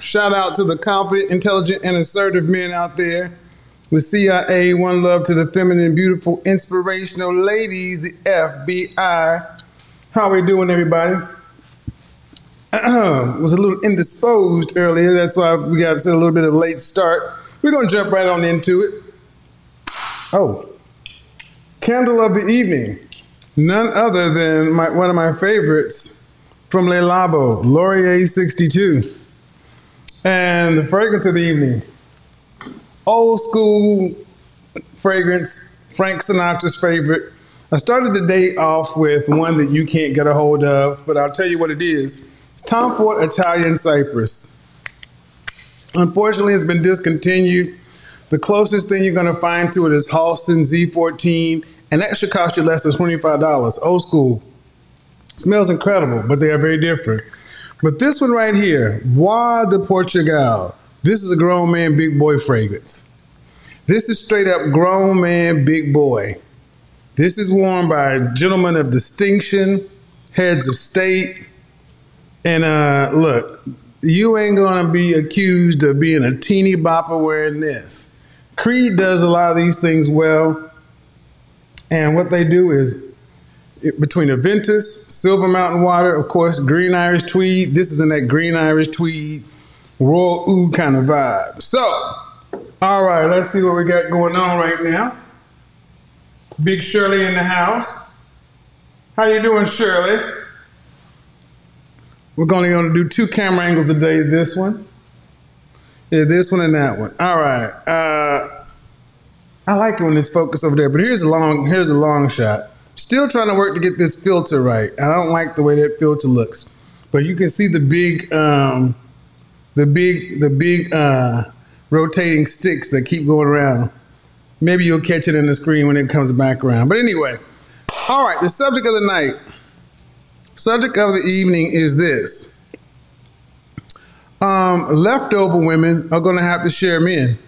Shout out to the confident, intelligent, and assertive men out there. With CIA, one love to the feminine, beautiful, inspirational ladies, the FBI. How we doing, everybody? was a little indisposed earlier. That's why we got a little bit of a late start. We're gonna jump right on into it. Oh, candle of the evening. None other than my, one of my favorites from Le Labo, Laurier 62. The fragrance of the evening, old school fragrance, Frank Sinatra's favorite. I started the day off with one that you can't get a hold of, but I'll tell you what it is. It's Tom Ford Italian Cypress. Unfortunately, it's been discontinued. The closest thing you're going to find to it is Halston Z14, and that should cost you less than $25. Old school. Smells incredible, but they are very different. But this one right here, Bois de Portugal. This is a grown man, big boy fragrance. This is straight up grown man, big boy. This is worn by gentlemen of distinction, heads of state. And uh, look, you ain't gonna be accused of being a teeny bopper wearing this. Creed does a lot of these things well. And what they do is between Aventus, Silver Mountain Water, of course, Green Irish Tweed. This is in that Green Irish Tweed, Royal Oud kind of vibe. So, all right, let's see what we got going on right now. Big Shirley in the house. How you doing, Shirley? We're only going to do two camera angles today. This one, yeah, this one and that one. All right. Uh, I like it when it's focused over there, but here's a long here's a long shot. Still trying to work to get this filter right. I don't like the way that filter looks, but you can see the big um, the big the big uh, rotating sticks that keep going around. Maybe you'll catch it in the screen when it comes back around. But anyway, all right. The subject of the night, subject of the evening is this: um, leftover women are going to have to share men.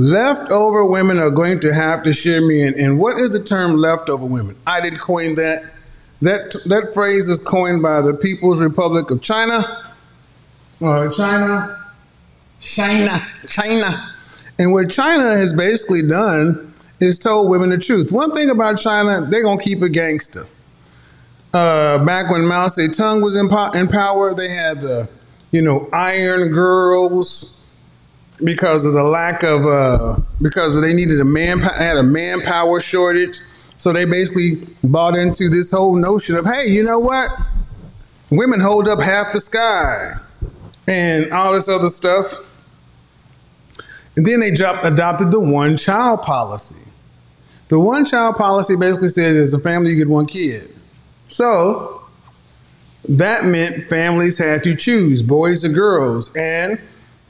Leftover women are going to have to share men. And what is the term leftover women? I didn't coin that. That that phrase is coined by the People's Republic of China. China, China, China. And what China has basically done is told women the truth. One thing about China, they're gonna keep it gangster. Uh, back when Mao Zedong was in, po- in power, they had the, you know, Iron Girls, because of the lack of uh, because they needed a man had a manpower shortage. So they basically bought into this whole notion of hey you know what? Women hold up half the sky and all this other stuff. And then they dropped, adopted the one child policy. The one child policy basically said as a family you get one kid. So that meant families had to choose boys or girls. And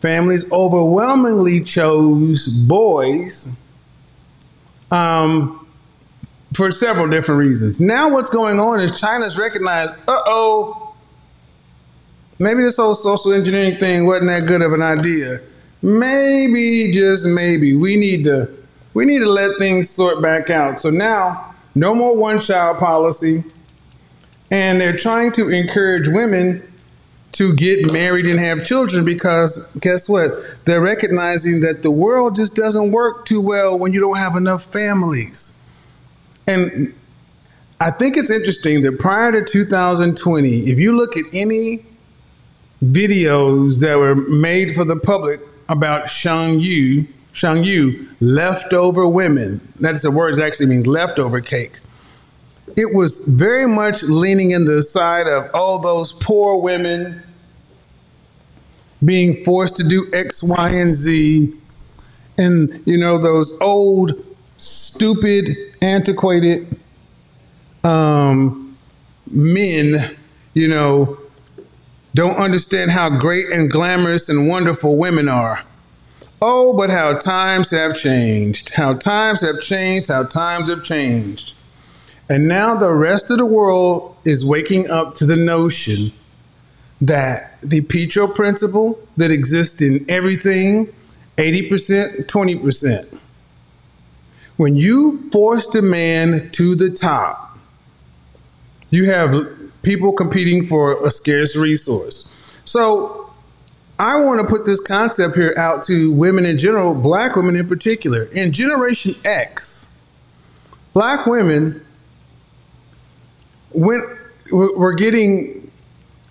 families overwhelmingly chose boys um, for several different reasons. Now, what's going on is China's recognized, uh oh, maybe this whole social engineering thing wasn't that good of an idea. Maybe, just maybe, we need to we need to let things sort back out. So now, no more one child policy. And they're trying to encourage women to get married and have children because guess what? They're recognizing that the world just doesn't work too well when you don't have enough families. And I think it's interesting that prior to 2020, if you look at any videos that were made for the public about sheng nu, sheng nu, leftover women, that's the word actually means leftover cake. It was very much leaning in the side of all those poor women being forced to do X, Y, and Z, and you know those old, stupid, antiquated um, men, you know, don't understand how great and glamorous and wonderful women are. Oh, but how times have changed. How times have changed. How times have changed. And now the rest of the world is waking up to the notion that the Pareto principle that exists in everything 80%, 20%. When you force demand to the top, you have people competing for a scarce resource. So I want to put this concept here out to women in general, black women in particular. In Generation X, black women went, were getting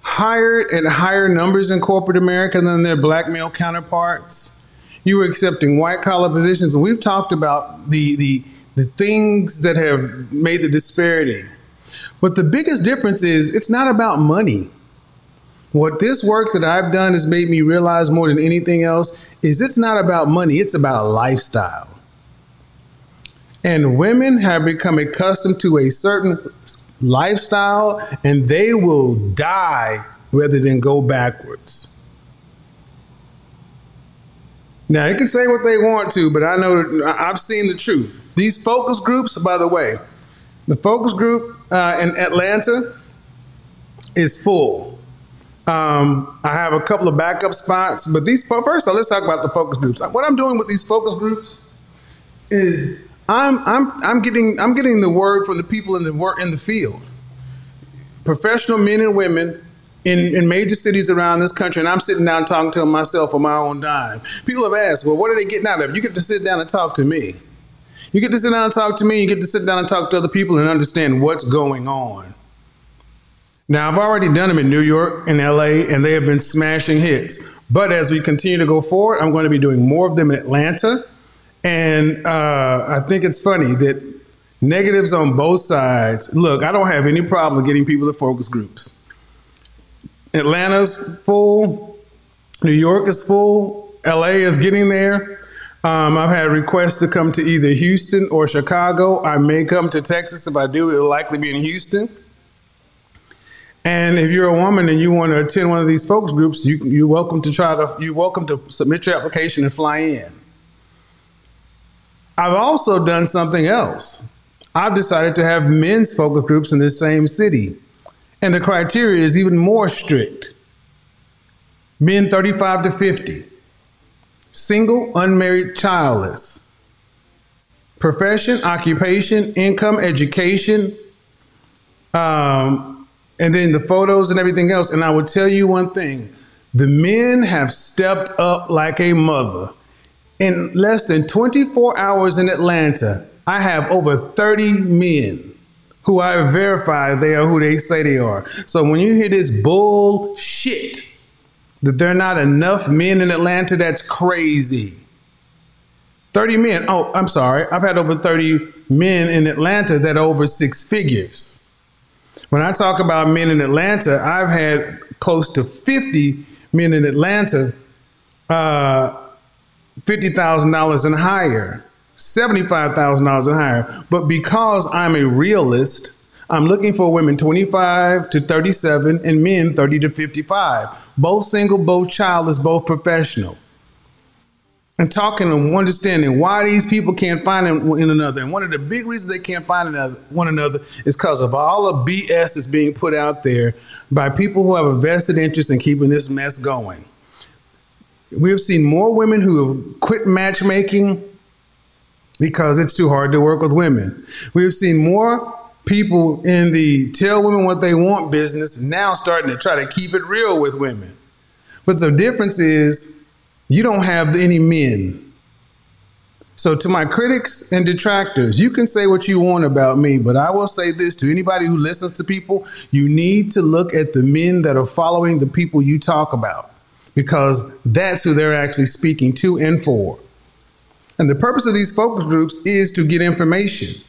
hired at higher numbers in corporate America than their black male counterparts. You were accepting white collar positions, and we've talked about the, the, the things that have made the disparity. But the biggest difference is it's not about money. What this work that I've done has made me realize more than anything else is it's not about money, it's about lifestyle. And women have become accustomed to a certain lifestyle and they will die rather than go backwards. Now, they can say what they want to, but I know I've seen the truth. These focus groups, by the way, the focus group uh, in Atlanta is full. Um, I have a couple of backup spots, but these first, let's talk about the focus groups. What I'm doing with these focus groups is I'm I'm I'm getting I'm getting the word from the people in the work in the field, professional men and women in, in major cities around this country, and I'm sitting down talking to them myself on my own dime. People have asked, well, what are they getting out of it? You get to sit down and talk to me. You get to sit down and talk to me. You get to sit down and talk to other people and understand what's going on. Now, I've already done them in New York and LA, and they have been smashing hits. But as we continue to go forward, I'm going to be doing more of them in Atlanta and uh, I think it's funny that negatives on both sides. Look, I don't have any problem getting people to focus groups. Atlanta's full, New York is full, LA is getting there. Um, I've had requests to come to either Houston or Chicago. I may come to Texas. If I do, it'll likely be in Houston. And if you're a woman and you want to attend one of these focus groups, you, you're welcome to try to. You're welcome to submit your application and fly in. I've also done something else. I've decided to have men's focus groups in the same city. And the criteria is even more strict. Men 35 to 50, single, unmarried, childless. Profession, occupation, income, education, um, and then the photos and everything else. And I will tell you one thing the men have stepped up like a mother. In less than 24 hours in Atlanta, I have over 30 men who I verify they are who they say they are. So when you hear this bullshit that there are not enough men in Atlanta, that's crazy. 30 men. Oh, I'm sorry. I've had over 30 men in Atlanta that are over six figures. When I talk about men in Atlanta, I've had close to 50 men in Atlanta uh, $50,000 and higher, $75,000 and higher. But because I'm a realist, I'm looking for women 25 to 37 and men 30 to 55. Both single, both childless, both professional. And talking and understanding why these people can't find in another. And one of the big reasons they can't find one another is because of all the BS that's being put out there by people who have a vested interest in keeping this mess going. We have seen more women who have quit matchmaking because it's too hard to work with women. We have seen more people in the tell women what they want business now starting to try to keep it real with women. But the difference is you don't have any men. So, to my critics and detractors, you can say what you want about me, but I will say this to anybody who listens to people you need to look at the men that are following the people you talk about because that's who they're actually speaking to and for. And the purpose of these focus groups is to get information.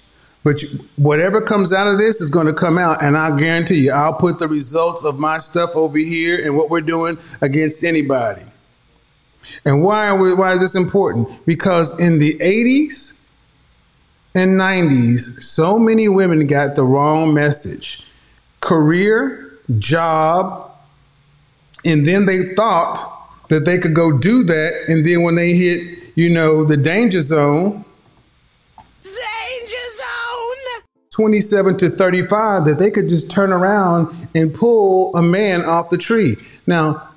But whatever comes out of this is going to come out, and I guarantee you, I'll put the results of my stuff over here and what we're doing against anybody. And why we, why is this important? Because in the 80s and 90s, so many women got the wrong message. Career, job, and then they thought that they could go do that and then when they hit, you know, the danger zone, danger zone 27 to 35 that they could just turn around and pull a man off the tree. Now,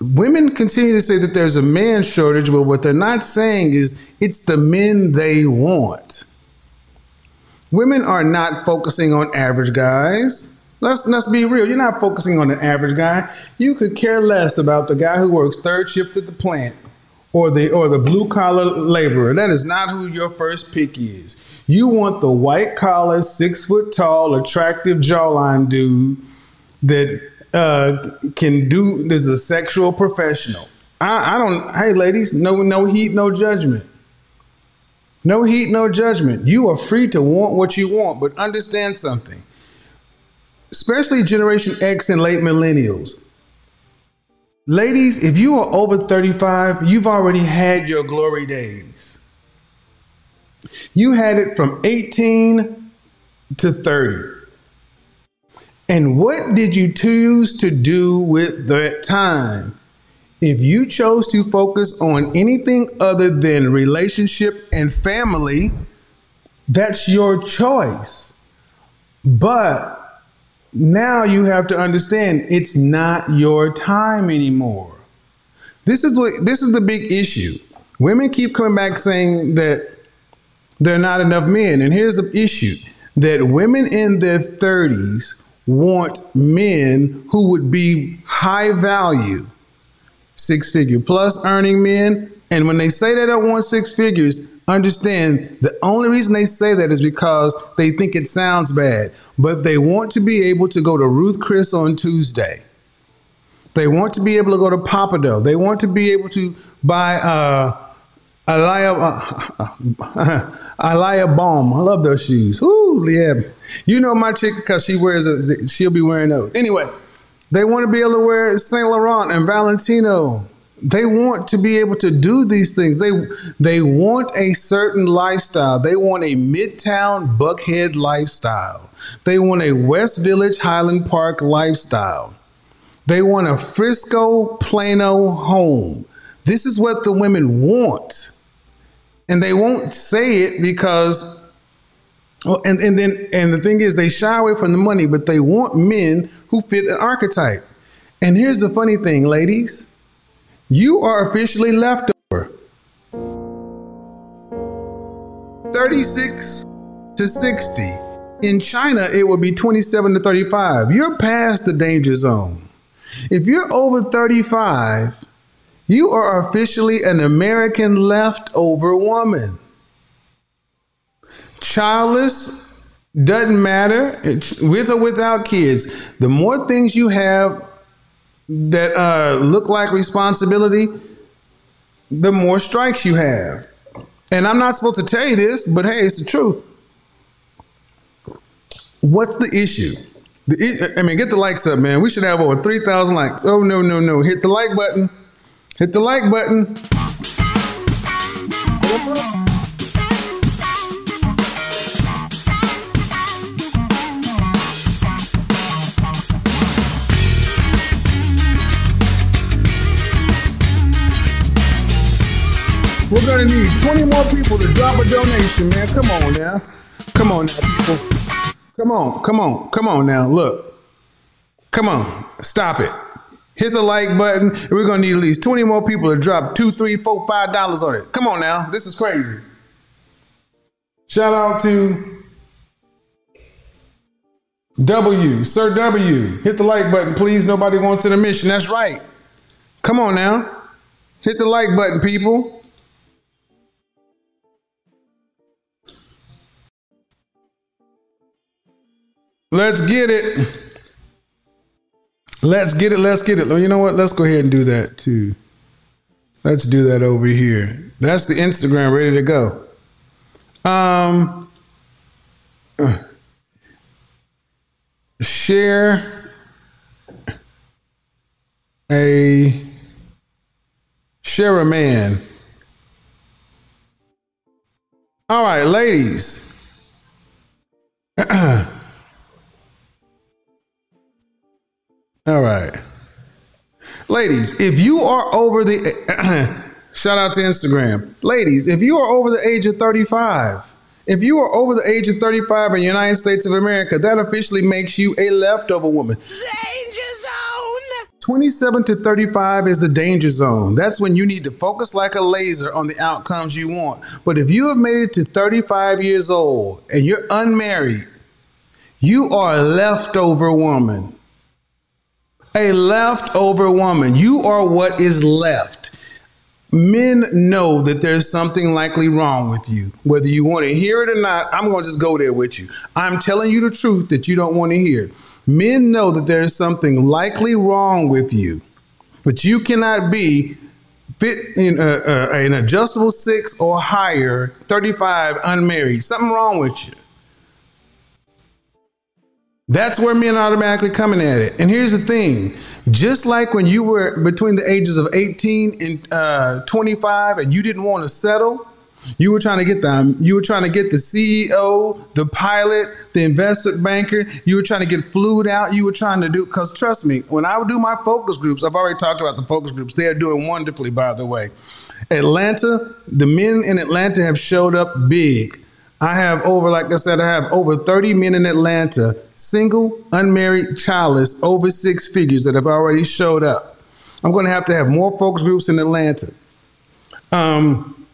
women continue to say that there's a man shortage, but what they're not saying is it's the men they want. Women are not focusing on average guys. Let's let's be real. You're not focusing on the average guy. You could care less about the guy who works third shift at the plant or the or the blue collar laborer. That is not who your first pick is. You want the white collar, six foot tall, attractive jawline dude that uh, can do is a sexual professional. I, I don't. Hey, ladies, no no heat, no judgment. No heat, no judgment. You are free to want what you want, but understand something. Especially Generation X and late millennials. Ladies, if you are over 35, you've already had your glory days. You had it from 18 to 30. And what did you choose to do with that time? If you chose to focus on anything other than relationship and family, that's your choice. But now you have to understand it's not your time anymore. This is what this is the big issue. Women keep coming back saying that there are not enough men. And here's the issue that women in their 30s want men who would be high value, six figure plus earning men. And when they say they don't want six figures, understand the only reason they say that is because they think it sounds bad. But they want to be able to go to Ruth Chris on Tuesday. They want to be able to go to Pappadeaux. They want to be able to buy uh, Alaya, uh, Alaya Balm. I love those shoes. Ooh, yeah. You know my chick because she wears a, she'll be wearing those. Anyway, they want to be able to wear Saint Laurent and Valentino. They want to be able to do these things. They they want a certain lifestyle. They want a Midtown Buckhead lifestyle. They want a West Village Highland Park lifestyle. They want a Frisco Plano home. This is what the women want and they won't say it because well, and, and then and the thing is they shy away from the money, but they want men who fit an archetype. And here's the funny thing, ladies. You are officially left over. 36 to 60. In China, it will be 27 to 35. You're past the danger zone. If you're over 35, you are officially an American leftover woman. Childless doesn't matter, with or without kids. The more things you have that uh, look like responsibility, the more strikes you have. And I'm not supposed to tell you this, but hey, it's the truth. What's the issue? The, I mean, get the likes up, man. We should have over 3,000 likes. Oh, no, no, no. Hit the like button. Hit the like button. We're gonna need 20 more people to drop a donation, man. Come on now. Come on now, people. Come on, come on, come on now. Look. Come on. Stop it hit the like button, we're gonna need at least 20 more people to drop two, three, four, five dollars on it. Come on now, this is crazy. Shout out to W, Sir W, hit the like button, please. Nobody wants an admission. That's right. Come on now. Hit the like button, people. Let's get it. Let's get it. Let's get it. You know what? Let's go ahead and do that too. Let's do that over here. That's the Instagram ready to go. Um, uh, share a share a man. All right, ladies. All right. Ladies, if you are over the shout out to Instagram. Ladies, if you are over the age of 35, if you are over the age of 35 in the United States of America, that officially makes you a leftover woman. Danger zone! 27 to 35 is the danger zone. That's when you need to focus like a laser on the outcomes you want. But if you have made it to 35 years old and you're unmarried, you are a leftover woman a leftover woman. You are what is left. Men know that there's something likely wrong with you. Whether you want to hear it or not, I'm going to just go there with you. I'm telling you the truth that you don't want to hear. Men know that there's something likely wrong with you, but you cannot be fit in a, a, an adjustable six or higher, 35, unmarried. Something wrong with you. That's where men automatically coming at it. And here's the thing just like when you were between the ages of 18 and uh, 25 and you didn't want to settle, you were trying to get the you were trying to get the CEO, the pilot, the investment banker. You were trying to get flued out. You were trying to do because trust me, when I would do my focus groups, I've already talked about the focus groups. They are doing wonderfully, by the way. Atlanta, the men in Atlanta have showed up big. I have over, like I said, I have over 30 men in Atlanta, single, unmarried, childless, over six figures that have already showed up. I'm going to have to have more focus groups in Atlanta. Um,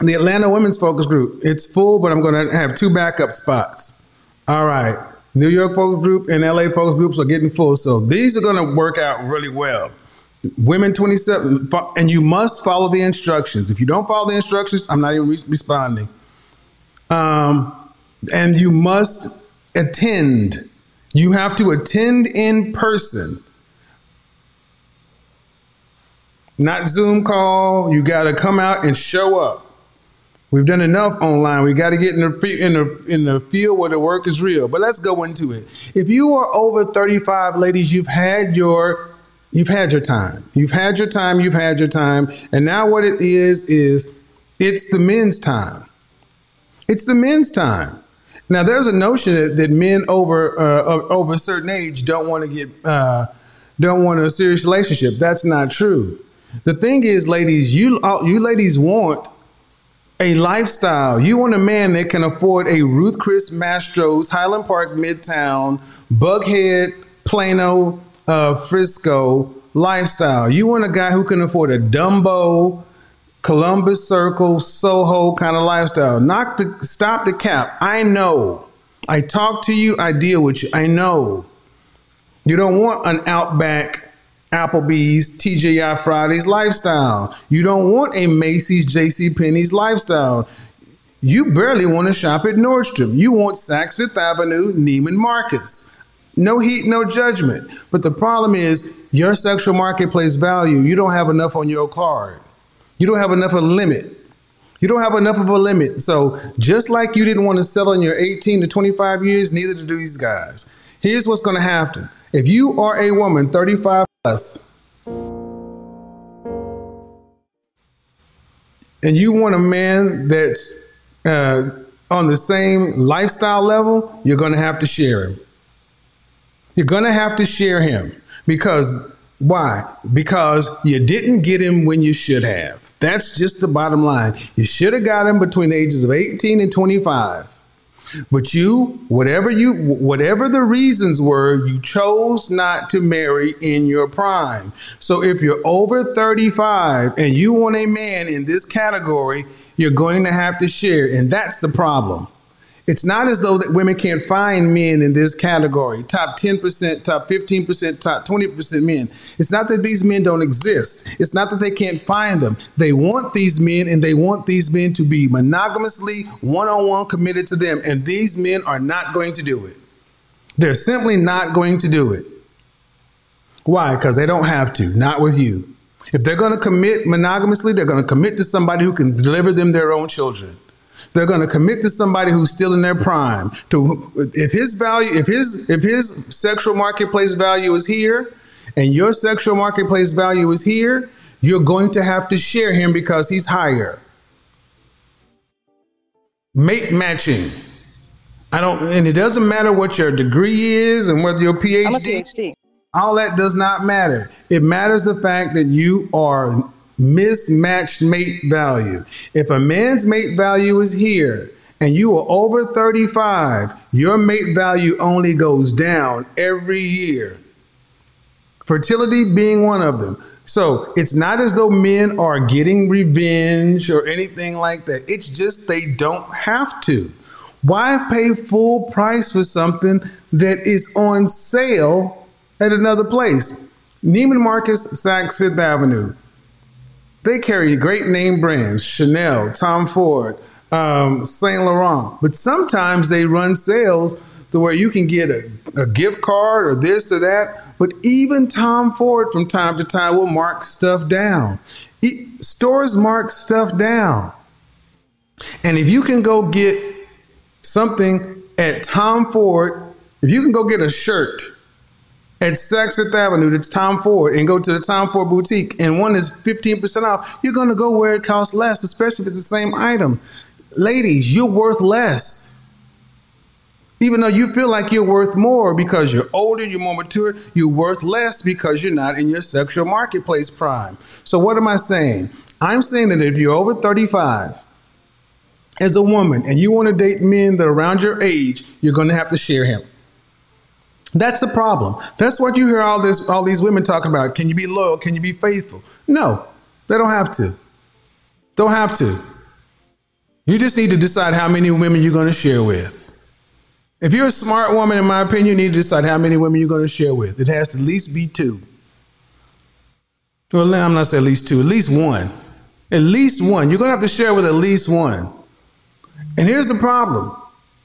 the Atlanta Women's Focus Group, it's full, but I'm going to have two backup spots. All right. New York Focus Group and LA Focus Groups are getting full. So these are going to work out really well. Women 27, and you must follow the instructions. If you don't follow the instructions, I'm not even re- responding. Um, and you must attend. You have to attend in person, not Zoom call. You got to come out and show up. We've done enough online. We got to get in the in the in the field where the work is real. But let's go into it. If you are over 35, ladies, you've had your you've had your time. You've had your time. You've had your time. And now what it is is it's the men's time. It's the men's time. Now, there's a notion that, that men over uh, over a certain age don't want to get uh, don't want a serious relationship. That's not true. The thing is, ladies, you uh, you ladies want a lifestyle. You want a man that can afford a Ruth Chris Mastro's Highland Park Midtown, Buckhead, Plano, uh, Frisco lifestyle. You want a guy who can afford a Dumbo, Columbus Circle, Soho kind of lifestyle. Not to stop the cap. I know. I talk to you, I deal with you. I know. You don't want an Outback, Applebee's, TGI Fridays lifestyle. You don't want a Macy's, JC Penney's lifestyle. You barely want to shop at Nordstrom. You want Saks Fifth Avenue, Neiman Marcus. No heat, no judgment. But the problem is your sexual marketplace value, you don't have enough on your card. You don't have enough of a limit. You don't have enough of a limit. So just like you didn't want to settle in your 18 to 25 years, neither do these guys. Here's what's going to happen. If you are a woman 35 plus and you want a man that's uh, on the same lifestyle level, you're going to have to share him. You're going to have to share him because why? Because you didn't get him when you should have. That's just the bottom line. You should have got him between the ages of 18 and 25. But you, whatever you whatever the reasons were, you chose not to marry in your prime. So if you're over 35 and you want a man in this category, you're going to have to share and that's the problem. It's not as though that women can't find men in this category top 10%, top 15%, top 20% men. It's not that these men don't exist. It's not that they can't find them. They want these men and they want these men to be monogamously one on one committed to them. And these men are not going to do it. They're simply not going to do it. Why? Because they don't have to, not with you. If they're going to commit monogamously, they're going to commit to somebody who can deliver them their own children. They're going to commit to somebody who's still in their prime. To if his value, if his if his sexual marketplace value is here, and your sexual marketplace value is here, you're going to have to share him because he's higher. Mate matching. I don't, and it doesn't matter what your degree is and whether your PhD. I'm a PhD. All that does not matter. It matters the fact that you are mismatched mate value. If a man's mate value is here and you are over 35, your mate value only goes down every year. Fertility being one of them. So it's not as though men are getting revenge or anything like that. It's just they don't have to. Why pay full price for something that is on sale at another place? Neiman Marcus, Saks Fifth Avenue. They carry great name brands, Chanel, Tom Ford, um, Saint Laurent. But sometimes they run sales to where you can get a, a gift card or this or that. But even Tom Ford from time to time will mark stuff down. It, stores mark stuff down. And if you can go get something at Tom Ford, if you can go get a shirt at Fifth Avenue that's Tom Ford and go to the Tom Ford boutique and one is 15% off, you're going to go where it costs less, especially if it's the same item. Ladies, you're worth less. Even though you feel like you're worth more because you're older, you're more mature, you're worth less because you're not in your sexual marketplace prime. So, what am I saying? I'm saying that if you're over 35 as a woman and you want to date men that are around your age, you're going to have to share him. That's the problem. That's what you hear all this all these women talking about. Can you be loyal? Can you be faithful? No, they don't have to. Don't have to. You just need to decide how many women you're going to share with. If you're a smart woman, in my opinion, you need to decide how many women you're going to share with. It has to at least be two. Well, I'm not saying at least two, at least one. At least one. You're going to have to share with at least one. And here's the problem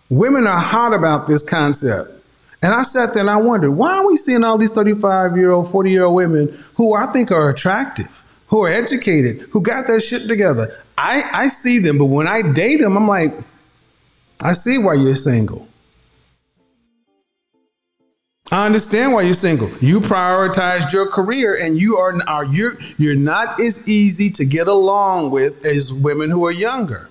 women are hot about this concept. And I sat there and I wondered, why are we seeing all these 35 year old, 40 year old women who I think are attractive, who are educated, who got their shit together? I, I see them, but when I date them, I'm like, I see why you're single. I understand why you're single. You prioritized your career and you are, are you're, you're not as easy to get along with as women who are younger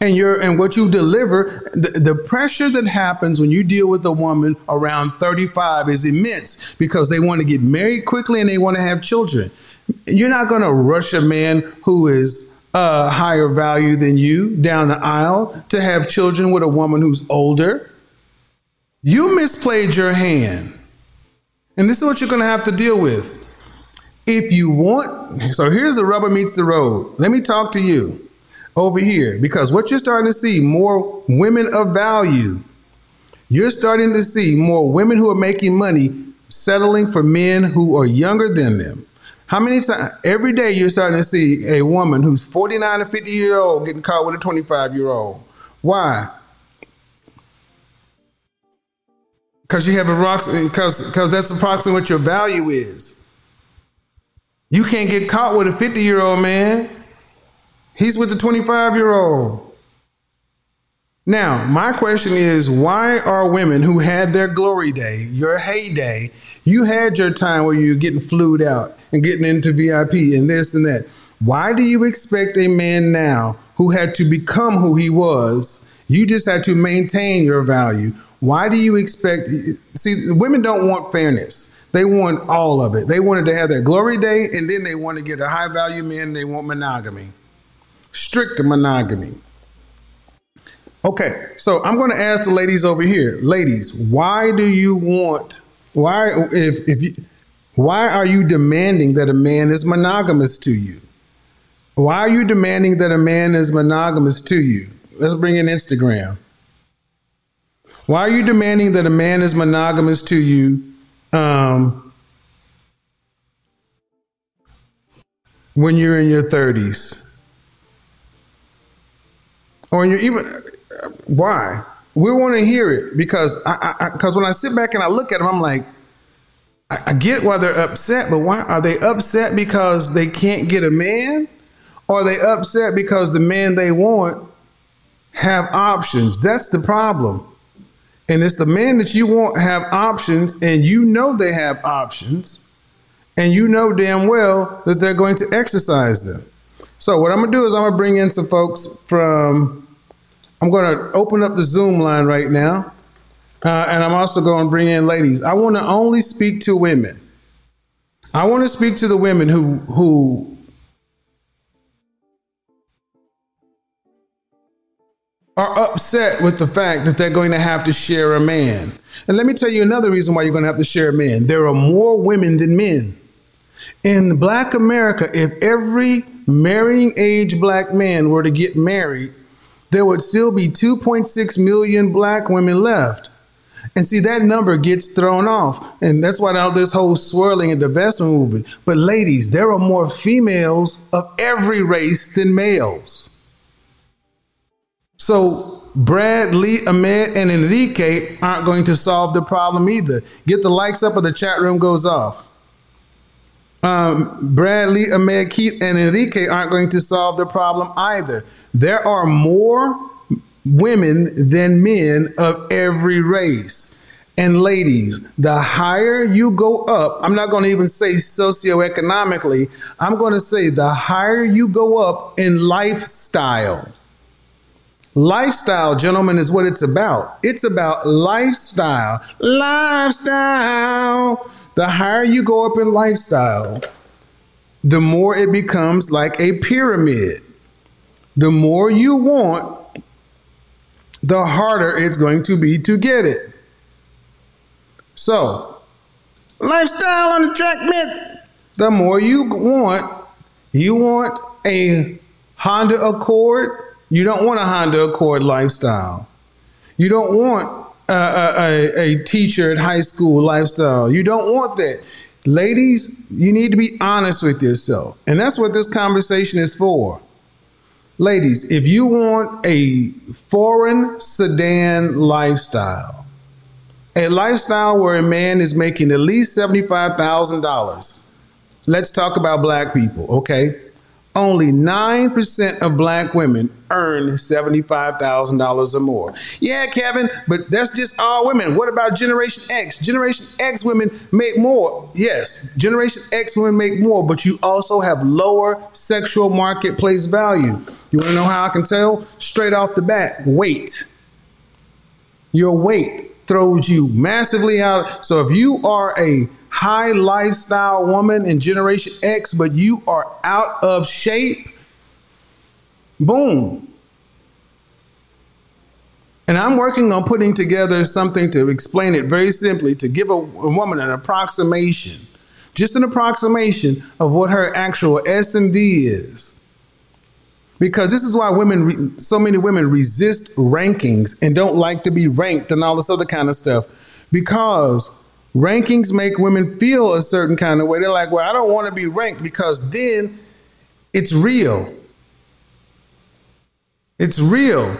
and you're and what you deliver the, the pressure that happens when you deal with a woman around 35 is immense because they want to get married quickly and they want to have children. You're not going to rush a man who is uh, higher value than you down the aisle to have children with a woman who's older. You misplayed your hand. And this is what you're going to have to deal with. If you want so here's the rubber meets the road. Let me talk to you over here because what you're starting to see more women of value. You're starting to see more women who are making money settling for men who are younger than them. How many times every day you're starting to see a woman who's 49 or 50 year old getting caught with a 25 year old? Why? Because you have a because because that's approximately what your value is. You can't get caught with a 50 year old man. He's with the 25 year old. Now, my question is why are women who had their glory day, your heyday, you had your time where you're getting flued out and getting into VIP and this and that. Why do you expect a man now who had to become who he was? You just had to maintain your value. Why do you expect? See, women don't want fairness. They want all of it. They wanted to have that glory day, and then they want to get a high value man. They want monogamy strict monogamy. Okay, so I'm going to ask the ladies over here, ladies, why do you want why if if you why are you demanding that a man is monogamous to you? Why are you demanding that a man is monogamous to you? Let's bring in Instagram. Why are you demanding that a man is monogamous to you um, when you're in your 30s? Or you're even, why? We want to hear it because I, I, cause when I sit back and I look at them, I'm like, I, I get why they're upset, but why are they upset because they can't get a man? Or are they upset because the man they want have options? That's the problem. And it's the man that you want have options, and you know they have options, and you know damn well that they're going to exercise them. So what I'm gonna do is I'm gonna bring in some folks from. I'm gonna open up the Zoom line right now, uh, and I'm also to bring in ladies. I want to only speak to women. I want to speak to the women who who are upset with the fact that they're going to have to share a man. And let me tell you another reason why you're going to have to share a man. There are more women than men. In black America, if every marrying age black men were to get married, there would still be 2.6 million black women left. And see, that number gets thrown off. And that's why now this whole swirling and divestment movement. But ladies, there are more females of every race than males. So Brad, Lee, Ahmed, and Enrique aren't going to solve the problem either. Get the likes up or the chat room goes off. Um, Brad, Lee, Ahmed, Keith, and Enrique aren't going to solve the problem either. There are more women than men of every race. And ladies, the higher you go up, I'm not going to even say socioeconomically, I'm going to say the higher you go up in lifestyle. Lifestyle, gentlemen, is what it's about. It's about lifestyle. Lifestyle. The higher you go up in lifestyle, the more it becomes like a pyramid. The more you want, the harder it's going to be to get it. So, lifestyle on the track, man. The more you want, you want a Honda Accord. You don't want a Honda Accord lifestyle. You don't want a, a, a teacher at high school lifestyle. You don't want that. Ladies, you need to be honest with yourself. And that's what this conversation is for. Ladies, if you want a foreign sedan lifestyle, a lifestyle where a man is making at least $75,000, let's talk about black people, okay? Only 9% of black women earn $75,000 or more. Yeah, Kevin, but that's just all women. What about Generation X? Generation X women make more. Yes, Generation X women make more, but you also have lower sexual marketplace value. You want to know how I can tell? Straight off the bat, weight. Your weight throws you massively out. So if you are a high lifestyle woman in Generation X, but you are out of shape, boom. And I'm working on putting together something to explain it very simply to give a, a woman an approximation, just an approximation of what her actual SMV is. Because this is why women, re- so many women resist rankings and don't like to be ranked and all this other kind of stuff. Because rankings make women feel a certain kind of way. They're like, well, I don't want to be ranked because then it's real. It's real.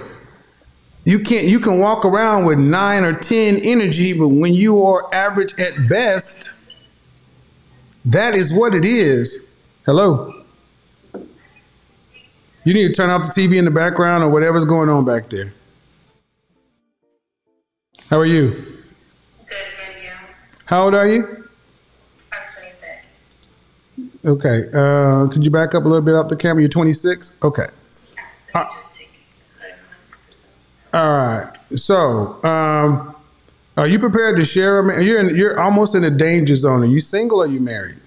You can't you can walk around with 9 or 10 energy, but when you are average at best, that is what it is. Hello. You need to turn off the TV in the background or whatever's going on back there. How are you? Good, good, you. How old are you? I'm 26. Okay. Uh, could you back up a little bit up the camera? You're 26? Okay. Let me just take it. I don't know. All right. So, um, are you prepared to share? a ma- You're in, you're almost in a danger zone. Are you single or are you married?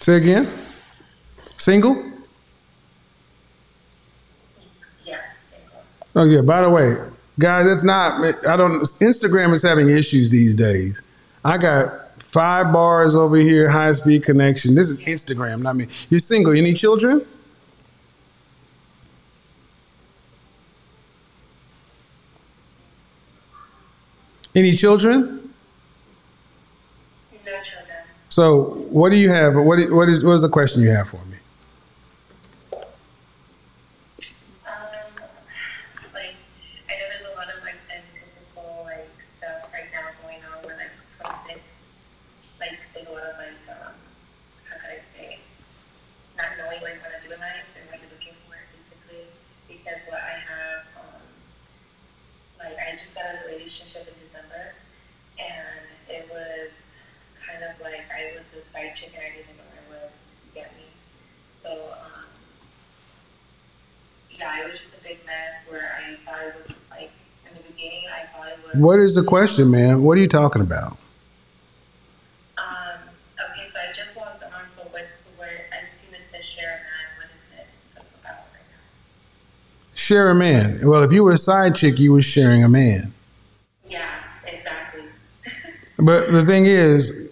Say again. Single? Yeah, single. Oh yeah. By the way, Guys, that's not. I don't. Instagram is having issues these days. I got five bars over here, high speed connection. This is Instagram, not me. You're single. Any children? Any children? No children. So, what do you have? What what is what is the question you have for me? What is the question, man? What are you talking about? um okay, so I just logged on, so what's the word I just seen it says share a man, what is it about right now? Share a man. Well, if you were a side chick, you were sharing a man. Yeah, exactly. But the thing is,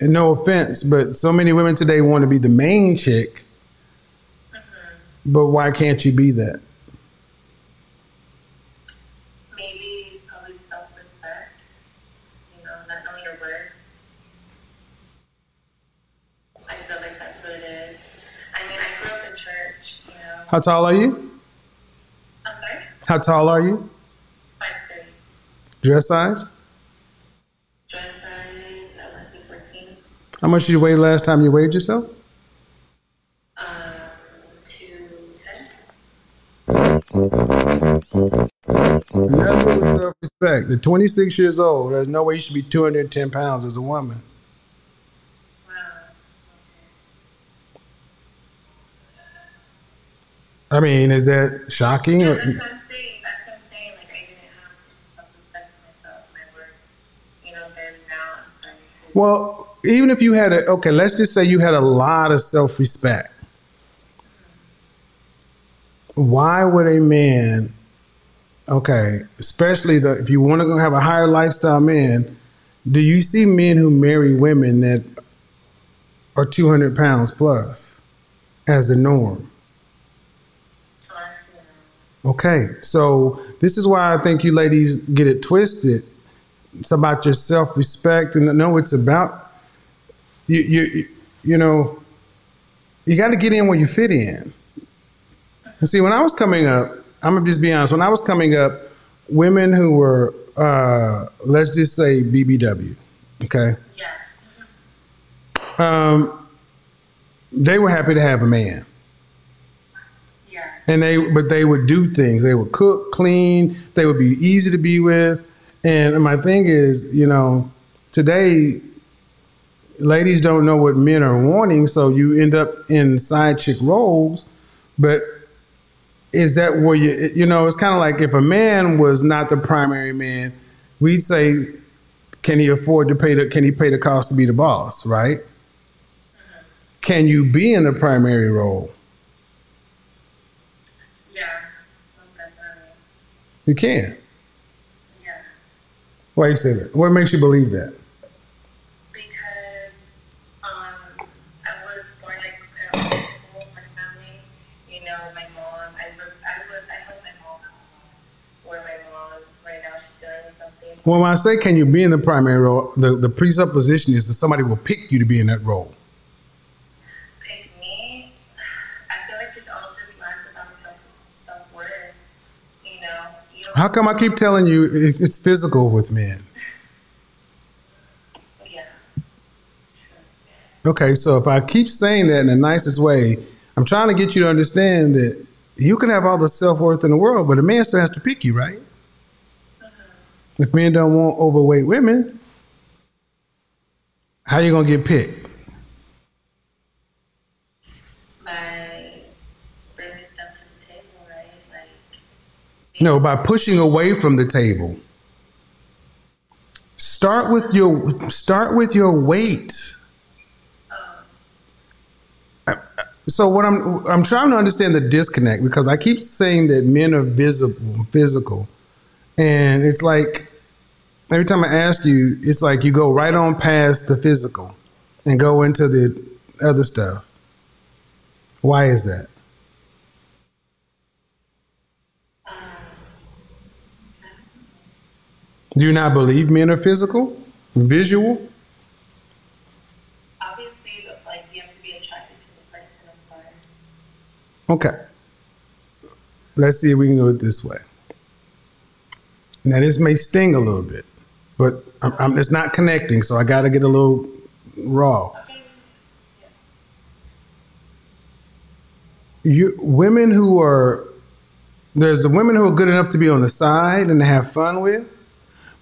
and no offense, but so many women today want to be the main chick. But why can't you be that? Maybe it's probably self respect, you know, not knowing your worth. I feel like that's what it is. I mean I grew up in church, you know. How tall are you? I'm sorry? How tall are you? Five. Dress size? Dress size, I want to say 14. How much did you weigh last time you weighed yourself? Um, 210. Never with self-respect. The 26 years old, there's no way you should be 210 pounds as a woman. I mean, is that shocking? Yeah, that's what I'm saying. That's what I'm saying. Like, I didn't have self respect for myself I work, you know, then now I'm starting to. Well, even if you had a okay, let's just say you had a lot of self-respect. Why would a man, okay, especially the if you want to have a higher lifestyle man, do you see men who marry women that are 200 pounds plus as the norm? Okay, so this is why I think you ladies get it twisted. It's about your self respect, and no, it's about you. You, you know, you got to get in where you fit in. And see, when I was coming up, I'm gonna just be honest. When I was coming up, women who were, uh, let's just say BBW, okay, Yeah. um, they were happy to have a man. And they but they would do things. They would cook clean. They would be easy to be with. And my thing is you know today ladies don't know what men are wanting so you end up in side chick roles. But is that where you you know it's kind of like if a man was not the primary man we'd say can he afford to pay the can he pay the cost to be the boss? Right? Can you be in the primary role Yeah. Most definitely. You can Yeah. Why you say that? What makes you believe that? Because um, I was born like kind of school, my family. You know, my mom. I, I was. I helped my mom. Where my mom right now she's with something. So Well, when I say can you be in the primary role, the, the presupposition is that somebody will pick you to be in that role. pick me. I feel like it's all just lands about self self worth. You know, you don't. How come I keep telling you it's, physical with men? Yeah. Okay, so if I keep saying that in the nicest way, I'm trying to get you to understand that you can have all the self worth in the world, but a man still has to pick you, right? If men don't want overweight women, how you gonna get picked? By bringing stuff to the table, right? Like. No, by pushing away from the table. Start with your start with your weight. So what I'm I'm trying to understand the disconnect because I keep saying that men are visible, physical, and it's like every time I ask you, it's like you go right on past the physical and go into the other stuff. Why is that? Do you not believe men are physical, visual? Obviously, but, like you have to be attracted to the person, of course. Okay. Let's see if we can do it this way. Now, this may sting a little bit, but I'm, I'm, it's not connecting, so I got to get a little raw. Okay. You women who are there's the women who are good enough to be on the side and to have fun with,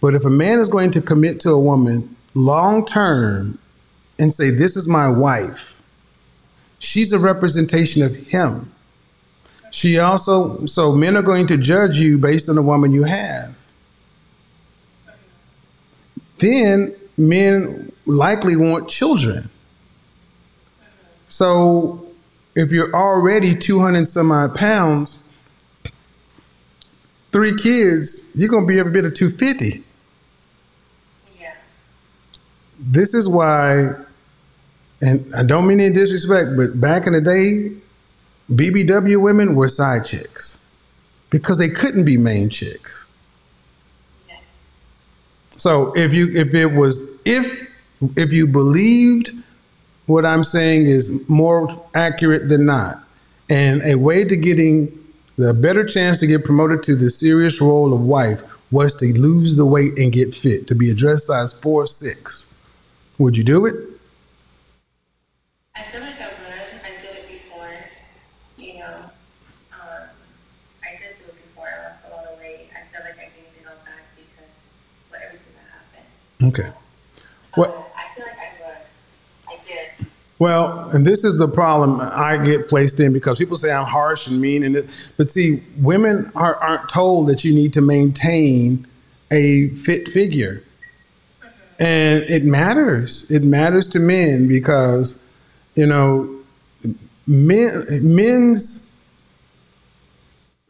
but if a man is going to commit to a woman long term and say this is my wife, she's a representation of him. She also so men are going to judge you based on the woman you have. Then men likely want children. So if you're already 200 some odd pounds, three kids, you're going to be every bit of 250. This is why, and I don't mean any disrespect, but back in the day, BBW women were side chicks because they couldn't be main chicks. So if you if it was if if you believed what I'm saying is more accurate than not, and a way to getting the better chance to get promoted to the serious role of wife was to lose the weight and get fit to be a dress size four six. Would you do it? I feel like I would. I did it before. You know, um, I did do it before. I lost a lot of weight. I feel like I gained it all back because of everything that happened. Okay. So What- I feel like I would. I did. Well, and this is the problem I get placed in because people say I'm harsh and mean, and it, but see, women are, aren't told that you need to maintain a fit figure, and it matters. It matters to men because you know men men's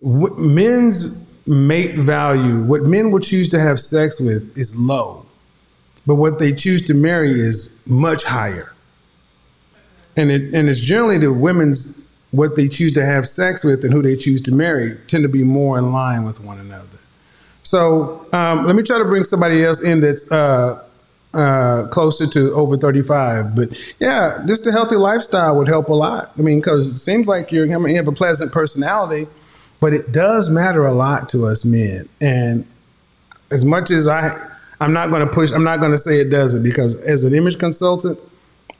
men's mate value, what men will choose to have sex with, is low, but what they choose to marry is much higher and it and it's generally the women's what they choose to have sex with and who they choose to marry tend to be more in line with one another. So um, let me try to bring somebody else in that's uh, uh, closer to over 35. But yeah, just a healthy lifestyle would help a lot. I mean, because it seems like you're I mean, you have a pleasant personality, but it does matter a lot to us men. And as much as I, I'm not going to push, I'm not going to say it doesn't because as an image consultant,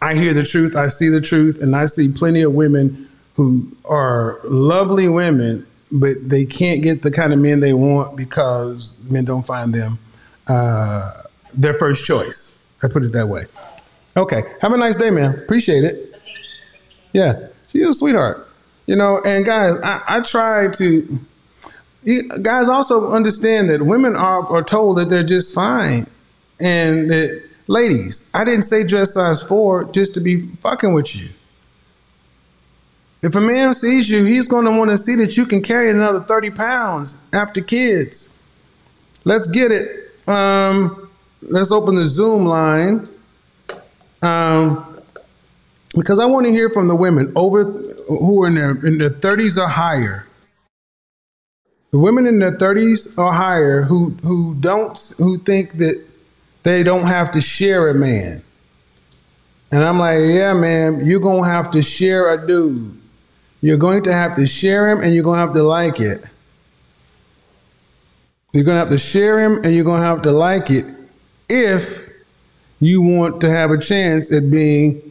I hear the truth, I see the truth, and I see plenty of women who are lovely women, but they can't get the kind of men they want because men don't find them uh, their first choice. I put it that way. Okay, have a nice day, man. Appreciate it. Yeah, she's a sweetheart. You know, and guys, I, I try to. You, guys also understand that women are, are told that they're just fine, and that ladies, I didn't say dress size four just to be fucking with you. If a man sees you, he's going to want to see that you can carry another thirty pounds after kids. Let's get it. Um, let's open the Zoom line. Um, because I want to hear from the women over who are in their in their 30s or higher. The women in their 30s or higher who who don't who think that they don't have to share a man. And I'm like, yeah, man, you're gonna have to share a dude. You're going to have to share him and you're gonna have to like it. You're gonna have to share him and you're gonna have to like it if you want to have a chance at being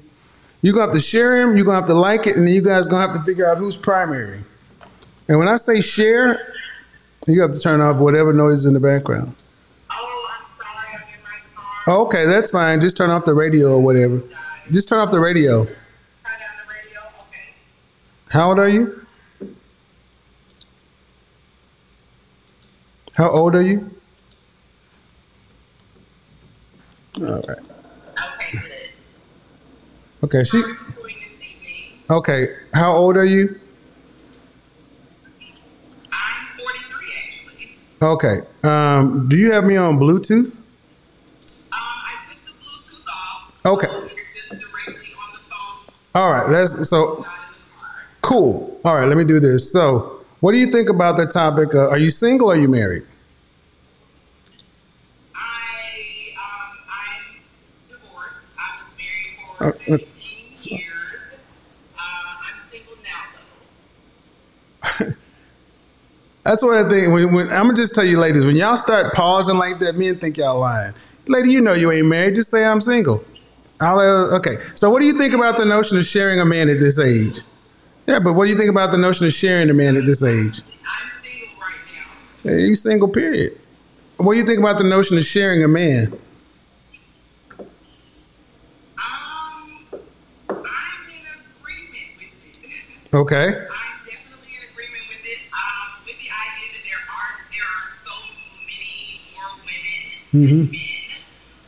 you're gonna have to share him, you're gonna have to like it, and then you guys gonna have to figure out who's primary. And when I say share, you have to turn off whatever noise is in the background. Oh, I'm sorry. I'm in my car. Okay, that's fine. Just turn off the radio or whatever. Just turn off the radio. Turn down the radio. Okay. How old are you? How old are you? All right. Okay, good. Okay, she. Doing this evening. Okay, how old are you? I'm 43 actually. Okay. Um, do you have me on Bluetooth? Um, I took the Bluetooth off. Okay. So it's just directly on the phone, All right. Let's. So not in the car. Cool. All right, let me do this. So, what do you think about the topic? Uh, are you single or are you married? Uh, uh, 15 years. Uh, I'm single now, though. That's what I think. When, when I'm gonna just tell you, ladies, when y'all start pausing like that, men think y'all lying. Lady, you know you ain't married. Just say I'm single. I'll, uh, okay. So, what do you think about the notion of sharing a man at this age? Yeah, but what do you think about the notion of sharing a man at this age? I'm single right now. Hey, you single, period. What do you think about the notion of sharing a man? Um, I'm in agreement with it. Okay. I'm definitely in agreement with it. Um, with the idea that there are there are so many more women than men.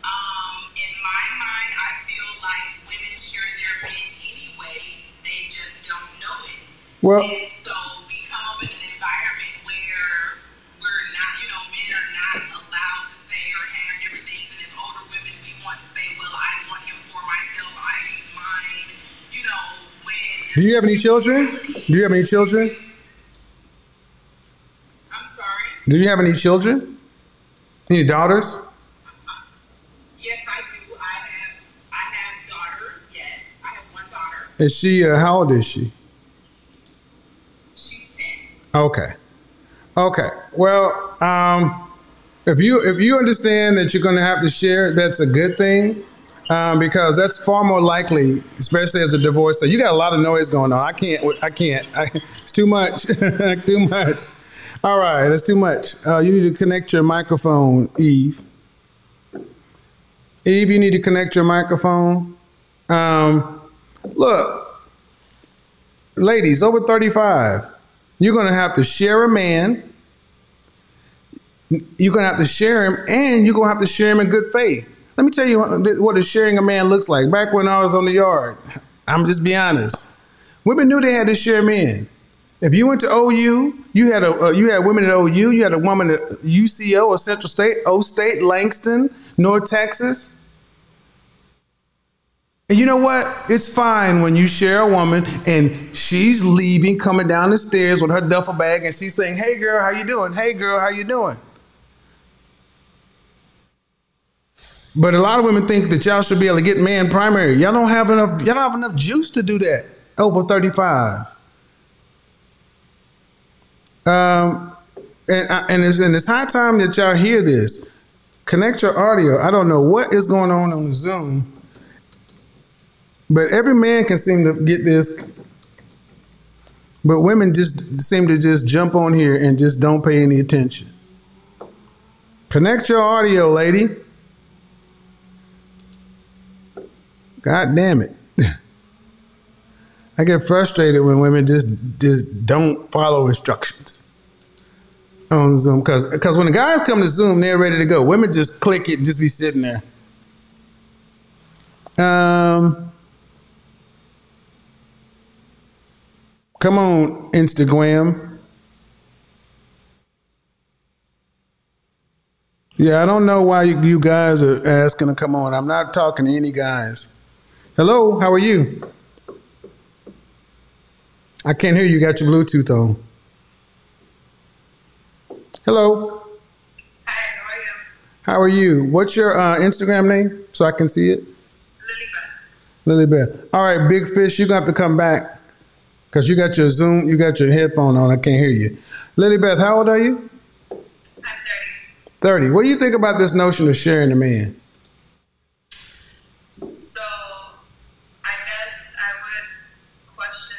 Um, in my mind, I feel like women share their men anyway. They just don't know it. Well- and Do you have any children? Do you have any children? I'm sorry. Do you have any children? Any daughters? Yes, I do. I have I have daughters. Yes, I have one daughter. Is she? Uh, how old is she? She's ten. Okay. Okay. Well, um, if you if you understand that you're going to have to share, that's a good thing. Um, because that's far more likely, especially as a divorce. You got a lot of noise going on. I can't. I can't. I, it's too much. too much. All right, that's too much. Uh, you need to connect your microphone, Eve. Eve, you need to connect your microphone. Um, look, ladies over 35, you're going to have to share a man. You're going to have to share him, and you're going to have to share him in good faith. Let me tell you what a sharing a man looks like. Back when I was on the yard, I'm just be honest. Women knew they had to share men. If you went to OU, you had a uh, you had women at OU, you had a woman at UCO or Central State, O State, Langston, North Texas. And you know what? It's fine when you share a woman and she's leaving, coming down the stairs with her duffel bag, and she's saying, "Hey, girl, how you doing? Hey, girl, how you doing?" But a lot of women think that y'all should be able to get man primary. Y'all don't have enough. Y'all don't have enough juice to do that over thirty-five. Um, and and it's and it's high time that y'all hear this. Connect your audio. I don't know what is going on on Zoom, but every man can seem to get this. But women just seem to just jump on here and just don't pay any attention. Connect your audio, lady. God damn it. I get frustrated when women just, just don't follow instructions on Zoom. Because because when the guys come to Zoom, they're ready to go. Women just click it and just be sitting there. Um, come on, Instagram. Yeah, I don't know why you, you guys are asking to come on. I'm not talking to any guys. Hello, how are you? I can't hear you. You got your Bluetooth on. Hello, Hi, how are you? how are you? What's your uh, Instagram name so I can see it? Lily Beth. Lily Beth. All right, Big Fish, you're gonna have to come back because you got your Zoom, you got your headphone on. I can't hear you. Lily Beth, how old are you? I'm 30. 30. What do you think about this notion of sharing a man? So, I guess I would question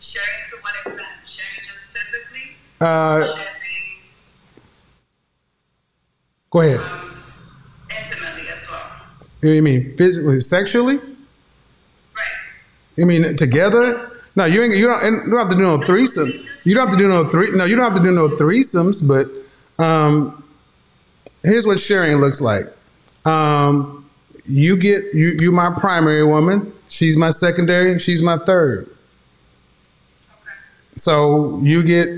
sharing to what extent? Sharing just physically? Uh, go ahead. um, intimately as well. You mean physically, sexually? Right. You mean together? No, you ain't. You don't. and You don't have to do no threesome. You don't have to do no three. No, you don't have to do no threesomes. But um, here's what sharing looks like. Um, you get you. You my primary woman. She's my secondary. She's my third. Okay. So you get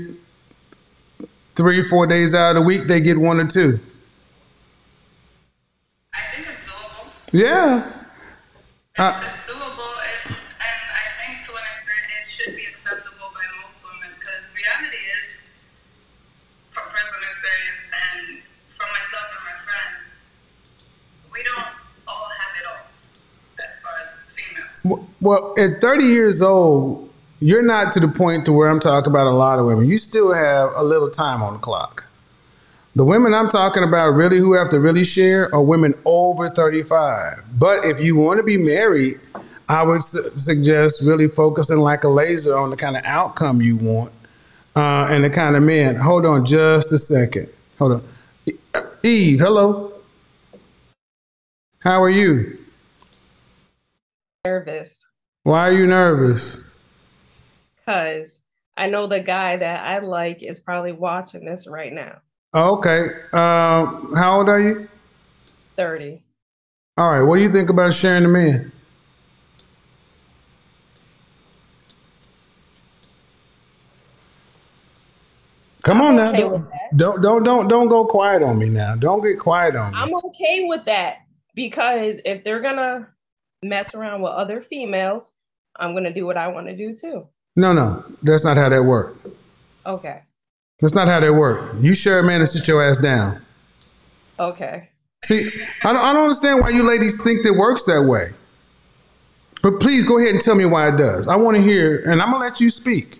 three, four days out of the week. They get one or two. I think it's doable. Yeah. It's, Uh, it's doable. It's and I think to an extent it should be acceptable by most women because reality is, from personal experience and from myself and my friends, we don't all have it all as far as females. Well, at 30 years old, you're not to the point to where I'm talking about a lot of women. You still have a little time on the clock. The women I'm talking about really who have to really share are women over 35. But if you want to be married, I would su- suggest really focusing like a laser on the kind of outcome you want uh, and the kind of man. Hold on just a second. Hold on. E- Eve, hello. How are you? nervous Why are you nervous? Because I know the guy that I like is probably watching this right now. Oh, okay. Um, how old are you? 30. All right. What do you think about sharing the man? Come on now. okay Don't, don't don't don't don't go quiet on me now. Don't get quiet on me. I'm okay with that because if they're gonna mess around with other females, I'm gonna do what I want to do too. No, no. That's not how that works. Okay. That's not how that works. You share a man and sit your ass down. Okay. See, I don't, I don't understand why you ladies think it works that way. But please go ahead and tell me why it does. I want to hear, and I'm gonna let you speak,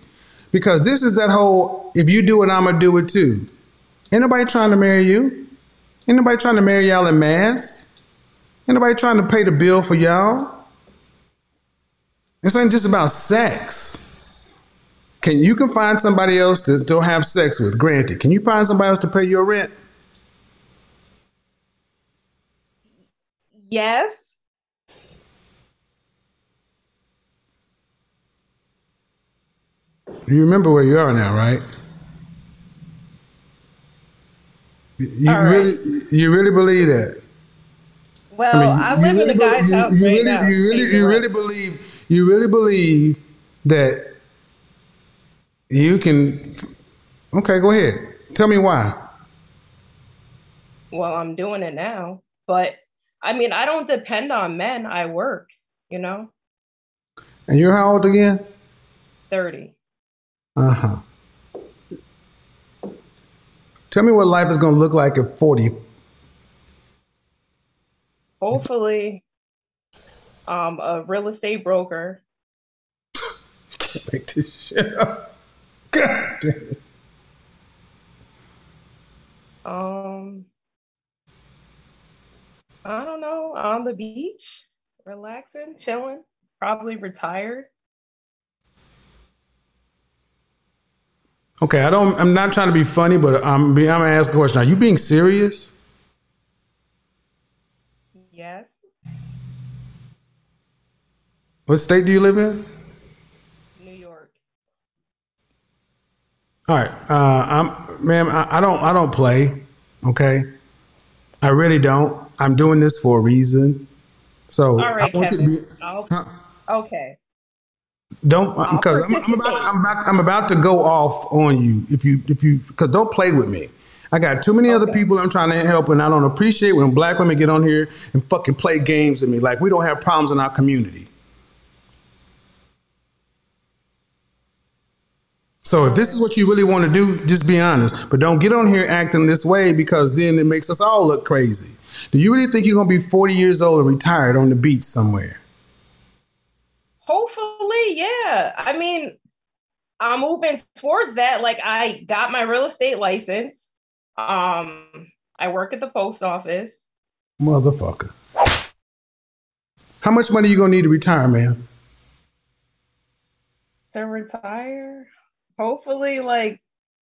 because this is that whole "if you do it, I'm gonna do it too." Ain't nobody trying to marry you. Ain't nobody trying to marry y'all in mass. Ain't nobody trying to pay the bill for y'all. This ain't just about sex. Can you can find somebody else to, to have sex with? Granted, can you find somebody else to pay your rent? Yes. You remember where you are now, right? You All right. really, you really believe that? Well, I, you live in really a guy's be- you- house you right really, now. You really, you really believe, you really believe that you can. Okay, go ahead. Tell me why. Well, I'm doing it now, but I mean, I don't depend on men. I work. You know, And you're how old again? 30. Uh huh. Tell me what life is going to look like at 40. Hopefully, um, a real estate broker. Make this shit up. God damn it. Um, I don't know, on the beach, relaxing, chilling, probably retired. Okay, I don't. I'm not trying to be funny, but I'm. I'm gonna ask a question. Are you being serious? Yes, What state do you live in? New York. All right, uh, I'm, ma'am. I, I don't. I don't play. Okay, I really don't. I'm doing this for a reason. So All right, I want Kevin. you to be. Huh? okay. Don't because I'm, I'm about. I'm about. I'm about to go off on you if you if you because don't play with me. I got too many other people I'm trying to help, and I don't appreciate when black women get on here and fucking play games with me. Like we don't have problems in our community. So if this is what you really want to do, just be honest. But don't get on here acting this way because then it makes us all look crazy. Do you really think you're gonna be 40 years old and retired on the beach somewhere? Hopefully, yeah. I mean, I'm moving towards that. Like, I got my real estate license. Um, I work at the post office. Motherfucker. How much money you gonna need to retire, man? To retire, hopefully, like,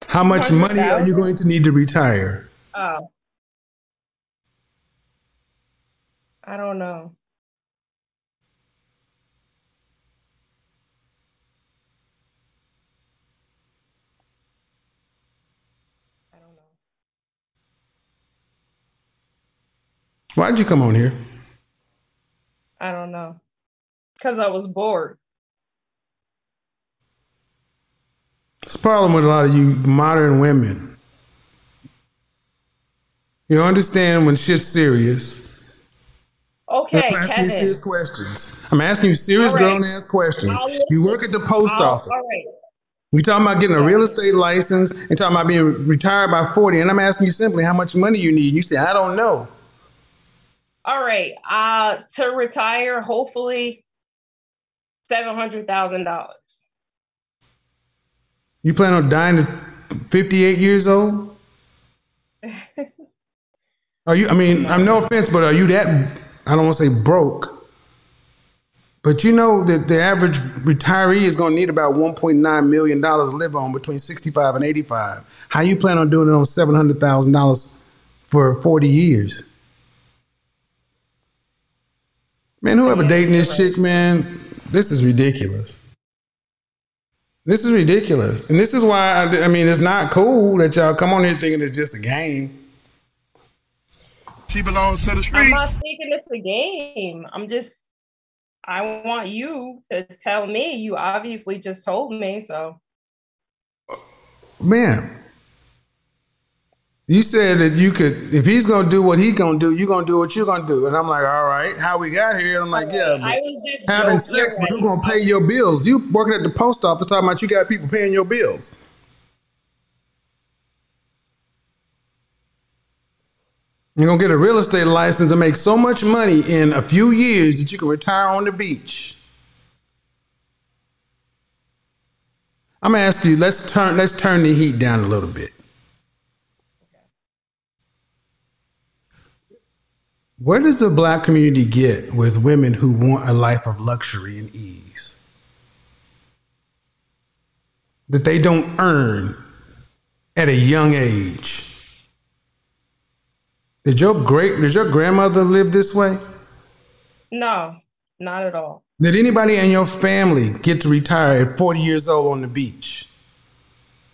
How much money are you going to need to retire? oh, I don't know. I don't know. Why'd you come on here? I don't know. Because I was bored. It's a problem with a lot of you modern women. You understand when shit's serious. Okay, I'm asking Kevin. serious questions. I'm asking you serious right. grown ass questions. You work at the post I'll- office. All right. We talking about getting a real estate license and talking about being retired by 40. And I'm asking you simply how much money you need. You say, I don't know. All right. Uh to retire, hopefully seven hundred thousand dollars. You plan on dying at 58 years old? Are you? I mean, I'm no offense, but are you that? I don't want to say broke, but you know that the average retiree is going to need about 1.9 million dollars to live on between 65 and 85. How you plan on doing it on 700 thousand dollars for 40 years? Man, whoever dating this chick, man, this is ridiculous. This is ridiculous, and this is why I, I mean it's not cool that y'all come on here thinking it's just a game. She belongs to the streets. I'm not thinking it's a game. I'm just I want you to tell me. You obviously just told me, so Man, you said that you could, if he's gonna do what he's gonna do, you're gonna do what you're gonna do. And I'm like, all right, how we got here? I'm like, yeah, I was just having sex, but who's gonna pay your bills? You working at the post office talking about you got people paying your bills. You're gonna get a real estate license and make so much money in a few years that you can retire on the beach. I'm gonna ask you, let's turn let's turn the heat down a little bit. Where does the black community get with women who want a life of luxury and ease? That they don't earn at a young age. Did your great did your grandmother live this way? no, not at all. Did anybody in your family get to retire at 40 years old on the beach?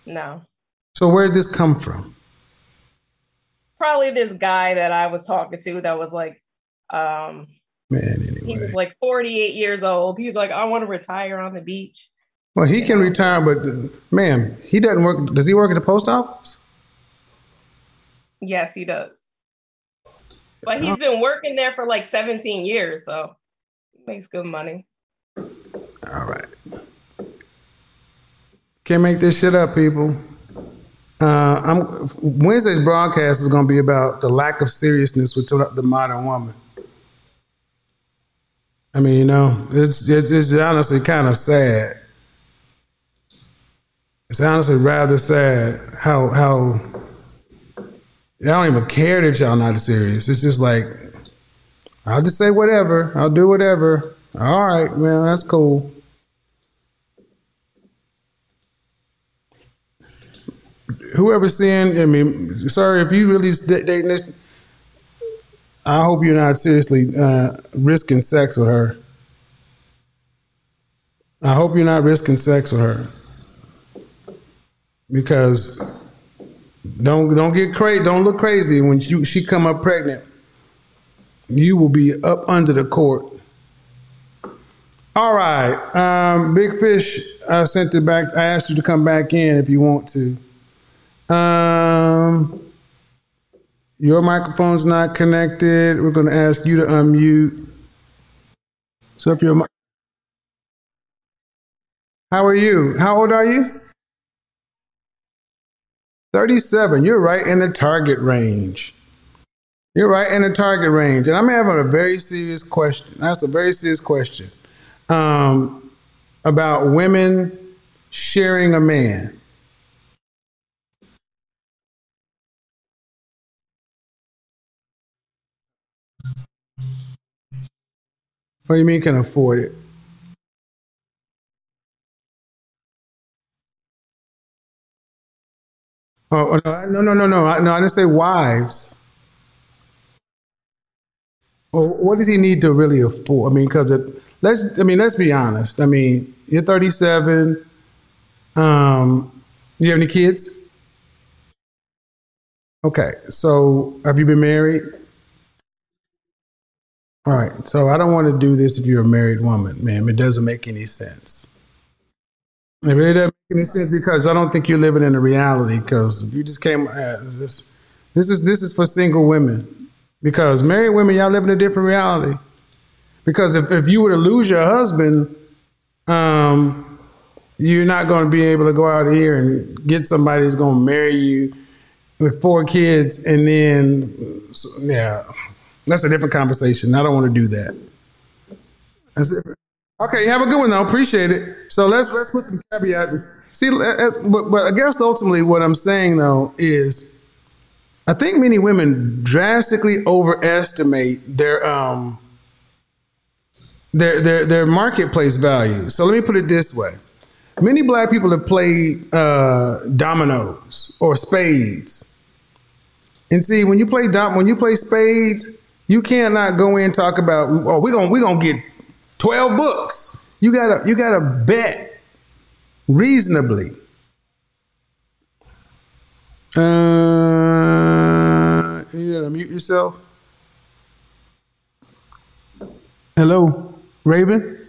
No. So where did this come from? Probably this guy that I was talking to that was like um Man, he was like 48 years old. He's like, I want to retire on the beach. Well, he can retire, but man, he doesn't work. Does he work at the post office? Yes, he does. But he's been working there for like 17 years, so he makes good money. All right. Can't make this shit up, people. Uh, I'm Wednesday's broadcast is going to be about the lack of seriousness with the modern woman. I mean, you know, it's it's, it's honestly kind of sad. It's honestly rather sad how how y'all don't even care that y'all not serious. It's just like I'll just say whatever. I'll do whatever. All right, well, that's cool. Whoever seeing, I mean, sorry if you really dating this. I hope you're not seriously uh, risking sex with her. I hope you're not risking sex with her because don't don't get crazy. Don't look crazy when you, she come up pregnant. You will be up under the court. All right, um, Big Fish. I sent it back. I asked you to come back in if you want to. Um, your microphone's not connected. We're going to ask you to unmute. So if you're, how are you? How old are you? 37. You're right in the target range. You're right in the target range. And I'm having a very serious question. That's a very serious question um, about women sharing a man. What do you mean can afford it? Oh oh, no no no no I- no! I didn't say wives. Well, what does he need to really afford? I mean, because let's I mean let's be honest. I mean, you're 37. Um, you have any kids? Okay, so have you been married? All right, so I don't want to do this if you're a married woman, ma'am. It doesn't make any sense. It really doesn't make any sense because I don't think you're living in a reality. Because you just came. Uh, this, this is this is for single women. Because married women, y'all live in a different reality. Because if, if you were to lose your husband, um, you're not going to be able to go out here and get somebody who's going to marry you with four kids, and then yeah, that's a different conversation. I don't want to do that. That's. Okay, have a good one though. Appreciate it. So let's let's put some caveat. See, but, but I guess ultimately what I'm saying though is, I think many women drastically overestimate their um their their their marketplace value. So let me put it this way: many black people have played uh, dominoes or spades, and see when you play dom when you play spades, you cannot go in and talk about oh we're gonna we're gonna get twelve books. You gotta you gotta bet reasonably. Uh, you gotta mute yourself. Hello, Raven.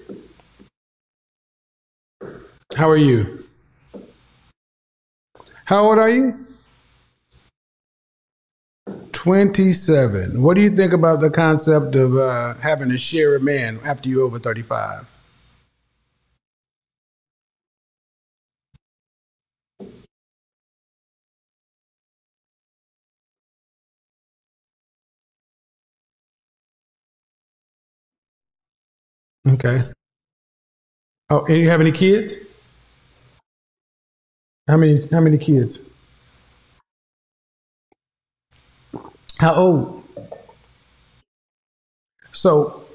How are you? How old are you? 27. What do you think about the concept of uh, having to share a man after you're over 35? Okay. Oh, and you have any kids? How many? How many kids? How old? So,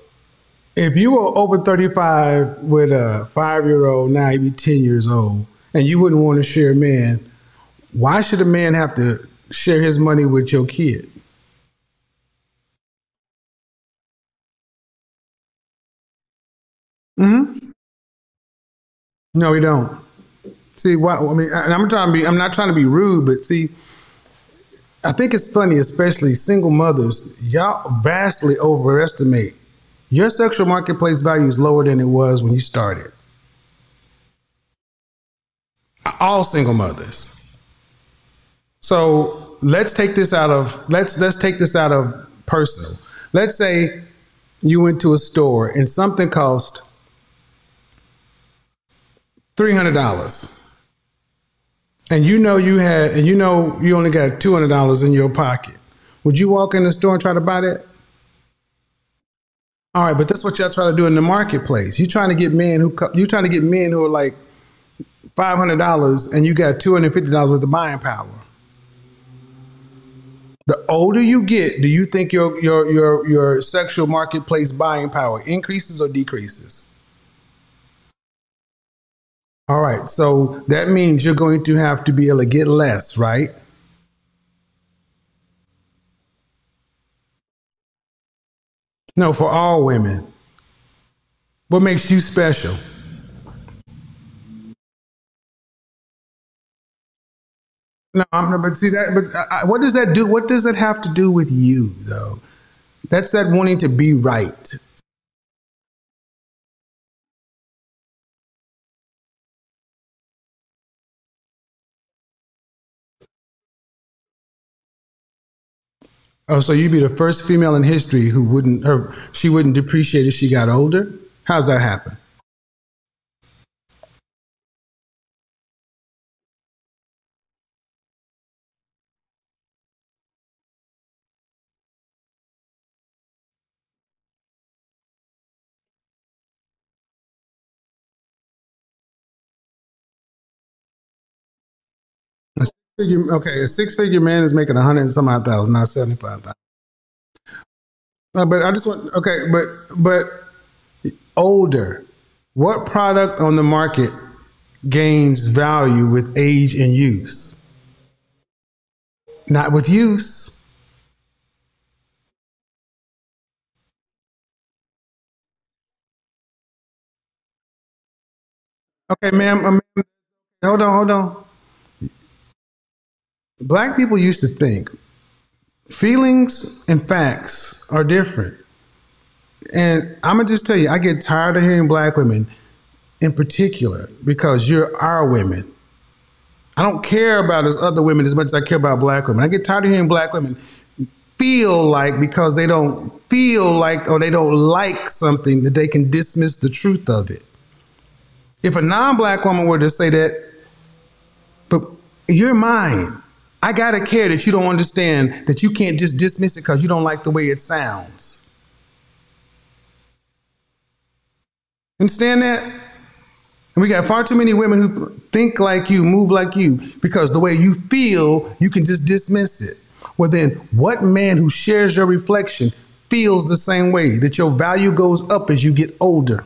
if you were over 35 with a five year old, now you be 10 years old, and you wouldn't want to share a man, why should a man have to share his money with your kid? hmm No, we don't. See, why, I mean, I'm trying to be, I'm not trying to be rude, but see, I think it's funny, especially single mothers, y'all vastly overestimate your sexual marketplace value is lower than it was when you started. All single mothers. So let's take this out of let's let's take this out of personal. Let's say you went to a store and something cost three hundred dollars, and you know you had and you know you only got two hundred dollars in your pocket. Would you walk in the store and try to buy that? All right, but that's what y'all try to do in the marketplace. You're trying to get men who you're trying to get men who are like five hundred dollars, and you got two hundred fifty dollars worth of buying power. The older you get, do you think your your your your sexual marketplace buying power increases or decreases? All right, so that means you're going to have to be able to get less, right? No, for all women. What makes you special? No, I'm not. But see that. But I, what does that do? What does that have to do with you, though? That's that wanting to be right. Oh, so you'd be the first female in history who wouldn't, her, she wouldn't depreciate as she got older? How's that happen? Figure, okay, a six figure man is making a hundred and some odd thousand, not 75,000. Uh, but I just want, okay, but, but older, what product on the market gains value with age and use? Not with use. Okay, ma'am, ma'am, hold on, hold on. Black people used to think feelings and facts are different. And I'm gonna just tell you, I get tired of hearing black women in particular because you're our women. I don't care about as other women as much as I care about black women. I get tired of hearing black women feel like because they don't feel like or they don't like something that they can dismiss the truth of it. If a non-black woman were to say that, but you're mine. I gotta care that you don't understand that you can't just dismiss it because you don't like the way it sounds. Understand that? And we got far too many women who think like you, move like you, because the way you feel, you can just dismiss it. Well, then, what man who shares your reflection feels the same way that your value goes up as you get older?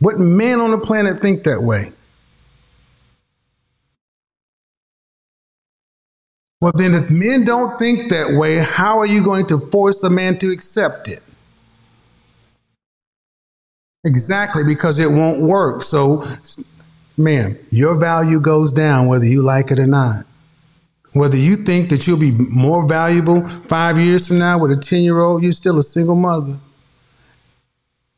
What man on the planet think that way? Well, then, if men don't think that way, how are you going to force a man to accept it? Exactly, because it won't work. So, ma'am, your value goes down whether you like it or not. Whether you think that you'll be more valuable five years from now with a 10 year old, you're still a single mother.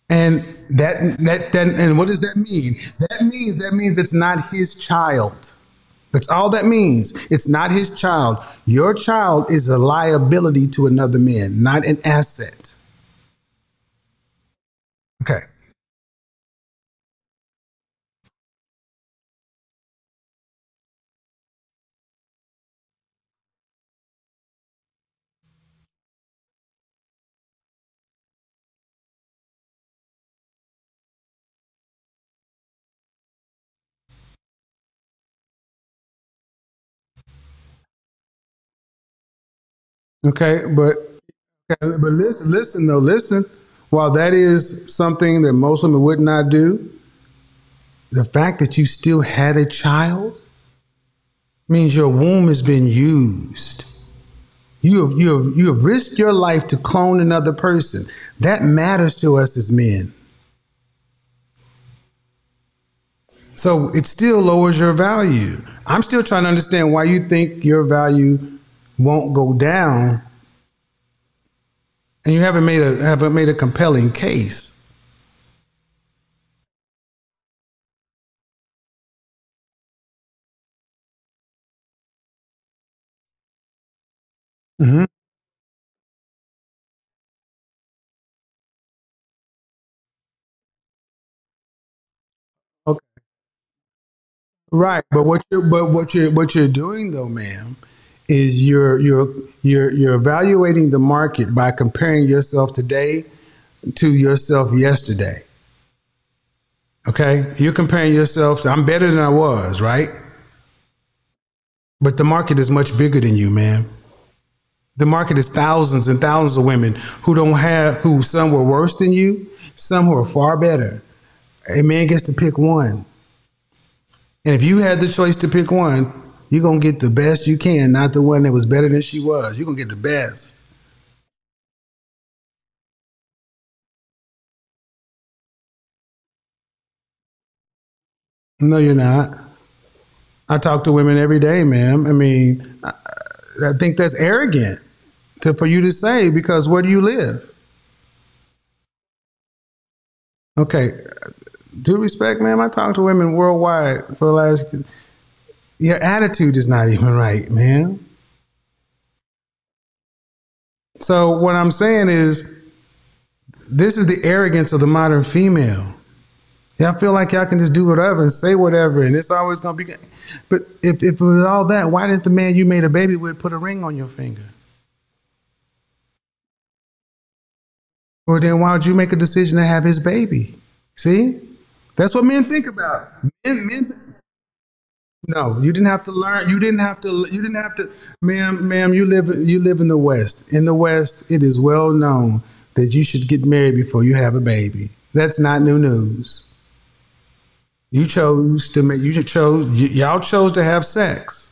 And that, that, that, and what does that mean? That means, that means it's not his child. That's all that means. It's not his child. Your child is a liability to another man, not an asset. Okay. Okay, but but listen, listen though, listen. While that is something that most women would not do, the fact that you still had a child means your womb has been used. You have, you have, you have risked your life to clone another person. That matters to us as men. So it still lowers your value. I'm still trying to understand why you think your value won't go down and you haven't made a haven't made a compelling case. hmm Okay. Right, but what you're but what you're what you're doing though, ma'am, is you're you're you're you're evaluating the market by comparing yourself today to yourself yesterday. Okay, you're comparing yourself to I'm better than I was, right? But the market is much bigger than you, man. The market is thousands and thousands of women who don't have who some were worse than you, some who are far better. A man gets to pick one. And if you had the choice to pick one, you're gonna get the best you can, not the one that was better than she was. You're gonna get the best. No, you're not. I talk to women every day, ma'am. I mean, I, I think that's arrogant to, for you to say because where do you live? Okay, due respect, ma'am. I talk to women worldwide for the last. Your attitude is not even right, man. So what I'm saying is, this is the arrogance of the modern female. Y'all feel like y'all can just do whatever and say whatever, and it's always gonna be. But if, if it was all that, why didn't the man you made a baby with put a ring on your finger? Or then why would you make a decision to have his baby? See, that's what men think about. Men, men. No, you didn't have to learn. You didn't have to. You didn't have to, ma'am. Ma'am, you live. You live in the West. In the West, it is well known that you should get married before you have a baby. That's not new news. You chose to make. You chose. y- y'all chose to have sex,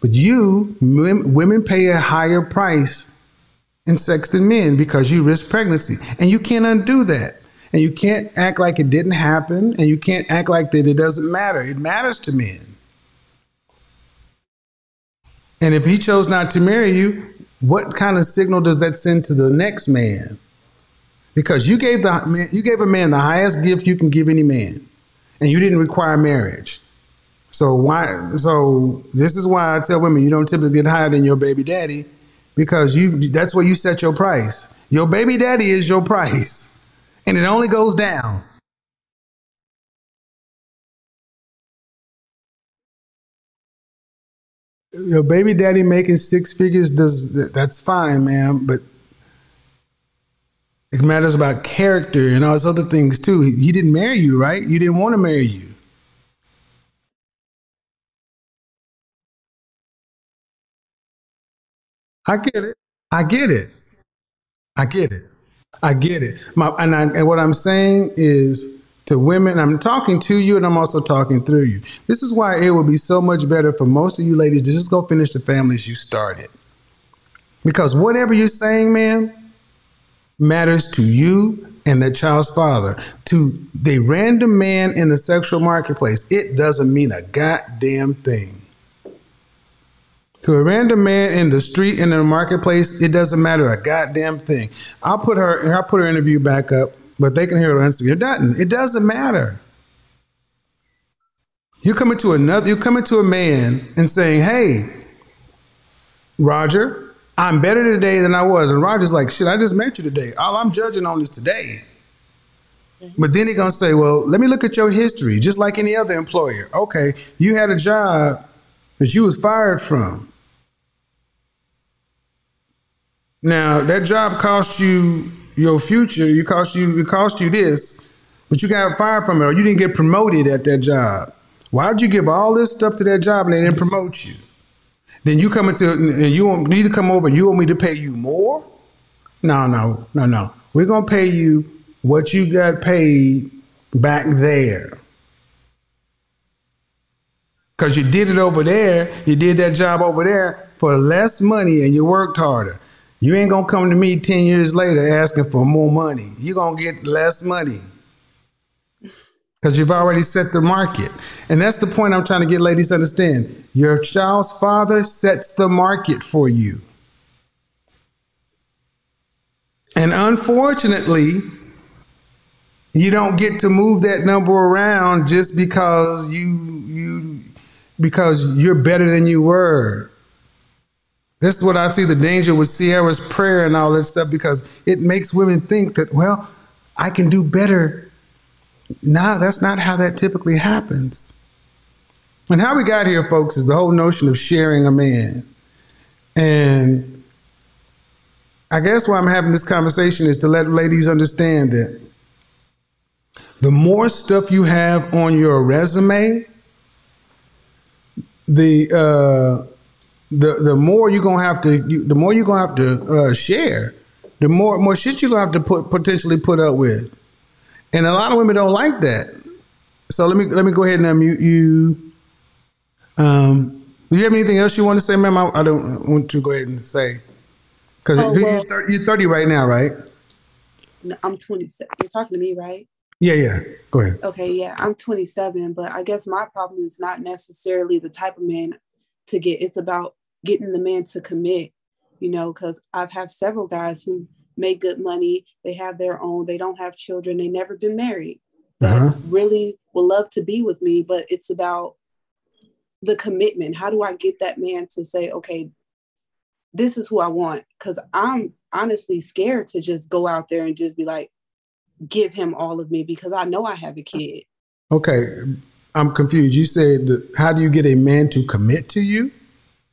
but you women women pay a higher price in sex than men because you risk pregnancy, and you can't undo that. And you can't act like it didn't happen, and you can't act like that it doesn't matter. It matters to men. And if he chose not to marry you, what kind of signal does that send to the next man? Because you gave the man, you gave a man the highest gift you can give any man, and you didn't require marriage. So why? So this is why I tell women you don't typically get higher than your baby daddy, because you that's where you set your price. Your baby daddy is your price, and it only goes down. Your baby daddy making six figures does that's fine, man. But It matters about character and all those other things too. He, he didn't marry you, right? You didn't want to marry you. I get it. I get it. I get it. I get it. My, and, I, and what I'm saying is to women, I'm talking to you and I'm also talking through you. This is why it would be so much better for most of you ladies to just go finish the families you started. Because whatever you're saying, man, matters to you and that child's father. To the random man in the sexual marketplace, it doesn't mean a goddamn thing. To a random man in the street in the marketplace, it doesn't matter a goddamn thing. I'll put her I'll put her interview back up, but they can hear it her answer. It doesn't. It doesn't matter. You come into another you come into a man and saying, Hey, Roger, I'm better today than I was. And Roger's like, shit, I just met you today. All I'm judging on is today. Mm-hmm. But then he's gonna say, Well, let me look at your history, just like any other employer. Okay, you had a job that you was fired from. Now that job cost you your future. You cost you it cost you this, but you got fired from it, or you didn't get promoted at that job. Why'd you give all this stuff to that job and they didn't promote you? Then you come into and you want me to come over. and You want me to pay you more? No, no, no, no. We're gonna pay you what you got paid back there. Because you did it over there, you did that job over there for less money and you worked harder. You ain't gonna come to me 10 years later asking for more money. You're gonna get less money. Because you've already set the market. And that's the point I'm trying to get ladies to understand. Your child's father sets the market for you. And unfortunately, you don't get to move that number around just because you you because you're better than you were. This is what I see the danger with Sierra's prayer and all that stuff because it makes women think that, well, I can do better. No, that's not how that typically happens. And how we got here, folks, is the whole notion of sharing a man. And I guess why I'm having this conversation is to let ladies understand that the more stuff you have on your resume, the uh, the the more you're gonna have to, you, the more you're gonna have to uh, share, the more more shit you're gonna have to put potentially put up with, and a lot of women don't like that. So let me let me go ahead and unmute you. Um, do you have anything else you want to say, ma'am? I, I don't want to go ahead and say because Oh, you're, 30, you're 30 right now, right? I'm 27. You're talking to me, right? Yeah, yeah. Go ahead. Okay, yeah, I'm 27, but I guess my problem is not necessarily the type of man to get. It's about getting the man to commit, you know, because I've had several guys who make good money, they have their own, they don't have children, they never been married, Uh-huh. really would love to be with me. But it's about the commitment. How do I get that man to say, okay, this is who I want? Because I'm honestly scared to just go out there and just be like, give him all of me because I know I have a kid. Okay, I'm confused. You said, how do you get a man to commit to you?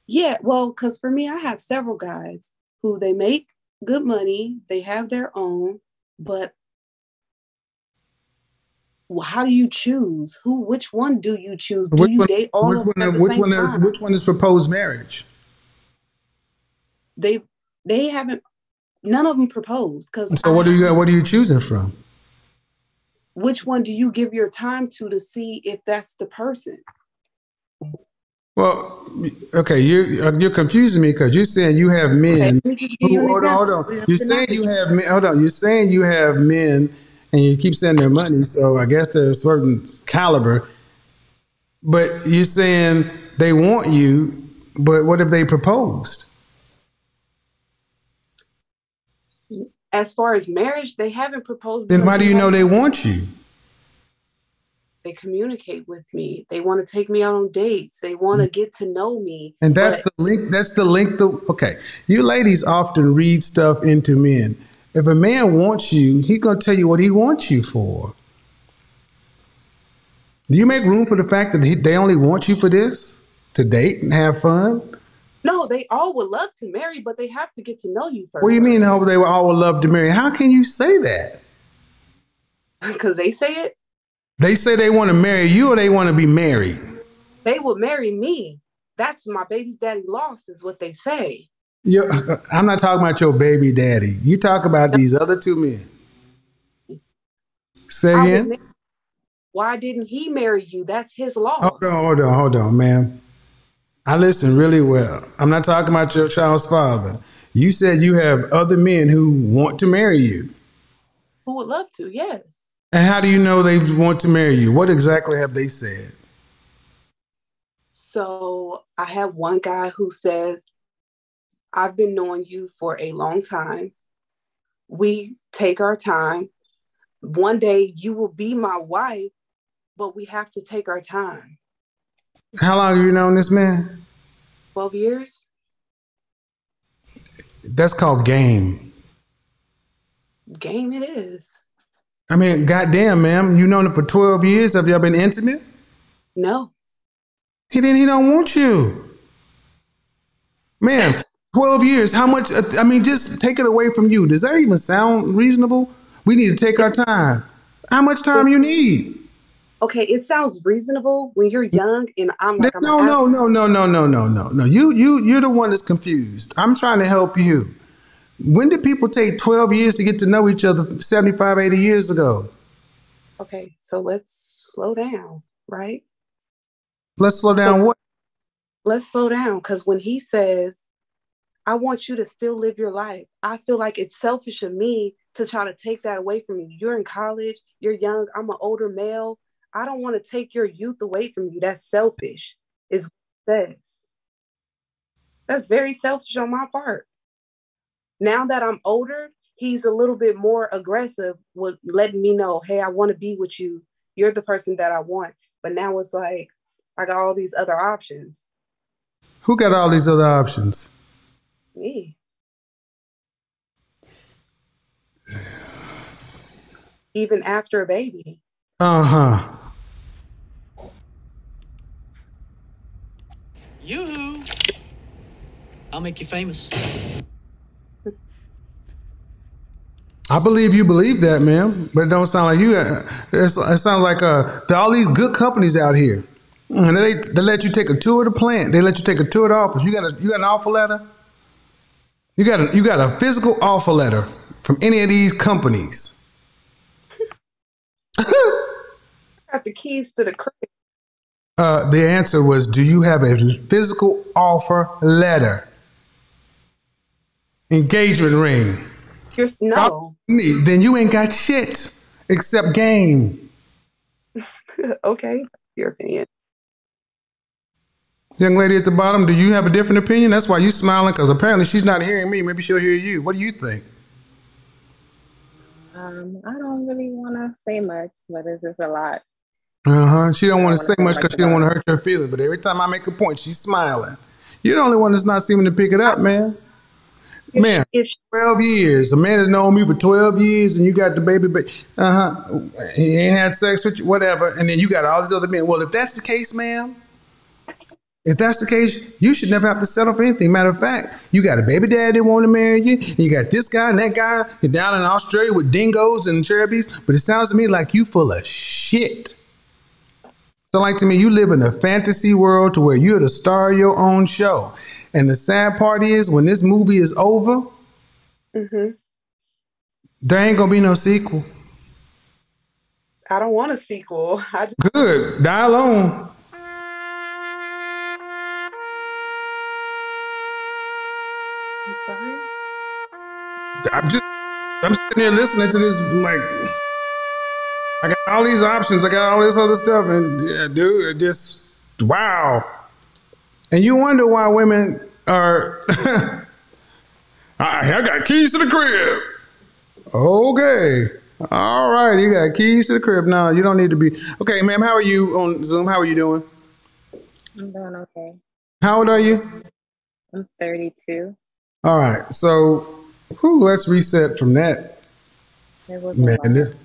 Yeah, well, because for me, I have several guys who they make good money, they have their own, but well, how do you choose? Who, which one do you choose? Do Which you one- date all which of them at the which same one? Is, time? which one is proposed marriage? They they haven't. None of them proposed because. So what are you? What are you choosing from? Which one do you give your time to to see if that's the person? Well, okay, you're uh, you're confusing me because you're saying you have men. let me just give you Who, hold on, hold on. You're saying you have men. Hold on. You're saying you have men, and you keep saying their money. So I guess they're a certain caliber. But you're saying they want you. But what if they proposed? As far as marriage, they haven't proposed. Then why do you know they want you? They communicate with me. They want to take me out on dates. They want to mm. get to know me. And that's But the link. That's the link. Okay. You ladies often read stuff into men. If a man wants you, he gonna tell you what he wants you for. Do you make room for the fact that he, they only want you for this to date and have fun? No, they all would love to marry, but they have to get to know you first. What do you mean? Hope they all would love to marry? How can you say that? Because they say it. They say they want to marry you, or they want to be married. They will marry me. That's my baby's daddy lost, is what they say. you I'm not talking about your baby daddy. You talk about these other two men. Say I again. marry- Why didn't he marry you? That's his loss. Hold on, hold on, hold on, ma'am. I listen really well. I'm not talking about your child's father. You said you have other men who want to marry you. Who would love to? Yes. And how do you know they want to marry you? What exactly have they said? So I have one guy who says, I've been knowing you for a long time. We take our time. One day you will be my wife, but we have to take our time. How long have you known this man? 12 years? That's called game. Game it is. I mean, goddamn, ma'am, you known him for 12 years. Have y'all been intimate? No. He didn't. He don't want you, ma'am. 12 years. How much? I mean, just take it away from you. Does that even sound reasonable? We need to take our time. How much time you need? Okay, it sounds reasonable when you're young and I'm like, I'm No, no, no, no, no, no, no, no, no. You, you, you're the one that's confused. I'm trying to help you. When did people take 12 years to get to know each other 75, 80 years ago? Okay, so let's slow down, right? Let's slow down. What? Let's slow down because when he says, I want you to still live your life, I feel like it's selfish of me to try to take that away from you. You're in college, you're young, I'm an older male. I don't want to take your youth away from you. That's selfish, is what it says. That's very selfish on my part. Now that I'm older, he's a little bit more aggressive with letting me know, hey, I want to be with you. You're the person that I want. But now it's like, I got all these other options. Who got all these other options? Me. Even after a baby. Uh huh. Yoo-hoo! I'll make you famous. I believe you believe that, ma'am, but it don't sound like you. It sounds like uh, there are all these good companies out here, and they they let you take a tour of the plant. They let you take a tour of the office. You got a you got an offer letter. You got a you got a physical offer letter from any of these companies. I got the keys to the crib. Uh, the answer was, do you have a physical offer letter? Engagement ring. You're, no. Then you ain't got shit except game. okay. Your opinion. Young lady at the bottom, do you have a different opinion? That's why you smiling, because apparently she's not hearing me. Maybe she'll hear you. What do you think? Um, I don't really want to say much, but it's just a lot. Uh huh. She don't I want to say much because she don't want to hurt your feelings. But every time I make a point, she's smiling. You're the only one that's not seeming to pick it up, man. If Man, She, if she, 12 years. A man has known me for 12 years and you got the baby, but uh huh. He ain't had sex with you, whatever. And then you got all these other men. Well, if that's the case, ma'am, if that's the case, you should never have to settle for anything. Matter of fact, you got a baby dad that want to marry you. And you got this guy and that guy. You're down in Australia with dingoes and cherubies. But it sounds to me like you full of shit. So like to me, you live in a fantasy world to where you're the star of your own show. And the sad part is when this movie is over, hmm there ain't gonna be no sequel. I don't want a sequel. I just, Good. Die alone. I'm. I'm just I'm sitting here listening to this like I got all these options, I got all this other stuff, and yeah, dude, it just wow. And you wonder why women are I, I got keys to the crib. Okay. All right, you got keys to the crib. No, you don't need to be. Okay, ma'am, how are you on Zoom? How are you doing? I'm doing okay. How old are you? I'm 32. All right, so whew, let's reset from that, It was a lot. man.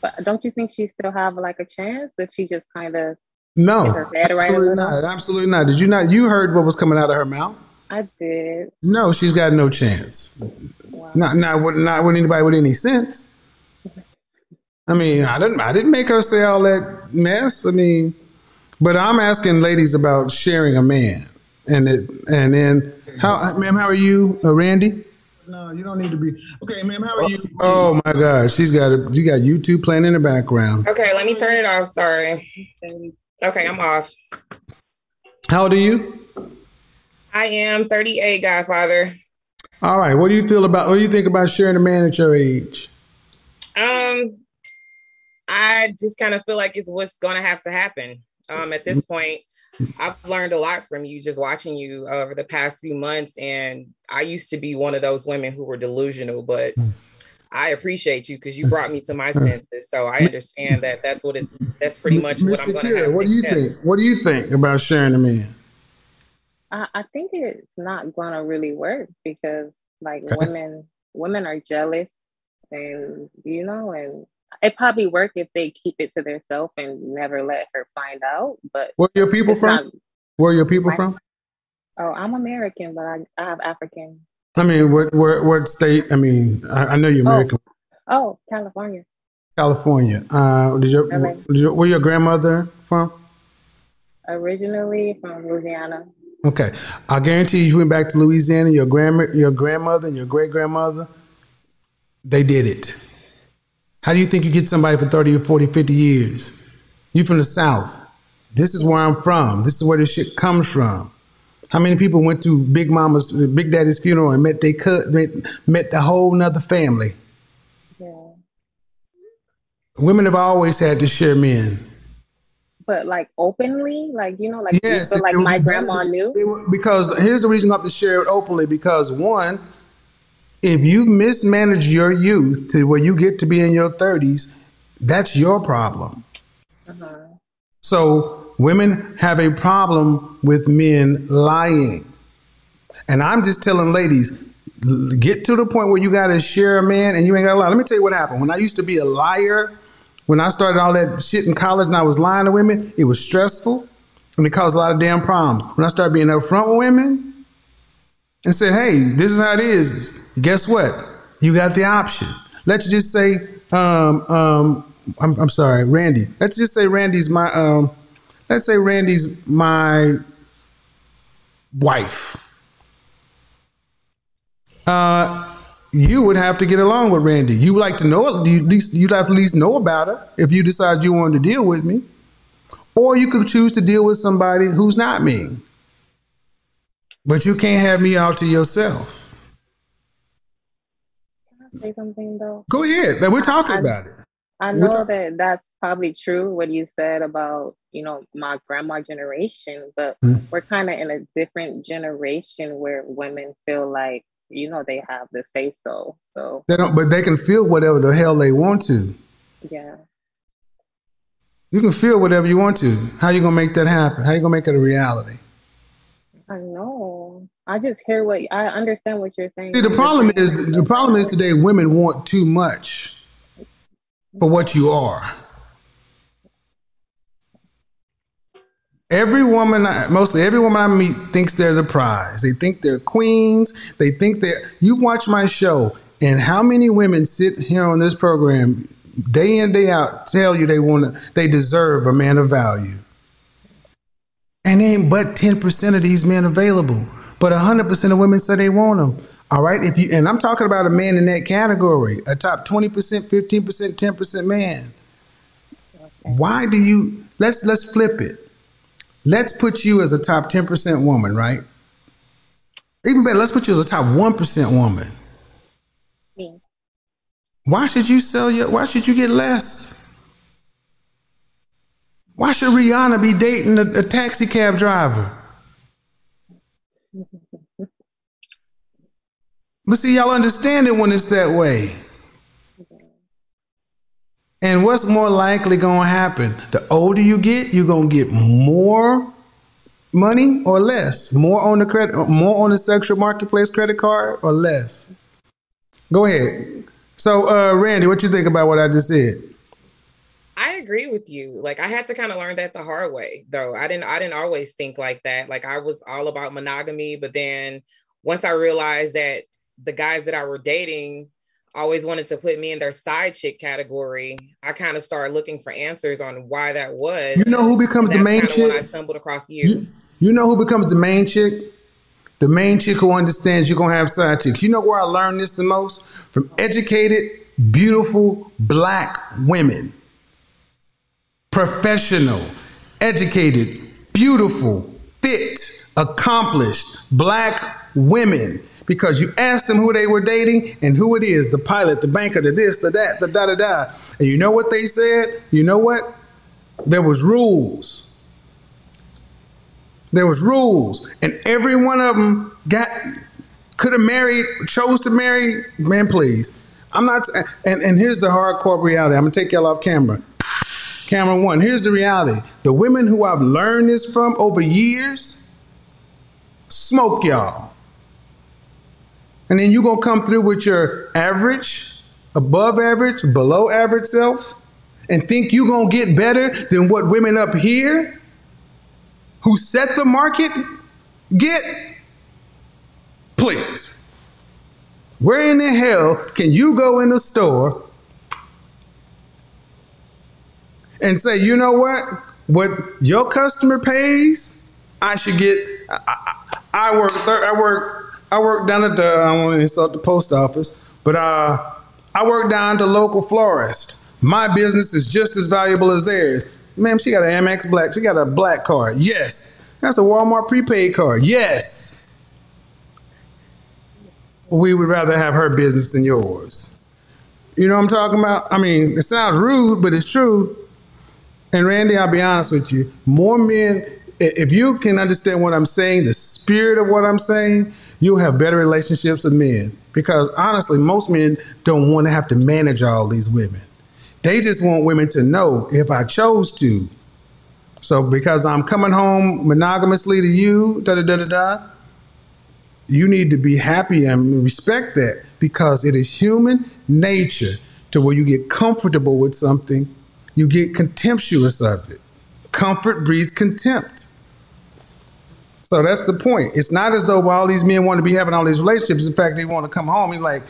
But don't you think she still have like a chance if she just kind of No, Get her head right a absolutely not. Absolutely not. Did you not? You heard what was coming out of her mouth. I did. No, she's got no chance. Wow. Not not with not with anybody with any sense. I mean, I didn't I didn't make her say all that mess. I mean, but I'm asking ladies about sharing a man, and it and then how, ma'am, how are you, uh, Randy? No, you don't need to be. Okay, ma'am, how are you? Oh my God, she's got a, she got YouTube playing in the background. Okay, let me turn it off. Sorry. Okay, I'm off. How old are you? I am 38, Godfather. All right, what do you feel about? What do you think about sharing a man at your age? Um, I just kind of feel like it's what's going to have to happen. Um, at this point, I've learned a lot from you just watching you over the past few months, and I used to be one of those women who were delusional, but I appreciate you because you brought me to my senses. So I understand that that's what it's. That's pretty much what I'm to have. to what do you accept. think? What do you think about sharing a man? I, I think it's not gonna really work because like Okay. women women are jealous and you know and it probably work if they keep it to themselves and never let her find out. But Where are your people from? not- Where are your people My- from? oh, I'm American, but I, I have African. I mean, what what what state? I mean, I, I know you're Oh. American. Oh, California. California. Uh, did your, LA. did your where your grandmother from? Originally from Louisiana. Okay, I guarantee you, you went back to Louisiana. Your grandma, your grandmother, and your great grandmother, they did it. How do you think you get somebody for 30 or 40, 50 years? You from the South. This is where I'm from. This is where this shit comes from. How many people went to Big Mama's, Big Daddy's funeral and met they cut, met, met the whole nother family? Yeah. Women have always had to share men. But like openly, like you know, like Yes, feel like my be better- grandma knew. would- because here's the reason I have to share it openly. Because one, if you mismanage your youth to where you get to be in your 30s, that's your problem. Uh-huh. So women have a problem with men lying. And I'm just telling ladies, get to the point where you got to share a man and you ain't got to lie. Let me tell you what happened. When I used to be a liar, when I started all that shit in college and I was lying to women, it was stressful and it caused a lot of damn problems. When I started being upfront with women and said, hey, this is how it is, guess what? You got the option. Let's just say, um, um, I'm, I'm sorry, Randy. Let's just say Randy's my, um, let's say Randy's my wife. Uh, you would have to get along with Randy. You would like to know, you at least you'd have to at least know about her if you decide you wanted to deal with me. Or you could choose to deal with somebody who's not me. But you can't have me out to yourself. Can I say something though? Go ahead. We're talking I- about it. I know talk- that that's probably true what you said about you know my grandma generation, but Mm. we're kind of in a different generation where women feel like you know they have the say so. So They don't, but they can feel whatever the hell they want to. yeah, You can feel whatever you want to. How you gonna make that happen? How you gonna make it a reality? I know. I just hear what I understand what you're saying. See, the problem is the problem is today women want too much for what you are. Every woman, I- mostly every woman I meet, thinks there's a prize. They think they're queens. They think they're. You watch my show, and how many women sit here on this program, day in day out, tell you they want to, they deserve a man of value. And ain't but 10% of these men available. But 100% of women say they want them. All right. If you and I'm talking about a man in that category, a top 20%, 15%, 10% man. Why do you let's let's flip it. Let's put you as a top 10% woman, right? Even better, let's put you as a top 1% woman. me. Why should you sell your why should you get less? Why should Rihanna be dating a, a taxi cab driver? But see, y'all understand it when it's that way. And what's more likely gonna happen? The older you get, you're gonna get more money or less? More on the credit more on the sexual marketplace credit card or less? Go ahead. So uh Randy, what you think about what I just said? I agree with you. Like I had to kind of learn that the hard way, though. I didn't I didn't always think like that. Like I was all about monogamy, but then once I realized that the guys that I were dating always wanted to put me in their side chick category, I kind of started looking for answers on why that was. You know who becomes the main kinda when I stumbled across you. You, you know who becomes the main chick? The main chick who understands you're gonna have side chicks. You know where I learned this the most? From educated, beautiful black women. Professional, educated, beautiful, fit, accomplished black women. Because you asked them who they were dating and who it is, the pilot, the banker, the this, the that, the da da da. And you know what they said? You know what? There was rules. There was rules, and every one of them got could have married, chose to marry. Man, please, I'm not. And and here's the hardcore reality. I'm gonna take y'all off camera. Camera one. Here's the reality. The women who I've learned this from over years smoke y'all, and then you're gonna come through with your average, above average, below average self, and think you're gonna get better than what women up here who set the market get? Please. Where in the hell can you go in the store and say, you know what? What your customer pays, I should get. I, I, I work. Thir- I work. I work down at the. I want to insult the post office, but uh, I work down at the local florist. My business is just as valuable as theirs. Ma'am, she got an Amex Black. She got a black card. Yes. That's a Walmart prepaid card. Yes. We would rather have her business than yours. You know what I'm talking about? I mean, it sounds rude, but it's true. And Randy, I'll be honest with you. More men, if you can understand what I'm saying, the spirit of what I'm saying, you'll have better relationships with men. Because honestly, most men don't want to have to manage all these women. They just want women to know if I chose to. So because I'm coming home monogamously to you, da da da da da, you need to be happy and respect that because it is human nature to where you get comfortable with something, you get contemptuous of it. Comfort breeds contempt. So that's the point. It's not as though all these men want to be having all these relationships. In fact, they want to come home and like,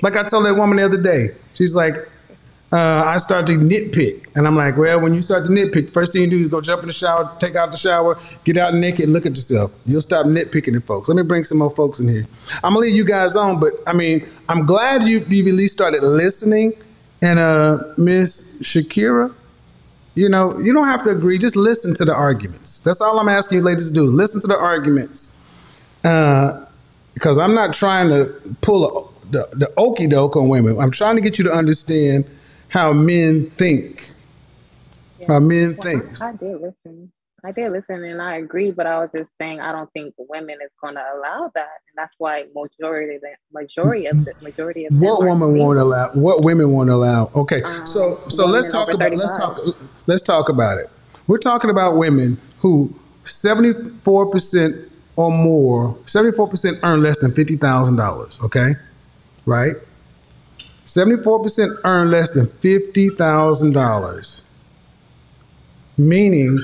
like I told that woman the other day. She's like, uh, I start to nitpick, and I'm like, well, when you start to nitpick, the first thing you do is go jump in the shower, take out the shower, get out naked, look at yourself. You'll stop nitpicking at folks. Let me bring some more folks in here. I'm gonna leave you guys on, but I mean, I'm glad you you at least started listening. And uh, Miss Shakira, you know, you don't have to agree. Just listen to the arguments. That's all I'm asking you ladies to do. Listen to the arguments. Uh, because I'm not trying to pull a, the, the okey doke on women. I'm trying to get you to understand how men think. How men Well, think. I, I did listen. I did listen and I agree, but I was just saying I don't think women is going to allow that, and that's why majority of the majority of the majority of What are woman won't allow? What women won't allow? Okay, um, so so let's talk about let's talk let's talk about it. We're talking about women who 74 percent or more, 74 percent earn less than fifty thousand dollars. Okay, right? 74 percent earn less than fifty thousand dollars. Meaning,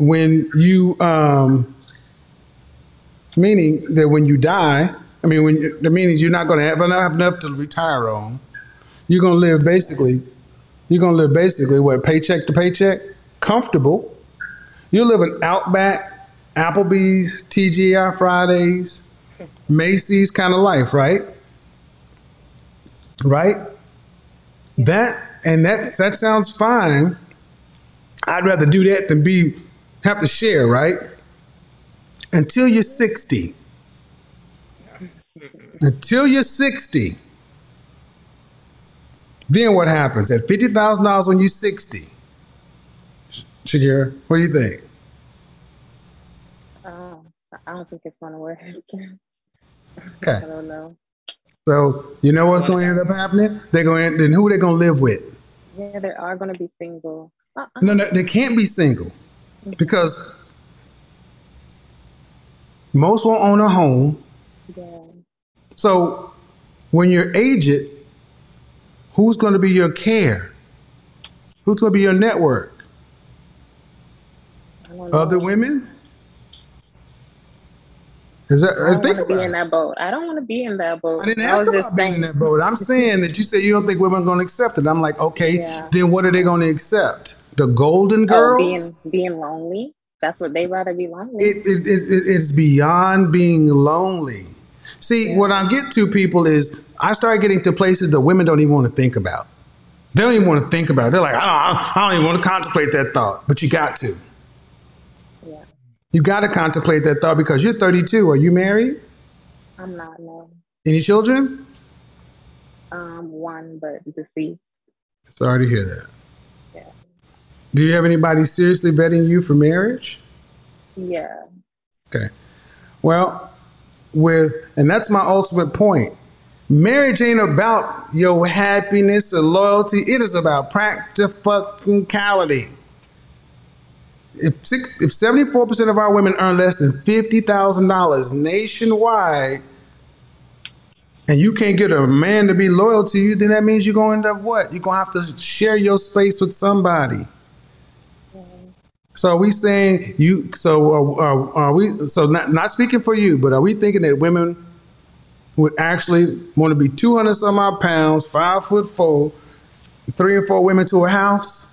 when you um, meaning that when you die, I mean, when you, the meaning you're not going to have, have enough to retire on. You're going to live basically, you're going to live basically what paycheck to paycheck, comfortable. You live in Outback, Applebee's, TGI Fridays, Macy's kind of life, right? Right? That and that that sounds fine. I'd rather do that than be have to share, right? Until you're 60. Until you're 60. Then what happens? At $50,000 when you're 60. Shakira, what do you think? Oh, I don't think it's going to work. Okay. I don't know. So you know what's going to end up happening? They're going. Then who are they going to live with? Yeah, they are going to be single. Uh-uh. No, no, they can't be single because most won't own a home. Yeah. So when you're aged, who's going to be your care? Who's going to be your network? I don't know. Other women? Is that? I don't think want to be in that boat. I don't want to be in that boat. I didn't I ask was about being in that boat. I'm saying that you say you don't think women are going to accept it. I'm like, okay, Yeah. then what are they going to accept? The Golden Oh, Girls? being being lonely. That's what they rather be lonely. it, it, it, it- it's beyond being lonely. See, what I get to people is I start getting to places that women don't even want to think about. They don't even want to think about it. They're like, I don't, I don't even want to contemplate that thought, but you got to. yeah, You got to contemplate that thought because you're 32. Are you married? I'm not no. Any children? Um, one but deceased. Sorry to hear that. Do you have anybody seriously vetting you for marriage? Yeah. Okay. Well, with and that's my ultimate point. Marriage ain't about your happiness or loyalty. It is about practicality. If six, if seventy four percent of our women earn less than fifty thousand dollars nationwide, and you can't get a man to be loyal to you, then that means you're going to end up what? You're gonna have to share your space with somebody. So are we saying you? So uh, uh, are we? So not not speaking for you, but are we thinking that women would actually want to be two hundred some odd pounds, five foot four, three or four women to a house?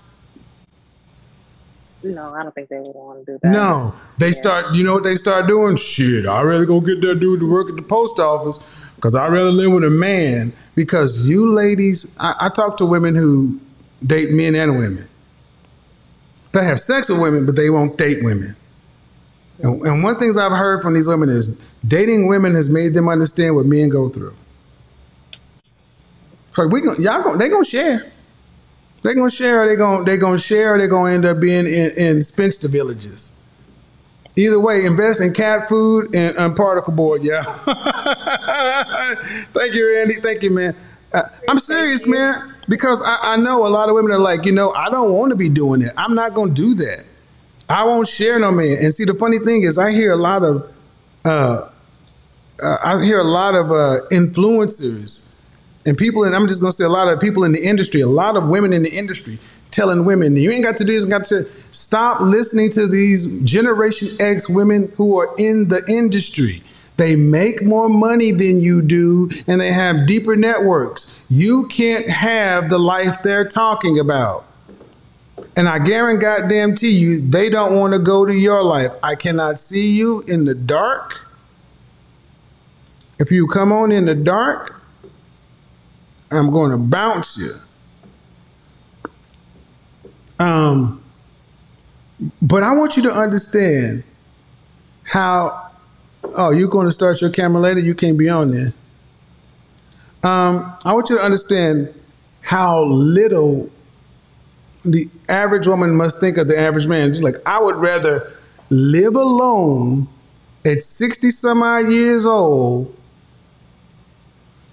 No, I don't think they would want to do that. No, they start. You know what they start doing? Shit, I rather go get that dude to work at the post office because I rather live with a man. Because you ladies, I, I talk to women who date men and women. They have sex with women, but they won't date women. And, and one thing I've heard from these women is dating women has made them understand what men go through. So we gon- y'all go, they gonna share. They gonna share. They gonna they gonna share. They gonna end up being in, in spinster villages. Either way, invest in cat food and, and particle board. Yeah. Thank you, Randy. Thank you, man. Uh, I'm serious, man, because I, I know a lot of women are like, you know, I don't want to be doing that. I'm not gonna do that. I won't share no man. And see, the funny thing is, I hear a lot of, uh, uh, I hear a lot of uh, influencers and people, and I'm just gonna say a lot of people in the industry, a lot of women in the industry telling women, you ain't got to do this, got to stop listening to these Generation X women who are in the industry. They make more money than you do, and they have deeper networks. You can't have the life they're talking about. And I guarantee you, they don't want to go to your life. I cannot see you in the dark. If you come on in the dark, I'm going to bounce you. Um, but I want you to understand how. Oh, you're going to start your camera later? You can't be on there. Um, I want you to understand how little the average woman must think of the average man. Just like I would rather live alone at 60 some odd years old,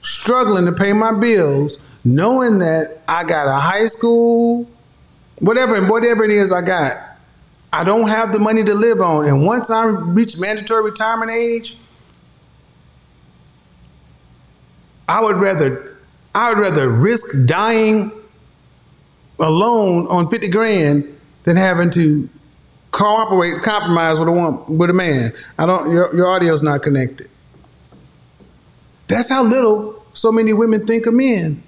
struggling to pay my bills, knowing that I got a high school, whatever, whatever it is I got. I don't have the money to live on. And once I reach mandatory retirement age, I would rather I would rather risk dying alone on 50 grand than having to cooperate, compromise with a woman, with a man. I don't your, your audio's not connected. That's how little so many women think of men.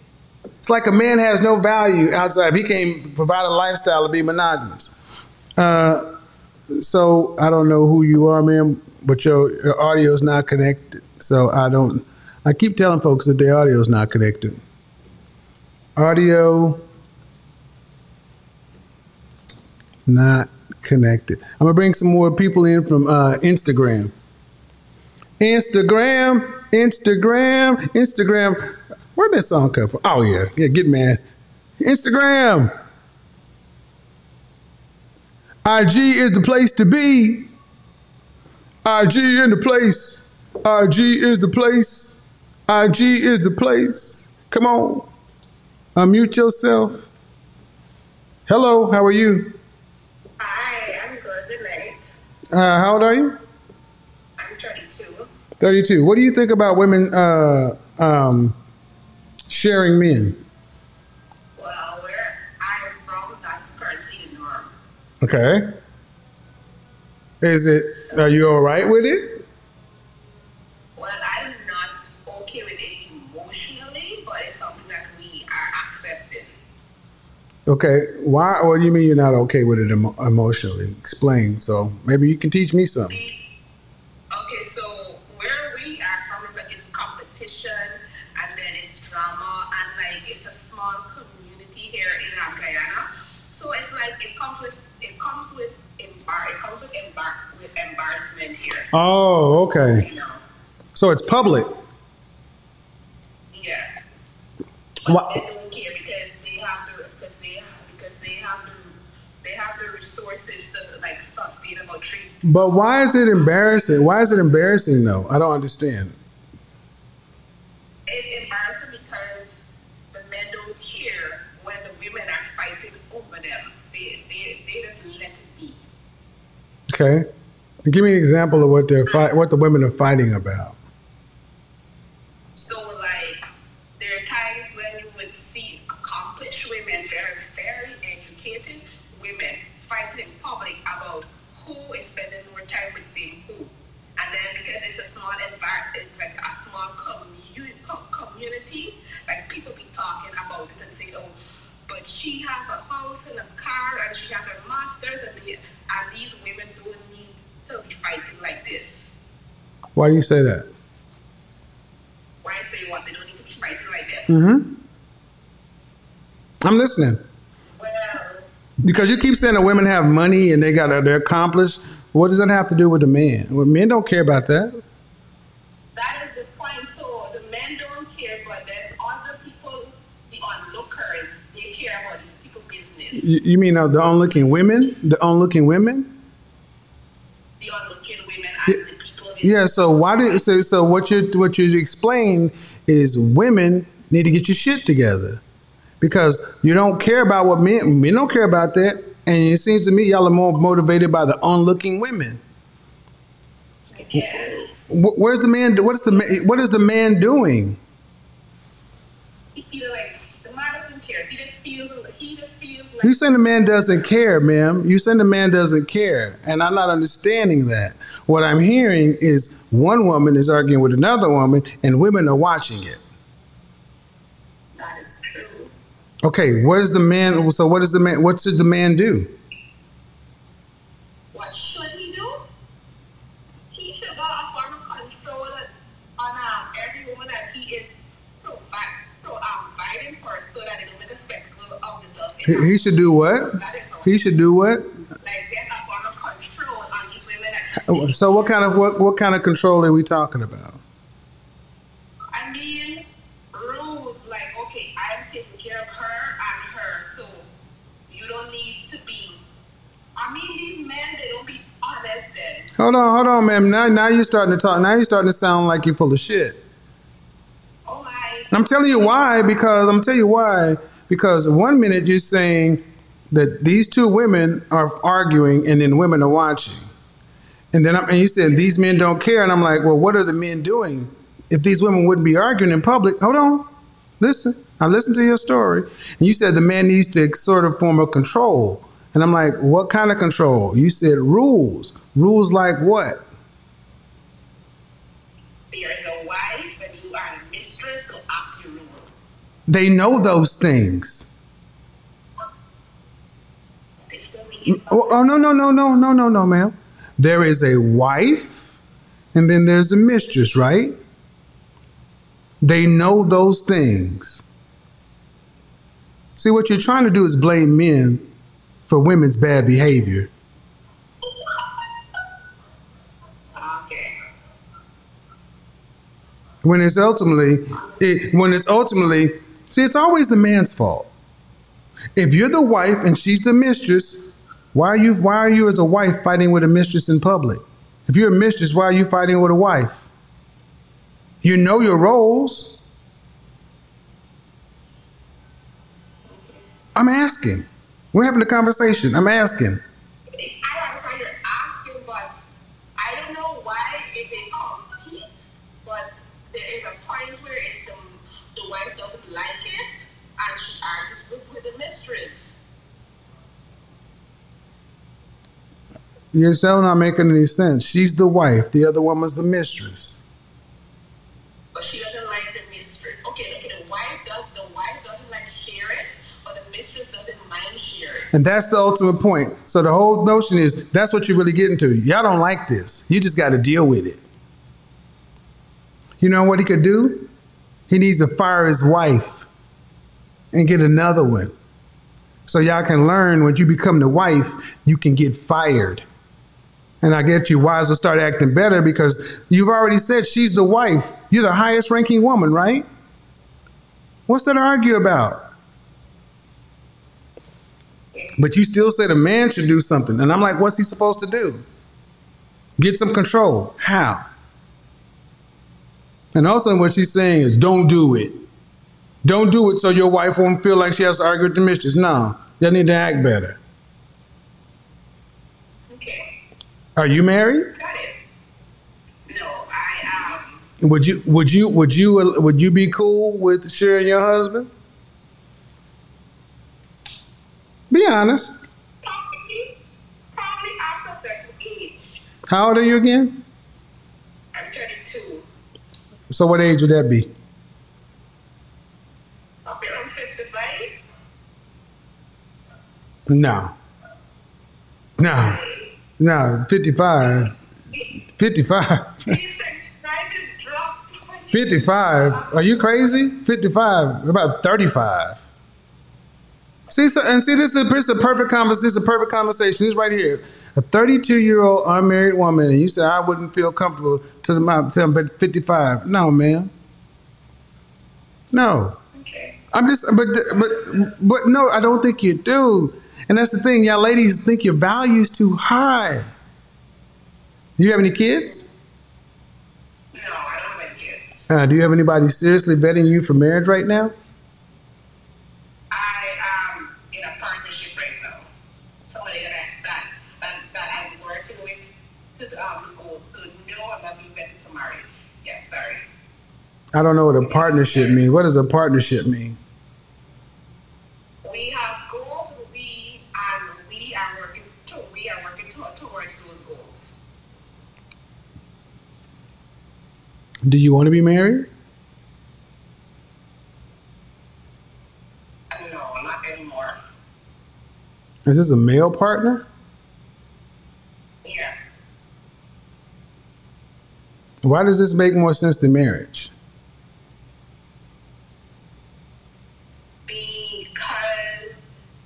It's like a man has no value outside. He can't provide a lifestyle to be monogamous. Uh, so I don't know who you are, man, but your, your audio is not connected. So I don't. I keep telling folks that their audio is not connected. Audio not connected. I'm gonna bring some more people in from uh, Instagram. Instagram, Instagram, Instagram. Where'd that song come from? Oh yeah, yeah. Get mad. Instagram. IG is the place to be. IG in the place. IG is the place. IG is the place. Come on. Unmute yourself. Hello, how are you? Hi, I'm good. Good night. Uh, how old are you? I'm 32. 32. What do you think about women uh, um, sharing men? Okay. Is it? Are you all right with it? Well, I'm not okay with it emotionally, but it's something that we are accepting. Okay. Why? What do you mean you're not okay with it emo- emotionally? Explain. So maybe you can teach me something. Oh, okay. So it's public. Yeah. Wha- They don't care because they have the because they because they have the they have the resources to like sustainable treatment. But why is it embarrassing? Why is it embarrassing though? I don't understand. It's embarrassing because the men don't care when the women are fighting over them. They they, they just let it be. Okay. Give me an example of what they're fight, what the women are fighting about. So like there are times when you would see accomplished women, very very educated women fighting in public about who is spending more time with saying who. And then because it's a small environment, like a small community, community, like people be talking about it and say, oh, but she has a house and a car and she has her masters and, the, and these women don't be fighting like this. Why do you say that? Why say what? They don't need to be fighting like this. Mm-hmm. I'm listening. Well, Because you keep saying that women have money and they got they're accomplished. What does that have to do with the men? Well, men don't care about that. that is the point. So the men don't care, but then other people, the onlookers, they care about these people business. You, you mean uh, the onlooking women? The onlooking women? The onlooking women and the people. business. Yeah. So why do so so what you what you explain is women need to get your shit together because you don't care about what men men don't care about that, and it seems to me y'all are more motivated by the onlooking women. I guess. Where's the man? What is the what is the man doing? He feel like the man doesn't care. He just feels. He just feels like. You saying the man doesn't care, ma'am. You saying the man doesn't care, and I'm not understanding that. What I'm hearing is one woman is arguing with another woman, and women are watching it. that is true. Okay, what is the man? So what is the man? What should the man do? What should he do? He should go up on control on um, every woman that he is provi- pro- um, providing for so that they don't make a spectacle of themselves. He, he should do what? That is how He should do what? like get up on control on these women that he's taking. So what kind of what what kind of control are we talking about? I mean, rules like, okay, I'm taking care of her and her, so you don't need to be. I mean, these men, they don't be honest then. Hold on, hold on, ma'am. Now now you're starting to talk. Now you're starting to sound like you're full of shit. Oh my. I'm telling you why because I'm telling you why because one minute you're saying that these two women are arguing and then women are watching, and then I'm, and you said these men don't care, and I'm like, well, what are the men doing? If these women wouldn't be arguing in public, hold on, listen. I listened to your story, and you said the man needs to sort of form a control, and I'm like, what kind of control? You said rules. Rules like what? There is a wife and you are the mistress, so act your rule. They know those things. Oh, oh, no, no, no, no, no, no, no, ma'am. There is a wife and then there's a mistress, right? They know those things. See, what you're trying to do is blame men for women's bad behavior. When it's ultimately, it, when it's ultimately, see, it's always the man's fault. If you're the wife and she's the mistress, why are you, why are you as a wife fighting with a mistress in public? If you're a mistress, why are you fighting with a wife? You know your roles. I'm asking. We're having a conversation. I'm asking. I understand you're asking, but I don't know why if they compete, but there is a point where if the, the wife doesn't like it and she argues with, with the mistress. You're still not making any sense. She's the wife. The other woman's the mistress. But she doesn't like the mistress. Okay, okay, the wife does. The wife doesn't like sharing, but the mistress doesn't mind sharing. And that's the ultimate point. So the whole notion is that's what you're really getting to. Y'all don't like this. You just got to deal with it. You know what he could do? He needs to fire his wife and get another one. So y'all can learn when you become the wife, you can get fired. And I get you wives will start acting better because you've already said she's the wife. You're the highest ranking woman, right? What's that argue about? But you still say the man should do something. And I'm like, what's he supposed to do? Get some control. How? And also, what she's saying is, don't do it. Don't do it so your wife won't feel like she has to argue with the mistress. No, y'all need to act better. Okay, Are you married? No, I um. Would you would you would you would you be cool with sharing your husband? Be honest. Probably, probably after a certain age. How old are you again? I'm 32. So what age would that be? I'll be around 55. No. No. No, 55. 55. Decent prices drop. 55. Are you crazy? 55. About 35. See, so, and see, this is, this is a perfect conversation. This is a perfect conversation. This right here. A 32 year old unmarried woman, and you say I wouldn't feel comfortable to the my to them 55. No, man. No. Okay. I'm just, but, but, but no, I don't think you do. And that's the thing, y'all ladies think your value's too high. Do you have any kids? No, I don't have kids. Uh, do you have anybody seriously vetting you for marriage right now? I am in a partnership right now. Somebody that I, that, that, that I'm working with to um, go. So no, I'm not being vetted for marriage. Yes, sorry. I don't know what a partnership means. What does a partnership mean? We have goals, we and we are working to we are working to, towards those goals. Do you want to be married? No, not anymore. Is this a male partner? Yeah. Why does this make more sense than marriage? Because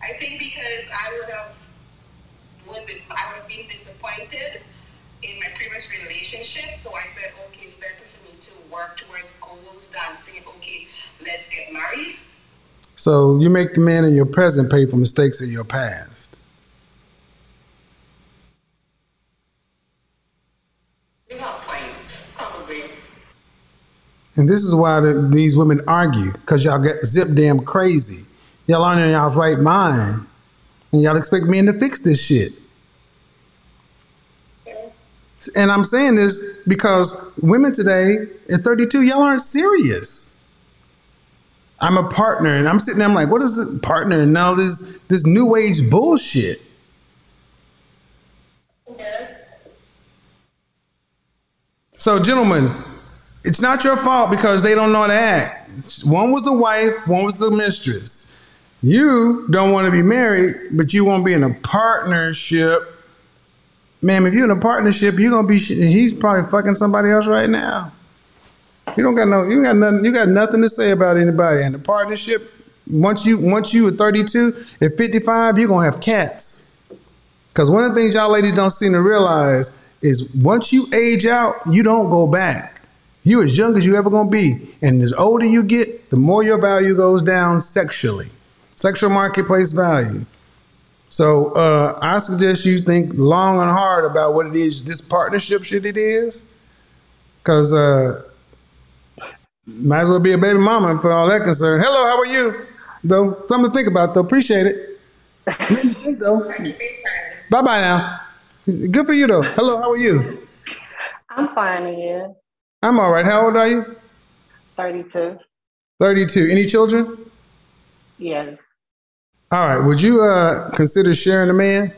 I think because I would have was it I would have been disappointed in my previous relationship. So I said, okay, it's better for me to work towards goals than saying, okay, let's get married. So you make the man in your present pay for mistakes in your past. And this is why the, these women argue, because y'all get zip damn crazy. Y'all aren't in y'all's right mind. And y'all expect men to fix this shit. And I'm saying this because women today at 32, y'all aren't serious. I'm a partner, and I'm sitting there, I'm like, what is the partner? And now this this new age bullshit. Yes. So, gentlemen, it's not your fault because they don't know how to act. One was the wife, one was the mistress. You don't want to be married, but you want to be in a partnership. Ma'am, if you're in a partnership, you're gonna be. He's probably fucking somebody else right now. You don't got no. You got nothing. You got nothing to say about anybody. And the partnership, once you once you are 32, at 55, you're gonna have cats. Because one of the things y'all ladies don't seem to realize is once you age out, you don't go back. You're as young as you ever gonna be, and as older you get, the more your value goes down sexually, sexual marketplace value. So uh, I suggest you think long and hard about what it is this partnership shit it is, because uh, might as well be a baby mama for all that concern. Hello, how are you? Though something to think about. Though appreciate it. Make me think, though. Bye bye now. Good for you though. Hello, how are you? I'm fine again. I'm all right. How old are you? 32. 32. Any children? Yes. All right. Would you uh consider sharing a man?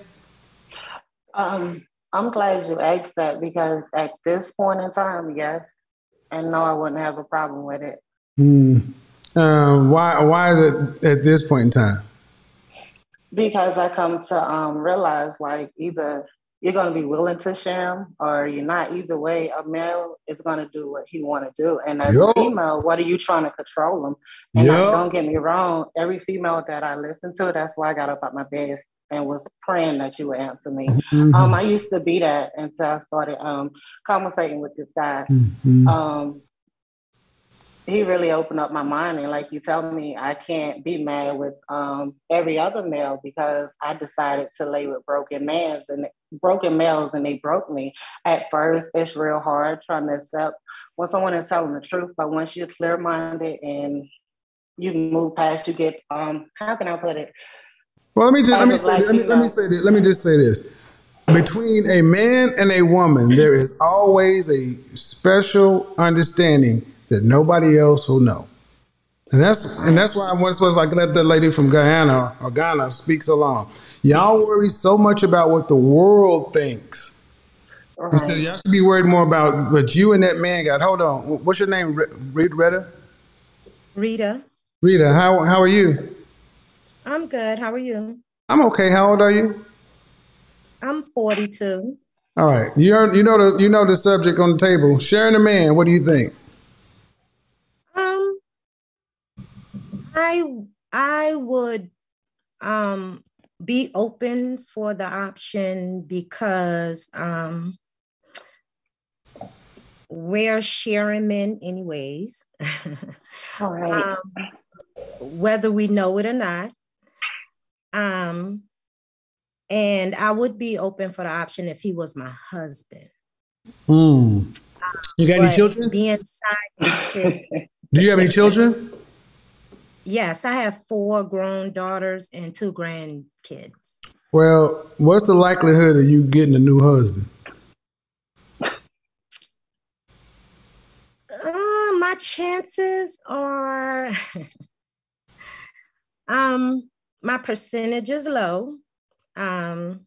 Um, I'm glad you asked that because at this point in time, yes, and no, I wouldn't have a problem with it. Hmm. Uh, why? Why is it at this point in time? Because I come to um, realize, like, either you're going to be willing to share 'em or you're not. Either way, a male is going to do what he want to do, and as a female, what are you trying to control them? And don't get me wrong, every female that I listen to, that's why I got up out my bed and was praying that you would answer me. Mhm. Um, I used to be that until I started um conversating with this guy. Mhm. Um, he really opened up my mind, and like you tell me, I can't be mad with um every other male because I decided to lay with broken males and broken males, and they broke me. At first, it's real hard trying to accept when someone is telling the truth, but once you're clear minded and you move past, you get um how can I put it? Well, let me just let me say let me, let me say this. Let me just say this. Between a man and a woman, there is always a special understanding that nobody else will know. And that's and that's why I once was like let the lady from Guyana or Ghana speak so long. Y'all worry so much about what the world thinks. Instead, y'all should be worried more about what you and that man got. Hold on. What's your name? Read Rita, Rita, how how are you? I'm good. How are you? I'm okay. How old are you? I'm 42. All right. You are, you know the you know the subject on the table. Sharing a man, what do you think? Um, I I would um be open for the option because um we're sharing men anyways. All right. um, whether we know it or not. Um, and I would be open for the option if he was my husband. Hmm. You got any children? Being side Do you have any children? yes, I have four grown daughters and two grandkids. Well, what's the likelihood of you getting a new husband? Uh, my chances are, um, my percentage is low, um,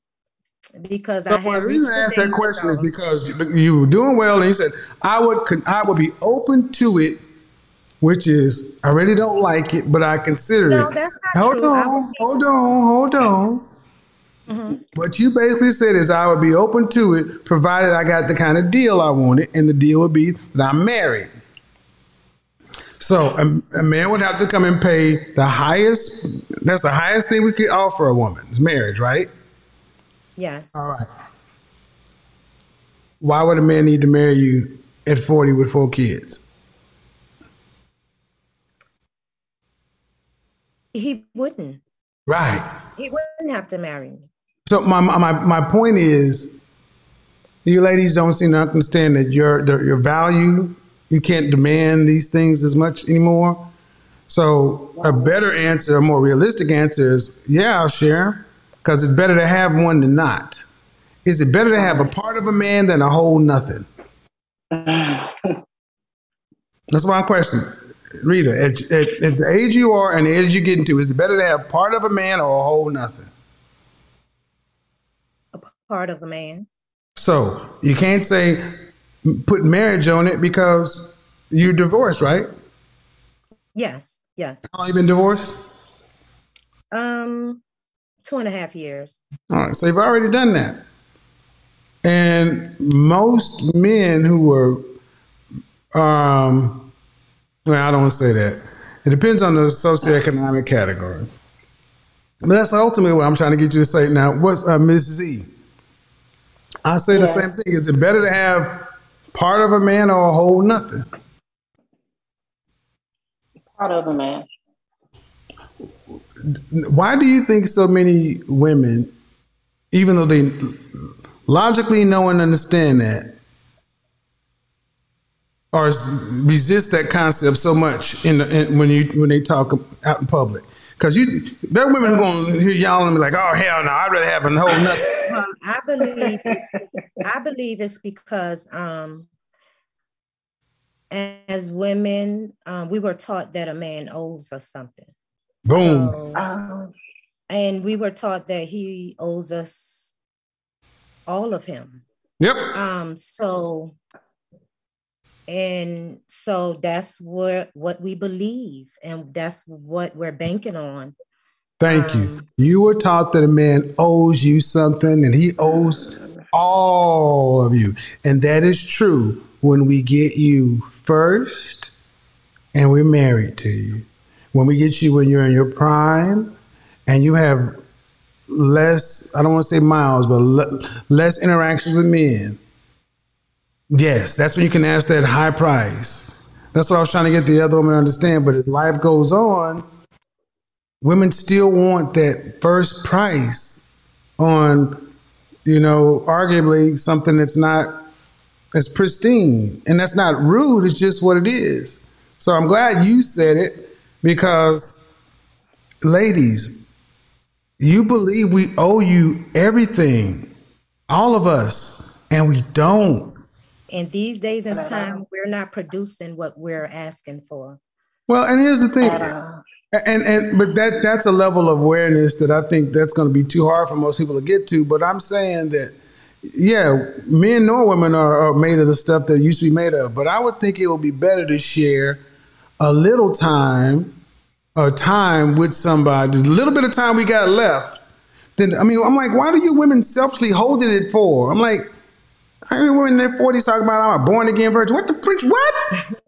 because I have reached reason I asked that question is because you were doing well, and you said I would I would be open to it, which is I really don't like it, but I consider No, it. that's not hold true. On, hold on, hold on. Mhm. What you basically said is I would be open to it, provided I got the kind of deal I wanted, and the deal would be that I'm married. So a, a man would have to come and pay the highest. That's the highest thing we could offer a woman is marriage, right? Yes. All right. Why would a man need to marry you at 40 with four kids? He wouldn't. Right. He wouldn't have to marry me. So my my my point is, you ladies don't seem to understand that your the, your value. You can't demand these things as much anymore. So a better answer, a more realistic answer is, yeah, I'll share, because it's better to have one than not. Is it better to have a part of a man than a whole nothing? That's my question. Rita, at, at, at the age you are and the age you're getting to, is it better to have part of a man or a whole nothing? A part of a man. So you can't say put marriage on it because you're divorced, right? Yes. Yes. How long you been divorced? Um, two and a half years. All right, so you've already done that. And most men who were, um, well, I don't want to say that. It depends on the socioeconomic category. But that's ultimately what I'm trying to get you to say. Now, what's uh, Miss Z? I say the same thing. Is it better to have part of a man or a whole nothing? Part of a man. Why do you think so many women, even though they logically know and understand that, or resist that concept so much in, the, in when you when they talk out in public? Because you, there are women who going to hear y'all and be like, "Oh hell no, I'd rather have a whole nothing." Well, I believe it's, I believe it's because um, as women, um, we were taught that a man owes us something. Boom. So- Um, and we were taught that he owes us all of him. Yep. Um, so and so that's what what we believe, and that's what we're banking on. Thank you. Um, you were taught that a man owes you something and he owes all of you. And that is true when we get you first and we're married to you. When we get you when you're in your prime and you have less, I don't want to say miles, but le- less interactions with men. Yes, that's when you can ask that high price. That's what I was trying to get the other woman to understand. But as life goes on, women still want that first price on, you know, arguably something that's not as pristine. And that's not rude, it's just what it is. So I'm glad you said it because, ladies, you believe we owe you everything, all of us, and we don't. And these days and time, we're not producing what we're asking for. Well, and here's the thing. And and but that that's a level of awareness that I think that's going to be too hard for most people to get to. But I'm saying that, yeah, men nor women are, are made of the stuff that used to be made of. But I would think it would be better to share a little time, a time with somebody, a little bit of time we got left. Then I mean, I'm like, why do you women selfishly holding it for? I'm like, I hear women in their 40s talking about I'm a born again virgin. What the french? What?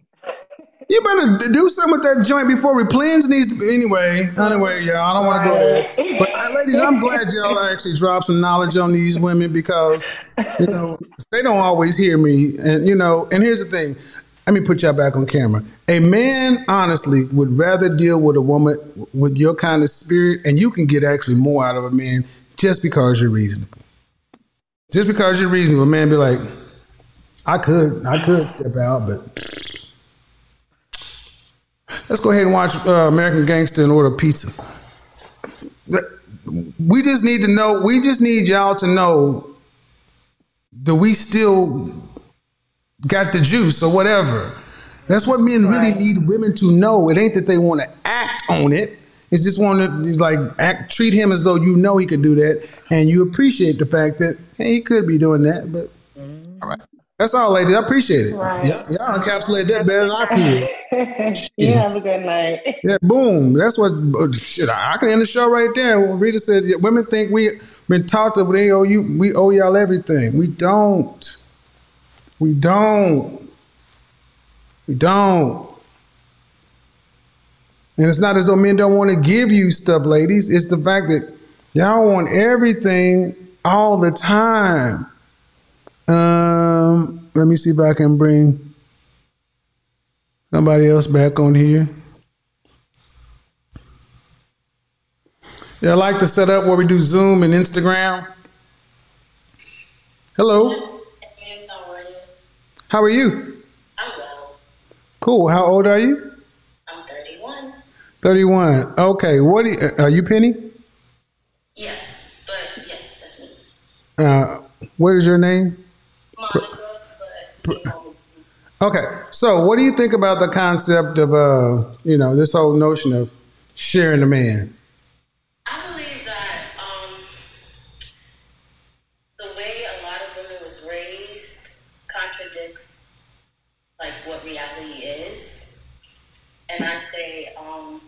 You better do something with that joint before replens needs to be. Anyway, anyway, y'all, I don't want to go there. But uh, ladies, I'm glad y'all actually dropped some knowledge on these women because, you know, they don't always hear me. And, you know, and here's the thing. Let me put y'all back on camera. A man, honestly, would rather deal with a woman with your kind of spirit, and you can get actually more out of a man just because you're reasonable. Just because you're reasonable, man be like, I could, I could step out, but let's go ahead and watch uh, American Gangster and order pizza. We just need to know. We just need y'all to know that we still got the juice or whatever. That's what men really need women to know. It ain't that they want to act on it. It's just want to like act, treat him as though you know he could do that, and you appreciate the fact that hey, he could be doing that. But all right, that's all, ladies. I appreciate it. Right. Y'all, y'all encapsulate that better than I could. you have a good night. Yeah, boom. That's what uh, shit. I I can end the show right there. When Rita said, yeah, "Women think we been taught that they owe you, we owe y'all everything. We don't. We don't. We don't." And it's not as though men don't want to give you stuff, ladies. It's the fact that y'all want everything all the time. Um, let me see if I can bring somebody else back on here. Yeah, I like to set up where we do Zoom and Instagram. Hello, how are you? how are you? I'm well. Cool. How old are you? I'm 31. 31. Okay. What do you, are you Penny? Yes, but yes, that's me. Uh, what is your name? Monica, but you call me Okay. So, what do you think about the concept of, uh, you know, this whole notion of sharing a man? I believe that um, the way a lot of women was raised contradicts like what reality is. And I say, um,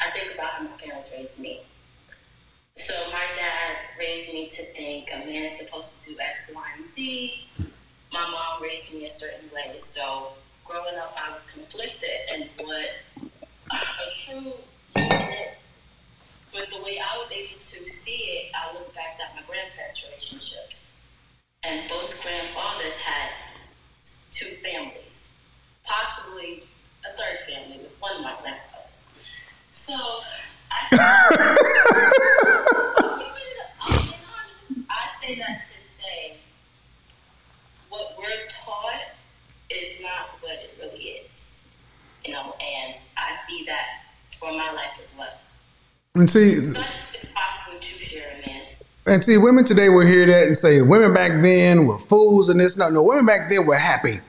I think about how my parents raised me. So my dad raised me to think a man is supposed to do X, Y, and Z. My mom raised me a certain way. So growing up, I was conflicted. And what a true unit but the way I was able to see it, I look back at my grandparents' relationships. And both grandfathers had two families, possibly a third family with one of my grandfathers. So I I'll keep it- I'll be honest. I say that to say what we're taught is not what it really is. You know, and I see that for my life as well. And see, So it's possible to share man. and see, women today will hear that and say, women back then were fools and this. No, no, women back then were happy.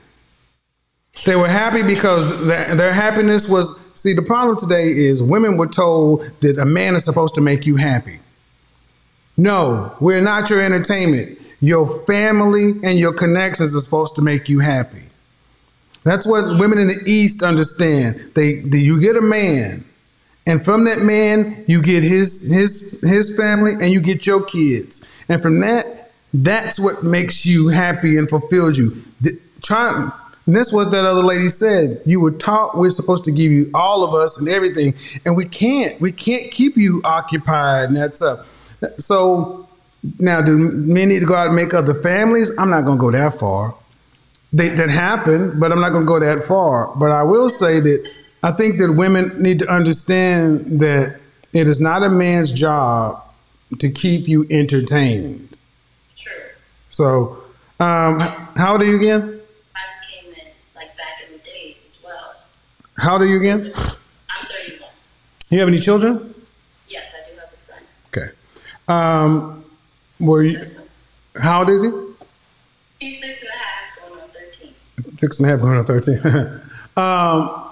They were happy because their, their happiness was. See, the problem today is women were told that a man is supposed to make you happy. No, we're not your entertainment. Your family and your connections are supposed to make you happy. That's what women in the East understand. They, they you get a man, and from that man you get his his his family and you get your kids, and from that that's what makes you happy and fulfills you. The- try and that's what that other lady said. You were taught we're supposed to give you all of us and everything, and we can't. We can't keep you occupied and that's up. So now, do men need to go out and make other families? I'm not going to go that far. They, that happened, but I'm not going to go that far. But I will say that I think that women need to understand that it is not a man's job to keep you entertained. True. So, um, how old are you again? Vibes came in like back in the days as well. How old are you again? I'm 31. You have any children? Yes, I do have a son. Okay. Um, were you? How old is he? He's six and a half, going on 13. Six and a half, going on thirteen. um,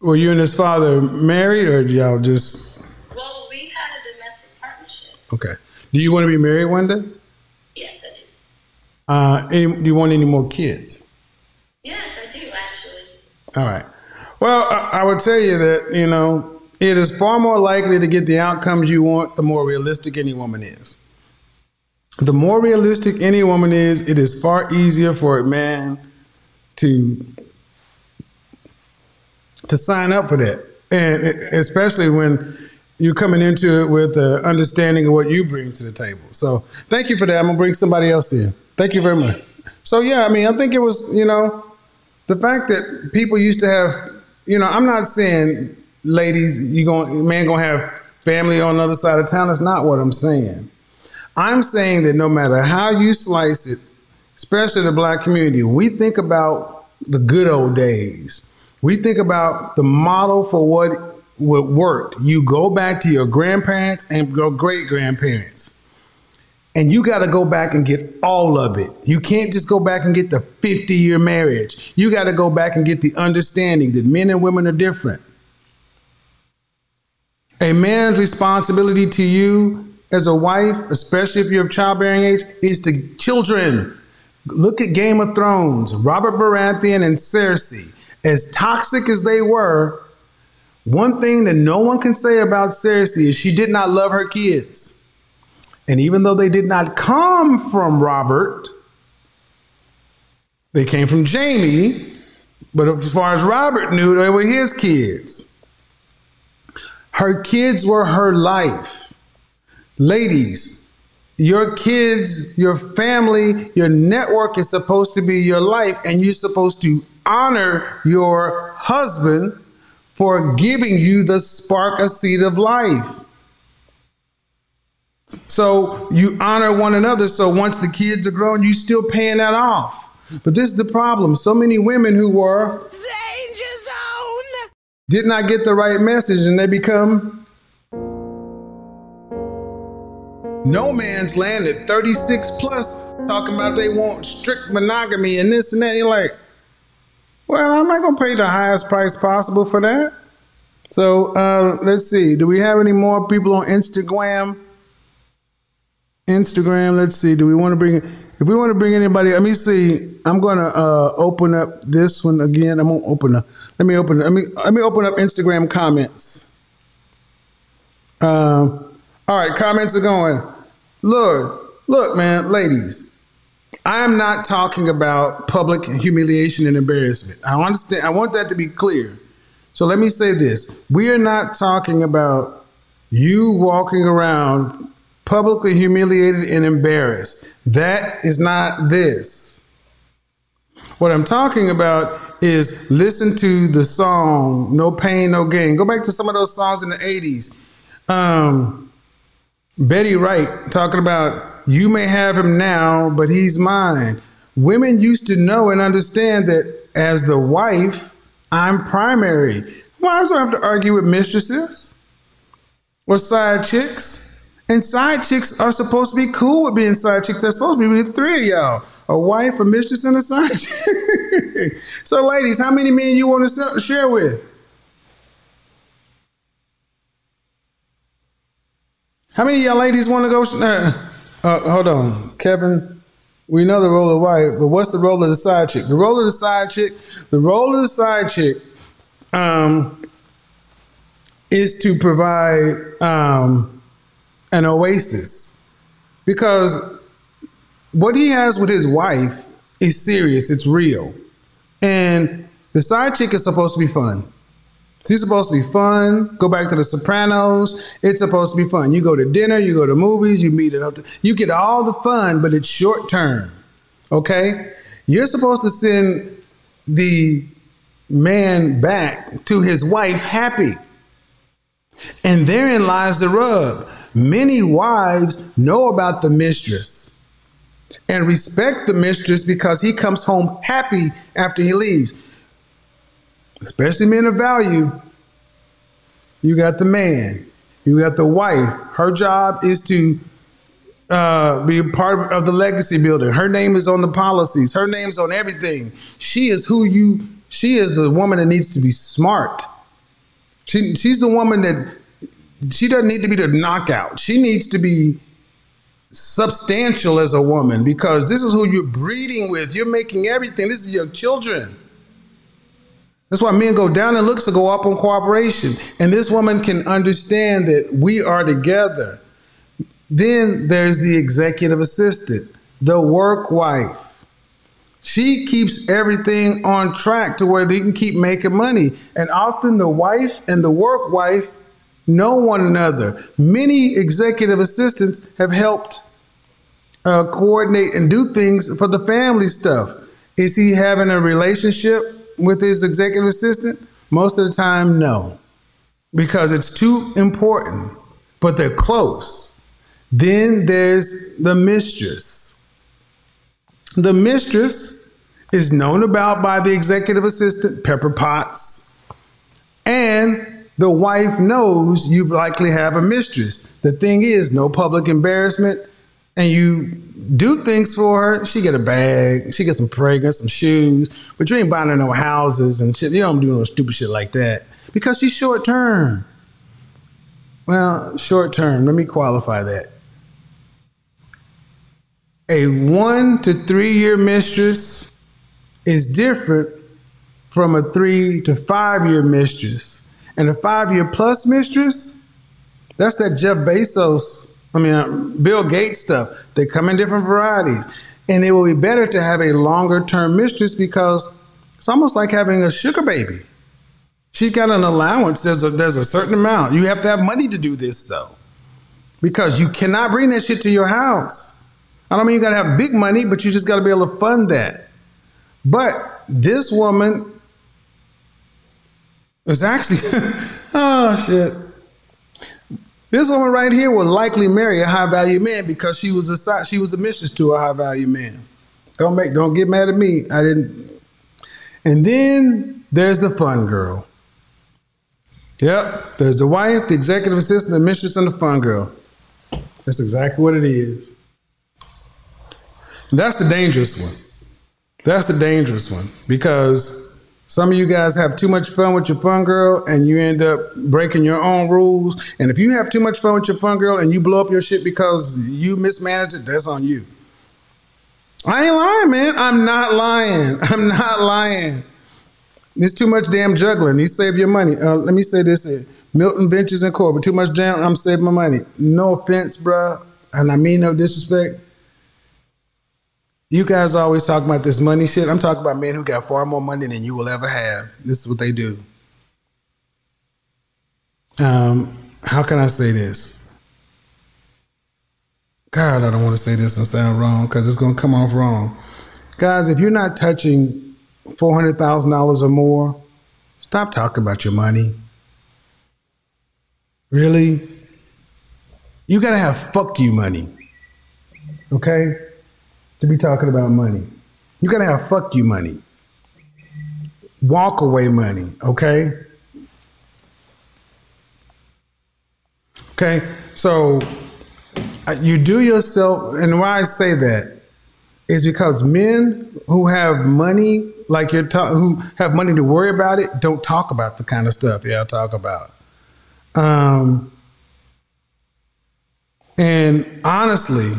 were you and his father married, or y'all just Well, we had a domestic partnership. okay? Do you want to be married one day? Yes, I do. Uh, any, do you want any more kids? Yes, I do actually. All right. Well, I, I would tell you that you know it is far more likely to get the outcomes you want the more realistic any woman is. The more realistic any woman is, it is far easier for a man to to sign up for that, and especially when you're coming into it with an understanding of what you bring to the table. So, thank you for that. I'm gonna bring somebody else in. Thank you very much. So, yeah, I mean, I think it was, you know, the fact that people used to have, you know, I'm not saying ladies, you going man gonna have family on the other side of town. That's not what I'm saying. I'm saying that no matter how you slice it, especially the black community, we think about the good old days. We think about the model for what what worked. You go back to your grandparents and your great grandparents. And you got to go back and get all of it. You can't just go back and get the 50 year marriage. You got to go back and get the understanding that men and women are different. A man's responsibility to you as a wife, especially if you're of childbearing age, is to children. Look at Game of Thrones. Robert Baratheon and Cersei, as toxic as they were, one thing that no one can say about Cersei is she did not love her kids. And even though they did not come from Robert, they came from Jaime. But as far as Robert knew, they were his kids. Her kids were her life. Ladies, your kids, your family, your network is supposed to be your life, and you're supposed to honor your husband for giving you the spark, a seed of life. So you honor one another. So once the kids are grown, you're still paying that off. But this is the problem. So many women who were did not get the right message, and they become no man's land at 36 plus, talking about they want strict monogamy and this and that. You're like, well, I'm not gonna pay the highest price possible for that. So uh, let's see. Do we have any more people on Instagram? Instagram. Let's see. Do we want to bring? If we want to bring anybody, let me see. I'm gonna uh, open up this one again. I'm gonna open up. Let me open. Let me let me open up Instagram comments. Um, all right, comments are going. Look, look, man, ladies. I'm not talking about public humiliation and embarrassment. I understand. I want that to be clear. So let me say this: we are not talking about you walking around publicly humiliated and embarrassed. That is not this. What I'm talking about is listen to the song No Pain, No Gain. Go back to some of those songs in the 80s. Um, Betty Wright talking about you may have him now, but he's mine. Women used to know and understand that as the wife, I'm primary. Why do I have to argue with mistresses or side chicks? And side chicks are supposed to be cool with being side chicks. They're supposed to be with three of y'all a wife, a mistress, and a side chick. so, ladies, how many men you want to share with? How many of y'all ladies want to go? Uh, Uh, hold on, Kevin. We know the role of the wife, but what's the role of the side chick? The role of the side chick, the role of the side chick, um, is to provide um, an oasis, because what he has with his wife is serious. It's real, and the side chick is supposed to be fun. She's supposed to be fun. Go back to The Sopranos. It's supposed to be fun. You go to dinner, you go to movies, you meet hotel. You get all the fun, but it's short term. Okay? You're supposed to send the man back to his wife happy. And therein lies the rub. Many wives know about the mistress and respect the mistress because he comes home happy after he leaves especially men of value, you got the man, you got the wife. Her job is to uh, be a part of the legacy building. Her name is on the policies. Her name's on everything. She is who you. She is the woman that needs to be smart. She, she's the woman that she doesn't need to be the knockout. She needs to be substantial as a woman because this is who you're breeding with. You're making everything. This is your children. That's why men go down in looks to go up on cooperation. And this woman can understand that we are together. Then there's the executive assistant, the work wife. She keeps everything on track to where they can keep making money. And often the wife and the work wife know one another. Many executive assistants have helped uh, coordinate and do things for the family stuff. Is he having a relationship with his executive assistant? Most of the time, no, because it's too important, but they're close. Then there's the mistress. The mistress is known about by the executive assistant, Pepper Potts, and the wife knows you likely have a mistress. The thing is, no public embarrassment, and you do things for her. She get a bag, she get some fragrance, some shoes, but you ain't buying her no houses and shit. You don't do no stupid shit like that because she's short term. Well, short term. Let me qualify that. A one to three year mistress is different from a three to five year mistress. And a five year plus mistress, that's that Jeff Bezos I mean, uh, Bill Gates stuff. They come in different varieties. And it will be better to have a longer term mistress because it's almost like having a sugar baby. She's got an allowance. There's a there's a certain amount. You have to have money to do this though. Because you cannot bring that shit to your house. I don't mean you gotta have big money, but you just gotta be able to fund that. But this woman is actually oh shit. This woman right here will likely marry a high value man because she was a she was a mistress to a high value man. Don't make don't get mad at me. I didn't. And then there's the fun girl. Yep, there's the wife, the executive assistant, the mistress, and the fun girl. That's exactly what it is. And that's the dangerous one. That's the dangerous one because some of you guys have too much fun with your fun girl and you end up breaking your own rules. And if you have too much fun with your fun girl and you blow up your shit because you mismanaged it, that's on you. I ain't lying, man. I'm not lying. I'm not lying. There's too much damn juggling. You save your money. Uh, let me say this: uh, Milton Ventures and Corporate. Too much jam. I'm saving my money. No offense, bro, and I mean no disrespect. You guys always talk about this money shit. I'm talking about men who got far more money than you will ever have. This is what they do. Um, how can I say this? God, I don't want to say this and sound wrong because it's going to come off wrong. Guys, if you're not touching $400,000 or more, stop talking about your money. Really? You got to have fuck you money. Okay? To be talking about money. You gotta have fuck you money. Walk away money, okay? Okay, so uh, you do yourself, and why I say that is because men who have money, like you're ta- who have money to worry about it, don't talk about the kind of stuff y'all talk about. Um, and honestly,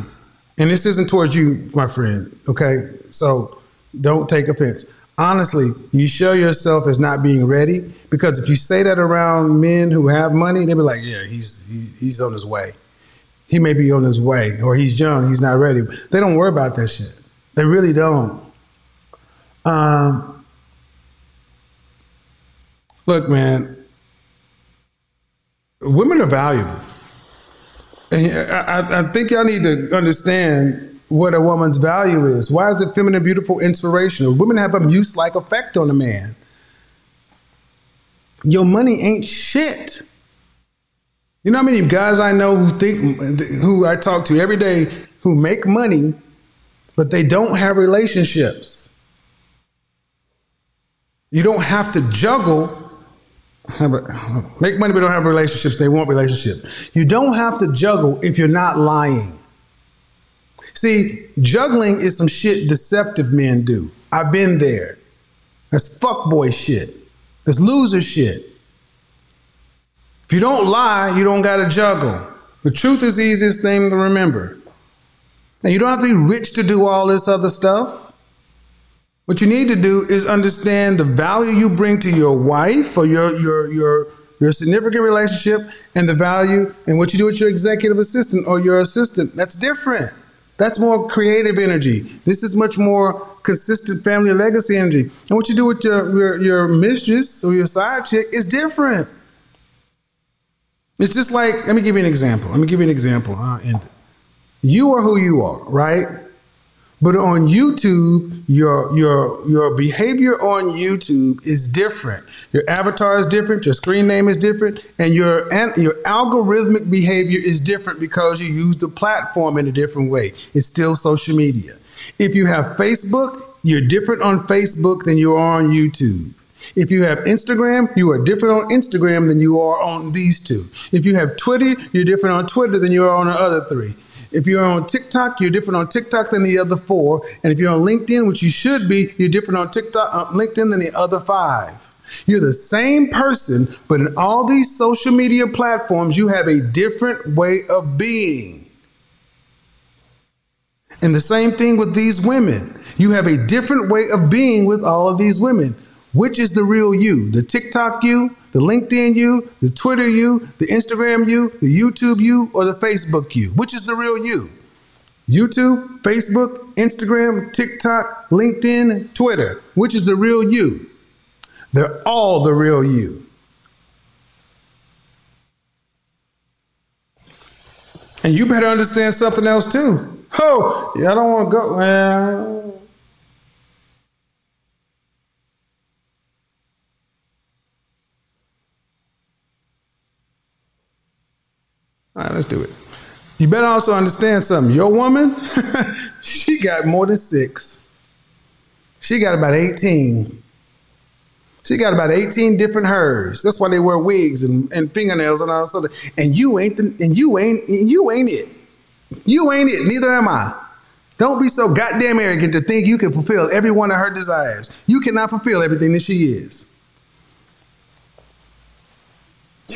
and this isn't towards you, my friend, okay? So don't take offense. Honestly, you show yourself as not being ready because if you say that around men who have money, they'll be like, yeah, he's, he's, he's on his way. He may be on his way, or he's young, he's not ready. They don't worry about that shit. They really don't. Um, look, man, women are valuable. And I, I- think y'all need to understand what a woman's value is. Why is it feminine, beautiful, inspirational? Women have a muse-like effect on a man. Your money ain't shit. You know how many guys I know who think, who I talk to every day, who make money, but they don't have relationships. You don't have to juggle have a- make money but don't have relationships. They want relationship. You don't have to juggle if you're not lying. See, juggling is some shit deceptive men do. I've been there. That's fuckboy shit. That's loser shit. If you don't lie, you don't gotta juggle. The truth is the easiest thing to remember. Now you don't have to be rich to do all this other stuff. What you need to do is understand the value you bring to your wife or your your your your significant relationship and the value and what you do with your executive assistant or your assistant. That's different. That's more creative energy. This is much more consistent family legacy energy. And what you do with your your, your mistress or your side chick is different. It's just like, let me give you an example. Let me give you an example. I'll end it. You are who you are, right? But on YouTube, your your your behavior on YouTube is different. Your avatar is different. Your screen name is different, and your and your algorithmic behavior is different because you use the platform in a different way. It's still social media. If you have Facebook, you're different on Facebook than you are on YouTube. If you have Instagram, you are different on Instagram than you are on these two. If you have Twitter, you're different on Twitter than you are on the other three. If you're on TikTok, you're different on TikTok than the other four. And if you're on LinkedIn, which you should be, you're different on TikTok, uh, LinkedIn than the other five. You're the same person, but in all these social media platforms, you have a different way of being. And the same thing with these women. You have a different way of being with all of these women. Which is the real you? The TikTok you, the LinkedIn you, the Twitter you, the Instagram you, the YouTube you, or the Facebook you? Which is the real you? YouTube, Facebook, Instagram, TikTok, LinkedIn, Twitter. Which is the real you? They're all the real you. And you better understand something else too. Oh, yeah, I don't want to go. Well, let's do it. You better also understand something. Your woman, she got more than six. She got about 18. She got about 18 different hers. That's why they wear wigs and, and fingernails and all that. And you ain't the, and you ain't and you ain't it. You ain't it. Neither am I. Don't be so goddamn arrogant to think you can fulfill every one of her desires. You cannot fulfill everything that she is.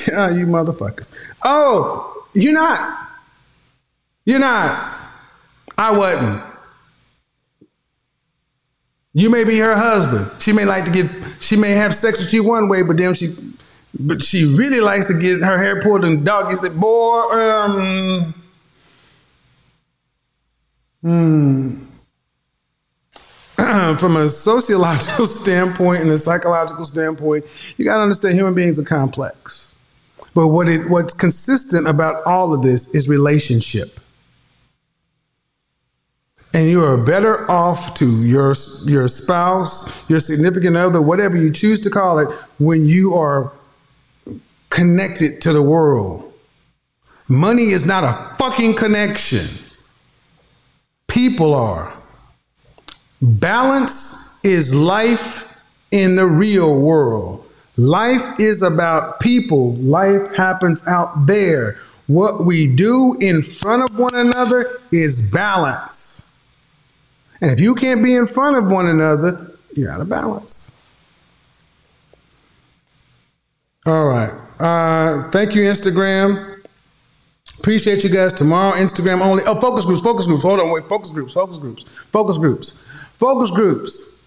Yeah, you motherfuckers. Oh, you're not. You're not. I wasn't. You may be her husband. She may like to get. She may have sex with you one way, but then she, but she really likes to get her hair pulled and doggies. That boy, um, hmm. From a sociological standpoint and a psychological standpoint, you got to understand human beings are complex. But what it what's consistent about all of this is relationship. And you are better off to your your spouse, your significant other, whatever you choose to call it, when you are connected to the world. Money is not a fucking connection. People are. Balance is life in the real world. Life is about people. Life happens out there. What we do in front of one another is balance. And if you can't be in front of one another, you're out of balance. All right. Uh, thank you, Instagram. Appreciate you guys. Tomorrow, Instagram only. Oh, focus groups, focus groups. Hold on, wait. Focus groups, focus groups, focus groups, focus groups.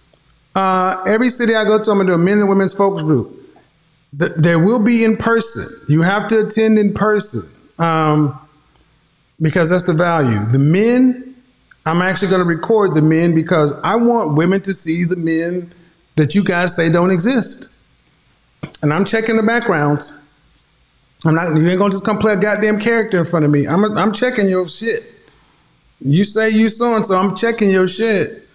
Uh, every city I go to, I'm gonna do a men and women's focus group. Th- there will be in person. You have to attend in person um, because that's the value. The men, I'm actually going to record the men because I want women to see the men that you guys say don't exist. And I'm checking the backgrounds. I'm not. You ain't gonna just come play a goddamn character in front of me. I'm. I'm checking your shit. You say you so and so. I'm checking your shit.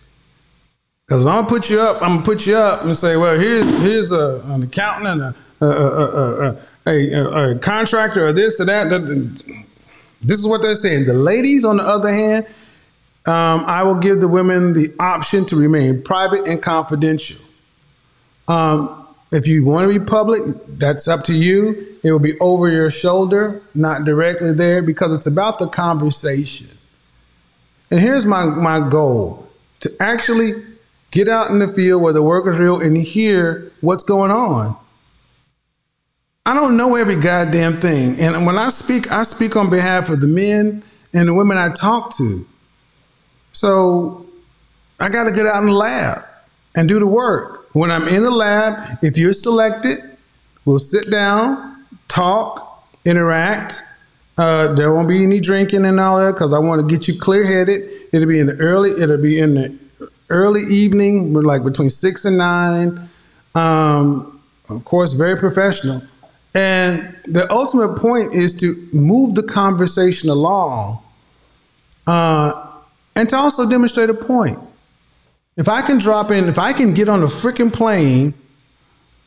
Because if I'm gonna put you up, I'm gonna put you up and say, well, here's here's a, an accountant and a a, a, a, a, a contractor or this or that. This is what they're saying. The ladies, on the other hand, um, I will give the women the option to remain private and confidential. Um, if you want to be public, that's up to you. It will be over your shoulder, not directly there, because it's about the conversation. And here's my, my goal to actually get out in the field where the work is real and hear what's going on. I don't know every goddamn thing. And when I speak, I speak on behalf of the men and the women I talk to. So I got to get out in the lab and do the work. When I'm in the lab, if you're selected, we'll sit down, talk, interact. Uh, there won't be any drinking and all that because I want to get you clear headed. It'll be in the early. It'll be in the early evening, We're like between six and nine. Um, of course, very professional. And the ultimate point is to move the conversation along uh, and to also demonstrate a point. If I can drop in, if I can get on a freaking plane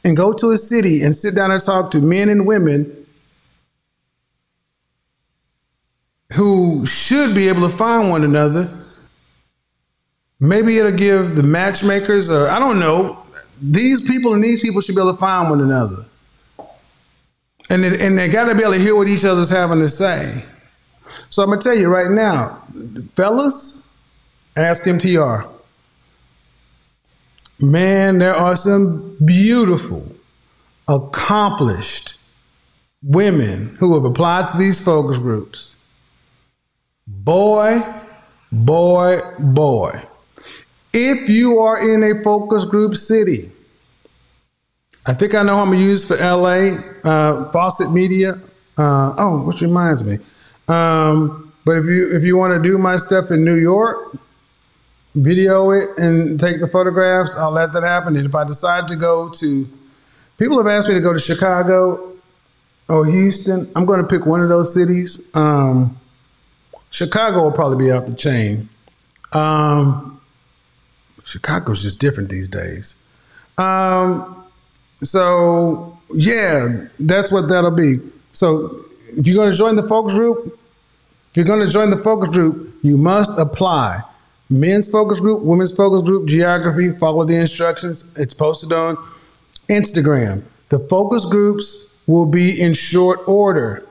and go to a city and sit down and talk to men and women who should be able to find one another, maybe it'll give the matchmakers, or I don't know, these people and these people should be able to find one another. And, and they got to be able to hear what each other's having to say. So I'm going to tell you right now, fellas, ask MTR. Man, there are some beautiful, accomplished women who have applied to these focus groups. Boy, boy, boy. If you are in a focus group city, I think I know who I'm gonna use for LA, uh, Fawcett Media. Uh, oh, which reminds me. Um, but if you if you want to do my stuff in New York, video it and take the photographs, I'll let that happen. And if I decide to go to, people have asked me to go to Chicago or Houston. I'm going to pick one of those cities. Um, Chicago will probably be off the chain. Um, Chicago's just different these days. Um, so yeah, that's what that'll be. So if you're going to join the focus group, if you're going to join the focus group, you must apply. Men's focus group, women's focus group, geography, follow the instructions. It's posted on Instagram. The focus groups will be in short order.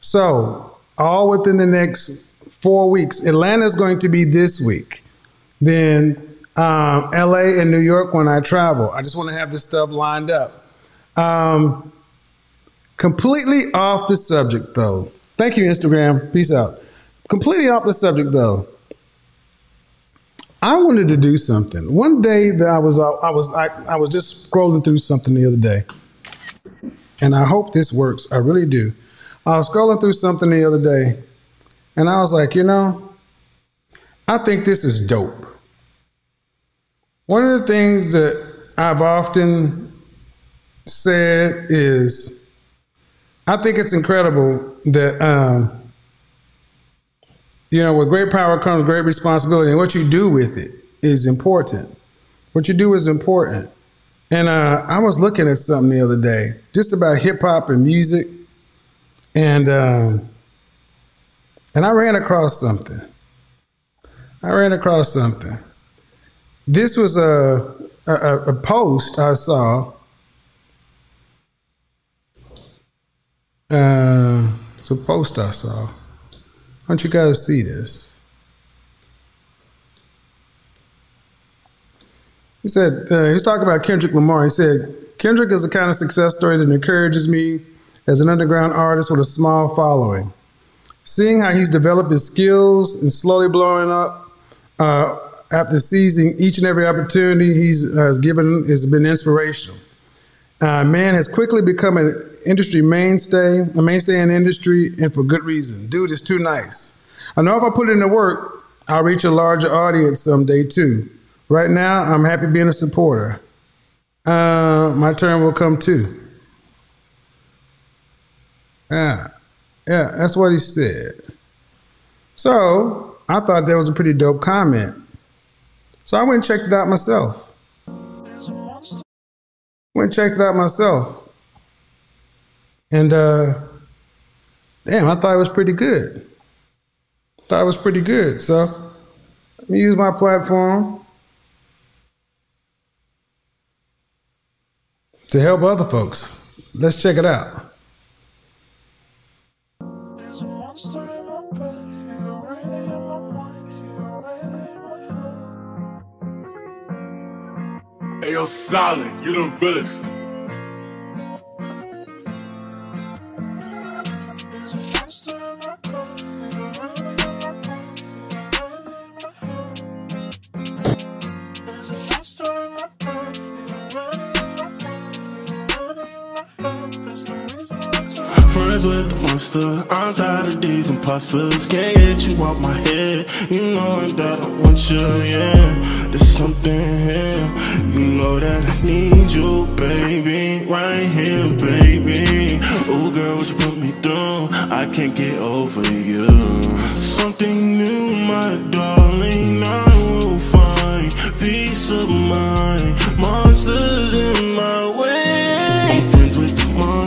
So, all within the next four weeks. Atlanta is going to be this week. Then um, LA and New York when I travel. I just want to have this stuff lined up. Um, completely off the subject, though. Thank you, Instagram. Peace out. Completely off the subject, though. I wanted to do something. One day that I was I was I, I was just scrolling through something the other day. And I hope this works. I really do. I was scrolling through something the other day and I was like, you know, I think this is dope. One of the things that I've often said is I think it's incredible that um, you know, with great power comes great responsibility, and what you do with it is important. What you do is important. And uh, I was looking at something the other day, just about hip hop and music, and um, and I ran across something. I ran across something. This was a a, a post I saw. Uh, it's a post I saw. I want you guys see this. He said, uh, he's talking about Kendrick Lamar. He said, Kendrick is the kind of success story that encourages me as an underground artist with a small following. Seeing how he's developed his skills and slowly blowing up uh, after seizing each and every opportunity he's has given has been inspirational. Uh, man has quickly become an industry mainstay, a mainstay in industry, and for good reason. Dude is too nice. I know if I put it the work, I'll reach a larger audience someday too. Right now, I'm happy being a supporter. Uh, my turn will come too. Yeah, yeah, that's what he said. So I thought that was a pretty dope comment. So I went and checked it out myself. Went and checked it out myself. And uh damn, I thought it was pretty good. Thought it was pretty good. So let me use my platform to help other folks. Let's check it out. Hey, yo, solid, you the realest. I'm tired of these imposters. Can't get you out my head. You know that I want you, yeah. There's something here. You know that I need you, baby. Right here, baby. Oh, girl, what you put me through? I can't get over you. Something new, my darling. I will find peace of mind. Monsters in my way.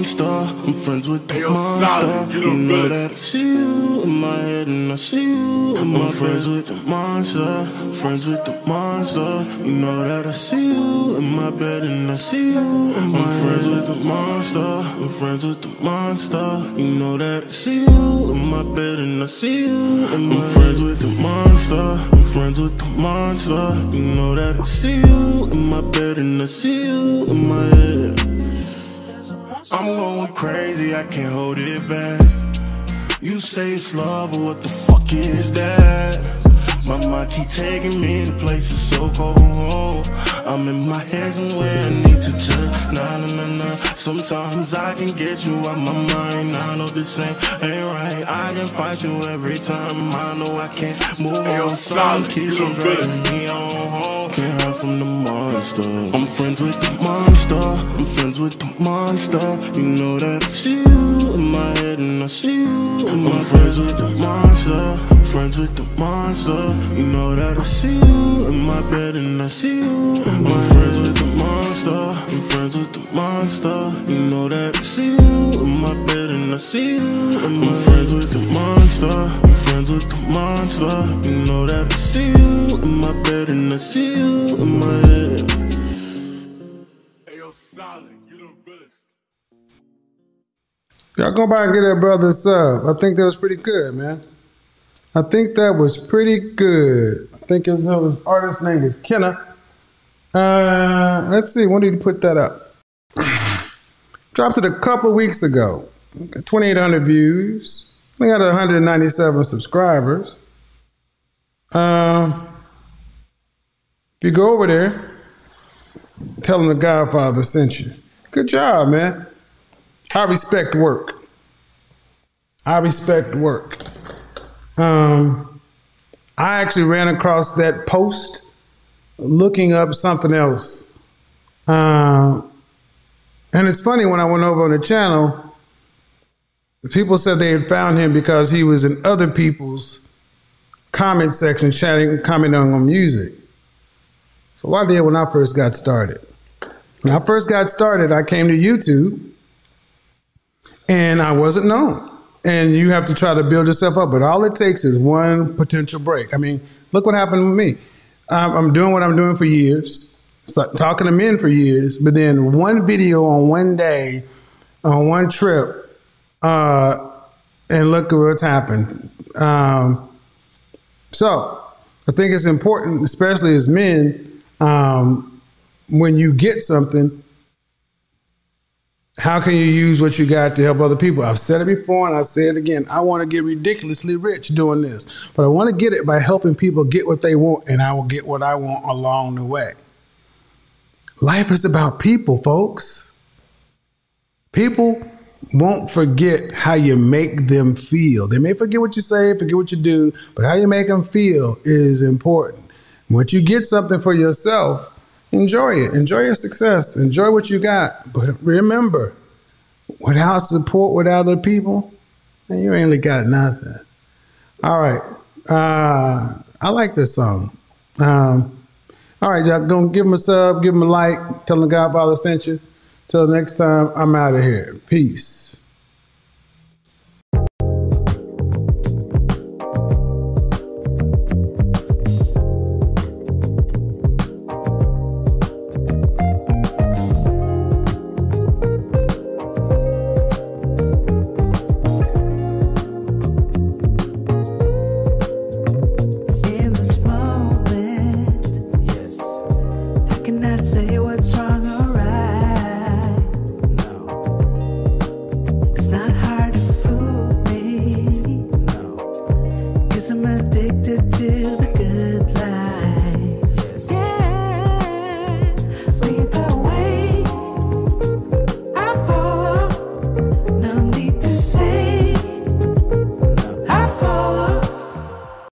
I'm friends with the monster. I'm friends with the monster. solid, you You know best. that I see you in my head and I see you in my I'm friends with the monster. Friends with the monster. You know that I see you in my bed and I see you in my I'm friends with the monster. I'm friends with the monster. You know that I see you in my bed and I see you in my I'm friends with the monster. I'm friends with the monster. You know that I see you in my bed and I see you in my head. I'm going crazy, I can't hold it back. You say it's love, but what the fuck is that? My mind keep taking me to places so cold. I'm in my head somewhere I need to just nah nah nah nah. Sometimes I can get you out my mind. I know this ain't ain't right. I can fight you every time. I know I can't move Hey, on. Some keeps on dragging me on. Can't hide from the monster. I'm friends with the monster. I'm friends with the monster. You know that I see you in my head and I see you in my I'm friends with the monster. Friends with the monster. You know that I see you in my bed and I see you in my I'm friends with the monster. I'm friends with the monster. You know that I see you in my bed and I see you in my I'm friends with the monster. I'm friends with the monster. You know that I see you in my bed and I see you in my head. Hey, yo, solid, you the realest. Y'all go by and get that brother a sub. I think that was pretty good, man. I think that was pretty good. I think his, his artist name is Kenna. Uh, let's see, when did he put that up? Dropped it a couple weeks ago. 2,800 views. We got 197 subscribers. Um, if you go over there, tell them the Godfather sent you. Good job, man. I respect work. I respect work. Um, I actually ran across that post looking up something else. Um, and it's funny when I went over on the channel, people said they had found him because he was in other people's comment section chatting, commenting on music. So what I did when I first got started. When I first got started, I came to YouTube and I wasn't known. And you have to try to build yourself up, but all it takes is one potential break. I mean, look what happened with me. I'm, doing what I'm doing for years, talking to men for years, but then one video on one day, on one trip, uh, and look at what's happened. Um, so I think it's important, especially as men, um, when you get something, How can you use what you got to help other people? I've said it before and I say it again. I want to get ridiculously rich doing this, but I want to get it by helping people get what they want, and I will get what I want along the way. Life is about people, folks. People won't forget how you make them feel. They may forget what you say, forget what you do, but how you make them feel is important. Once you get something for yourself, enjoy it. Enjoy your success. Enjoy what you got. But remember, without support with other people, you ain't really got nothing. All right. Uh, I like this song. Um, all right, y'all, go give him a sub, give him a like, tell him Godfather sent you. Till next time, I'm out of here. Peace.